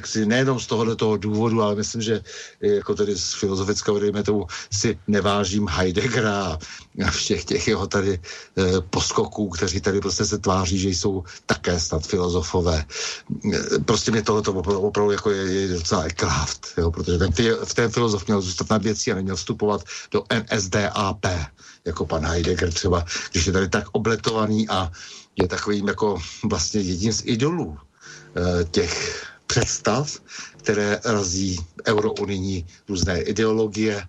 C: si nejenom z tohohle toho důvodu, ale myslím, že jako tedy z filozofického, dejme tomu, si nevážím Heideggera všech těch jeho tady e, poskoků, kteří tady prostě se tváří, že jsou také snad filozofové. E, prostě mě tohle opravdu jako je, je docela ekláft, jo, protože ten, v ten filozof měl zůstat na věci a neměl vstupovat do NSDAP, jako pan Heidegger třeba, když je tady tak obletovaný a je takovým jako vlastně jedním z idolů e, těch představ, které razí eurounijní různé ideologie,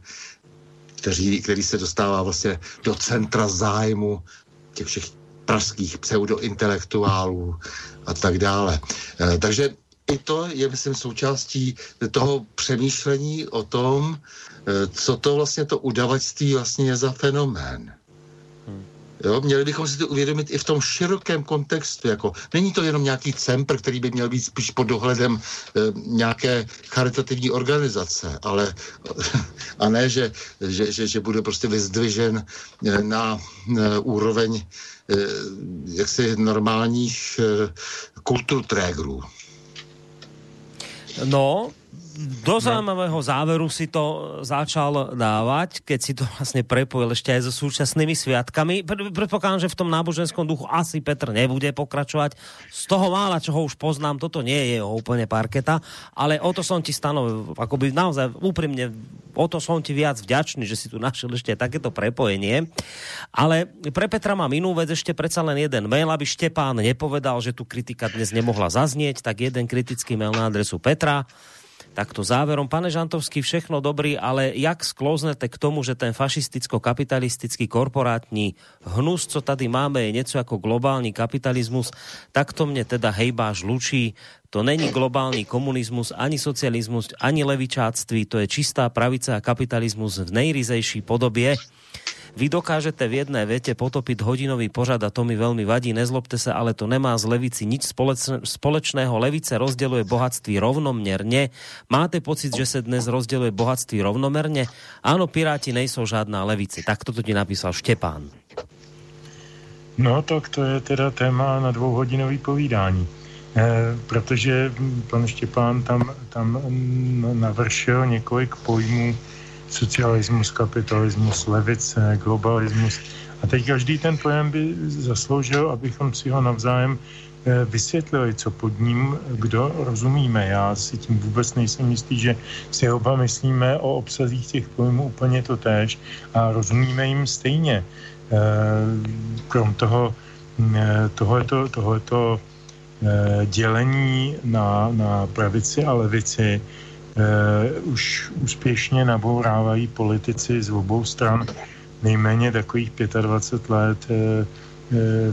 C: kteří, který se dostává vlastně do centra zájmu těch všech pražských pseudointelektuálů a tak dále. E, takže i to je, myslím, součástí toho přemýšlení o tom, e, co to vlastně to udavačství vlastně je za fenomén. Jo, měli bychom si to uvědomit i v tom širokém kontextu. Jako, není to jenom nějaký cempr, který by měl být spíš pod dohledem e, nějaké charitativní organizace, ale a ne, že, že, že, že bude prostě vyzdvižen e, na e, úroveň e, jaksi normálních e, kulturtrégrů.
B: No, do zaujímavého záveru si to začal dávať, keď si to vlastne prepojil ešte aj so súčasnými sviatkami. Predpokladám, že v tom náboženskom duchu asi Petr nebude pokračovať. Z toho mála, čo ho už poznám, toto nie je úplne parketa, ale o to som ti stanovil, akoby naozaj úprimne, o to som ti viac vďačný, že si tu našiel ešte takéto prepojenie. Ale pre Petra mám inú vec, ešte predsa len jeden mail, aby Štepán nepovedal, že tu kritika dnes nemohla zaznieť, tak jeden kritický mail na adresu Petra takto záverom. Pane Žantovský, všechno dobrý, ale jak skloznete k tomu, že ten fašisticko-kapitalistický korporátní hnus, co tady máme, je něco jako globální kapitalismus, tak to mě teda hejbáš lučí. To není globální komunismus, ani socialismus, ani levičáctví, to je čistá pravice a kapitalismus v nejryzejší podobě. Vy dokážete v jedné větě potopit hodinový pořad a to mi velmi vadí. Nezlobte se, ale to nemá z levici nič společného. Levice rozděluje bohatství rovnoměrně. Máte pocit, že se dnes rozděluje bohatství rovnoměrně? Ano, Piráti nejsou žádná levice. Tak toto ti napísal Štěpán.
D: No tak to je teda téma na dvouhodinový povídání. Eh, protože pan Štěpán tam, tam navršil několik pojmů, socialismus, kapitalismus, levice, globalismus. A teď každý ten pojem by zasloužil, abychom si ho navzájem eh, vysvětlili, co pod ním, kdo rozumíme. Já si tím vůbec nejsem jistý, že si oba myslíme o obsazích těch pojmů úplně to též a rozumíme jim stejně. Eh, krom toho, eh, tohleto, tohleto dělení na, na pravici a levici uh, už úspěšně nabourávají politici z obou stran nejméně takových 25 let. Uh,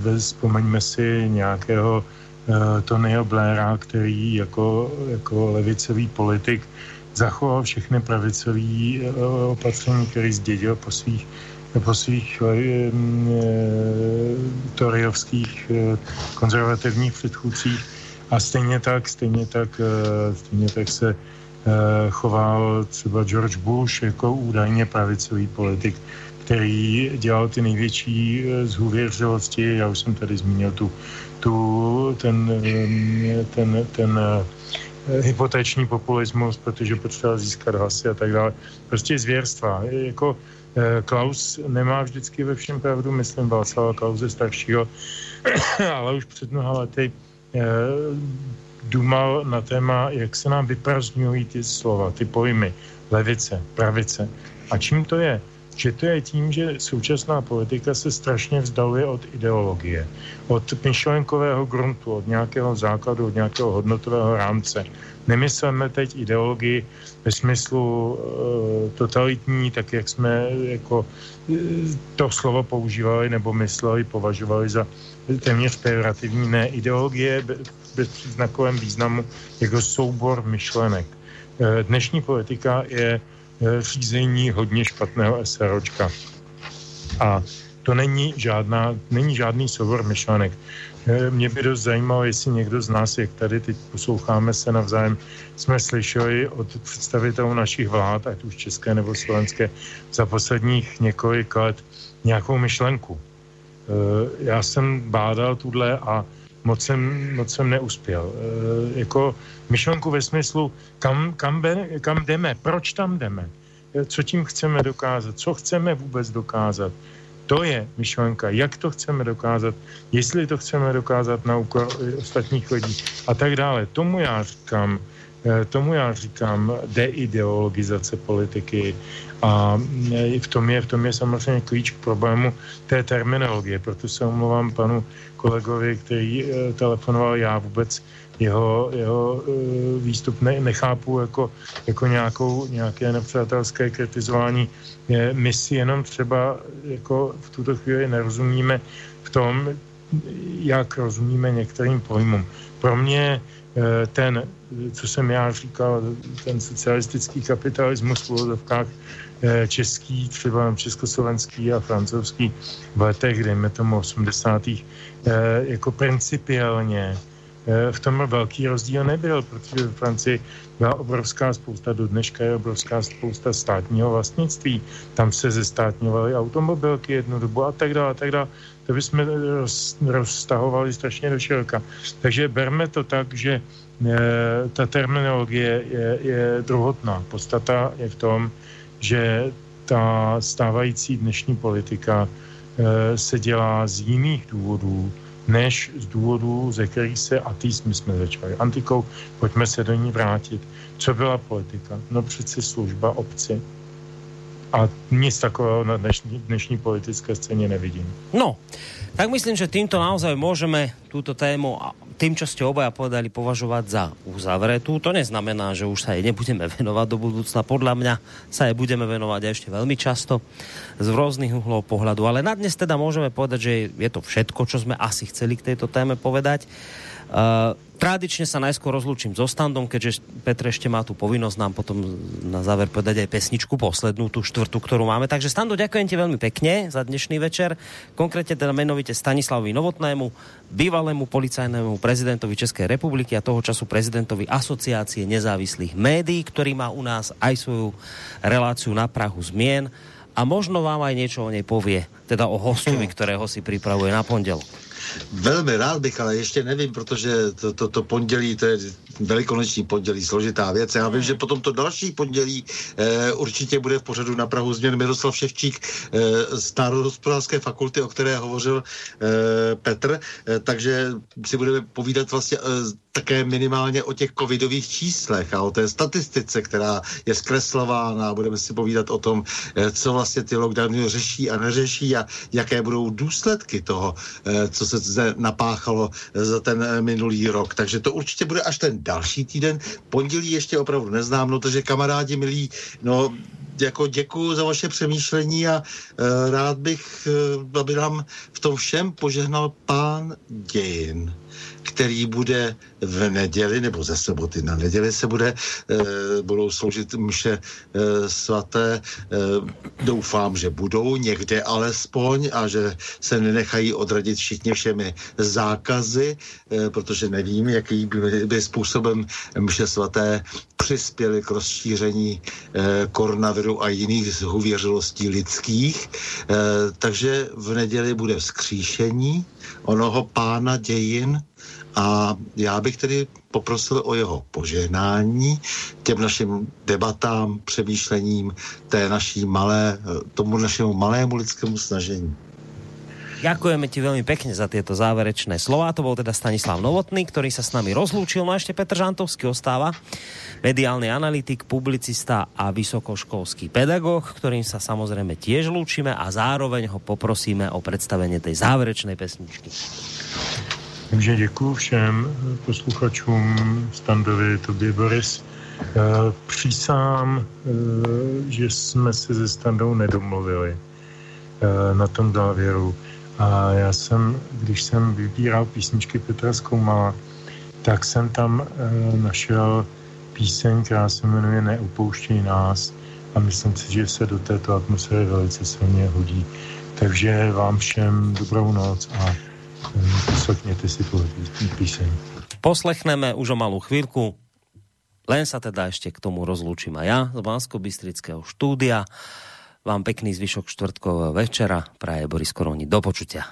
D: uh, vzpomeňme si nějakého uh, Tonyho Blaira, který jako, jako levicový politik zachoval všechny pravicové uh, opatření, který zdědil po svých po svých uh, toriovských konzervativních předchůdcích a stejně tak, stejně tak, stejně tak se Eh, choval třeba George Bush jako údajně pravicový politik, který dělal ty největší eh, zhůvěřivosti. Já už jsem tady zmínil tu, tu ten, eh, ten, ten hypotéční populismus, protože potřeboval získat hlasy a tak dále. Prostě zvěrstva. Jako Klaus nemá vždycky ve všem pravdu, myslím Václava Klauze staršího, ale už před mnoha lety dumal na téma, jak se nám vyprazňují ty slova, ty pojmy, levice, pravice. A čím to je? Že to je tím, že současná politika se strašně vzdaluje od ideologie, od myšlenkového gruntu, od nějakého základu, od nějakého hodnotového rámce. Nemyslíme teď ideologii ve smyslu e, totalitní, tak jak jsme jako e, to slovo používali nebo mysleli, považovali za téměř pejorativní. Ne, ideologie bezpříznakovém významu jako soubor myšlenek. Eh, dnešní politika je řízení hodně špatného SROčka. A to není, žádná, není žádný soubor myšlenek. Eh, mě by dost zajímalo, jestli někdo z nás, jak tady teď posloucháme se navzájem, jsme slyšeli od představitelů našich vlád, ať už české nebo slovenské, za posledních několik let nějakou myšlenku. Eh, já jsem bádal tuhle a moc jsem, moc jsem neuspěl. E, jako myšlenku ve smyslu, kam, kam, be, kam jdeme, proč tam jdeme, co tím chceme dokázat, co chceme vůbec dokázat, to je myšlenka, jak to chceme dokázat, jestli to chceme dokázat na úkor ostatních lidí a tak dále. Tomu já říkám, eh, tomu já říkám deideologizace politiky a eh, v tom je, v tom je samozřejmě klíč k problému té terminologie. Proto se omlouvám panu kolegovi, který eh, telefonoval, já vůbec jeho, jeho uh, výstup ne, nechápu jako, jako nějakou, nějaké nepřátelské kritizování. My si jenom třeba jako v tuto chvíli nerozumíme v tom, jak rozumíme některým pojmům. Pro mě uh, ten, co jsem já říkal, ten socialistický kapitalismus v úvodovkách český, třeba československý a francouzský v letech, dejme tomu 80. jako principiálně Eh, v tom velký rozdíl nebyl, protože v Francii byla obrovská spousta, do dneška je obrovská spousta státního vlastnictví. Tam se zestátňovaly automobilky jednu dobu a tak dále, a tak dále. To bychom roz, rozstahovali strašně do široka. Takže berme to tak, že e, ta terminologie je, je druhotná. Podstata je v tom, že ta stávající dnešní politika e, se dělá z jiných důvodů, než z důvodů, ze kterých se ateismy jsme začali. Antikou, pojďme se do ní vrátit. Co byla politika? No přeci služba obci. A nic takového na dnešní, dnešní politické scéně nevidím.
B: No, tak myslím, že týmto naozaj môžeme túto tému tým, čo ste obaja povedali, považovať za uzavretú. To neznamená, že už sa jej nebudeme venovať do budúcna. Podľa mňa sa jej budeme venovať ešte veľmi často z rôznych uhlov pohľadu. Ale na dnes teda môžeme povedať, že je to všetko, čo sme asi chceli k tejto téme povedať. Uh, tradične sa najskôr rozlúčim so standom, keďže Petr ešte má tú povinnosť nám potom na záver povedať aj pesničku poslednú, tú štvrtú, ktorú máme. Takže Stando, ďakujem ti veľmi pekne za dnešný večer. Konkrétne teda menovite Stanislavovi Novotnému, bývalému policajnému prezidentovi Českej republiky a toho času prezidentovi Asociácie nezávislých médií, ktorý má u nás aj svoju reláciu na Prahu zmien a možno vám aj niečo o nej povie, teda o hostovi, ktorého si pripravuje na pondelok.
C: Velmi rád bych, ale ještě nevím, protože to, to, to pondělí, to je velikonoční pondělí, složitá věc. Já vím, že potom to další pondělí eh, určitě bude v pořadu na Prahu změn Miroslav Ševčík eh, z Národohospodářské fakulty, o které hovořil eh, Petr, eh, takže si budeme povídat vlastně eh, také minimálně o těch covidových číslech a o té statistice, která je zkreslována. Budeme si povídat o tom, eh, co vlastně ty lockdowny řeší a neřeší a jaké budou důsledky toho, eh, co se zde napáchalo za ten eh, minulý rok. Takže to určitě bude až ten další týden. Pondělí ještě opravdu neznám, no takže kamarádi milí, no jako děkuji za vaše přemýšlení a e, rád bych, e, aby nám v tom všem požehnal pán dějin který bude v neděli nebo ze soboty na neděli se bude, e, budou sloužit mše e, svaté. E, doufám, že budou někde alespoň a že se nenechají odradit všichni všemi zákazy, protože nevím, jaký by, by způsobem mše svaté přispěly k rozšíření koronaviru a jiných zhuvěřilostí lidských. Takže v neděli bude vzkříšení onoho pána dějin, a já bych tedy poprosil o jeho požehnání těm našim debatám, přemýšlením, té naší malé, tomu našemu malému lidskému snažení.
B: Ďakujeme ti veľmi pekne za tieto záverečné slova. To bol teda Stanislav Novotný, ktorý sa s nami rozlúčil. No a ešte Petr Žantovský ostáva, mediálny analytik, publicista a vysokoškolský pedagóg, ktorým sa samozrejme tiež lúčime a zároveň ho poprosíme o predstavenie tej záverečnej pesničky.
D: Takže děkuji všem posluchačům, Standovi, tobě Boris. Eh, přísám, eh, že jsme se se Standou nedomluvili eh, na tom závěru. A já jsem, když jsem vybíral písničky Petra Zkoumala, tak jsem tam e, našel píseň, která se jmenuje Neopouštěj nás a myslím si, že se do této atmosféry velice silně hodí. Takže vám všem dobrou noc a eh, poslechněte si tu píseň.
E: Poslechneme už o malou chvíľku, len sa teda ešte k tomu rozlúčim a ja z Vánsko-Bystrického štúdia. Vám pekný zvyšok štvrtkového večera. Praje Boris Koroni. Do počutia.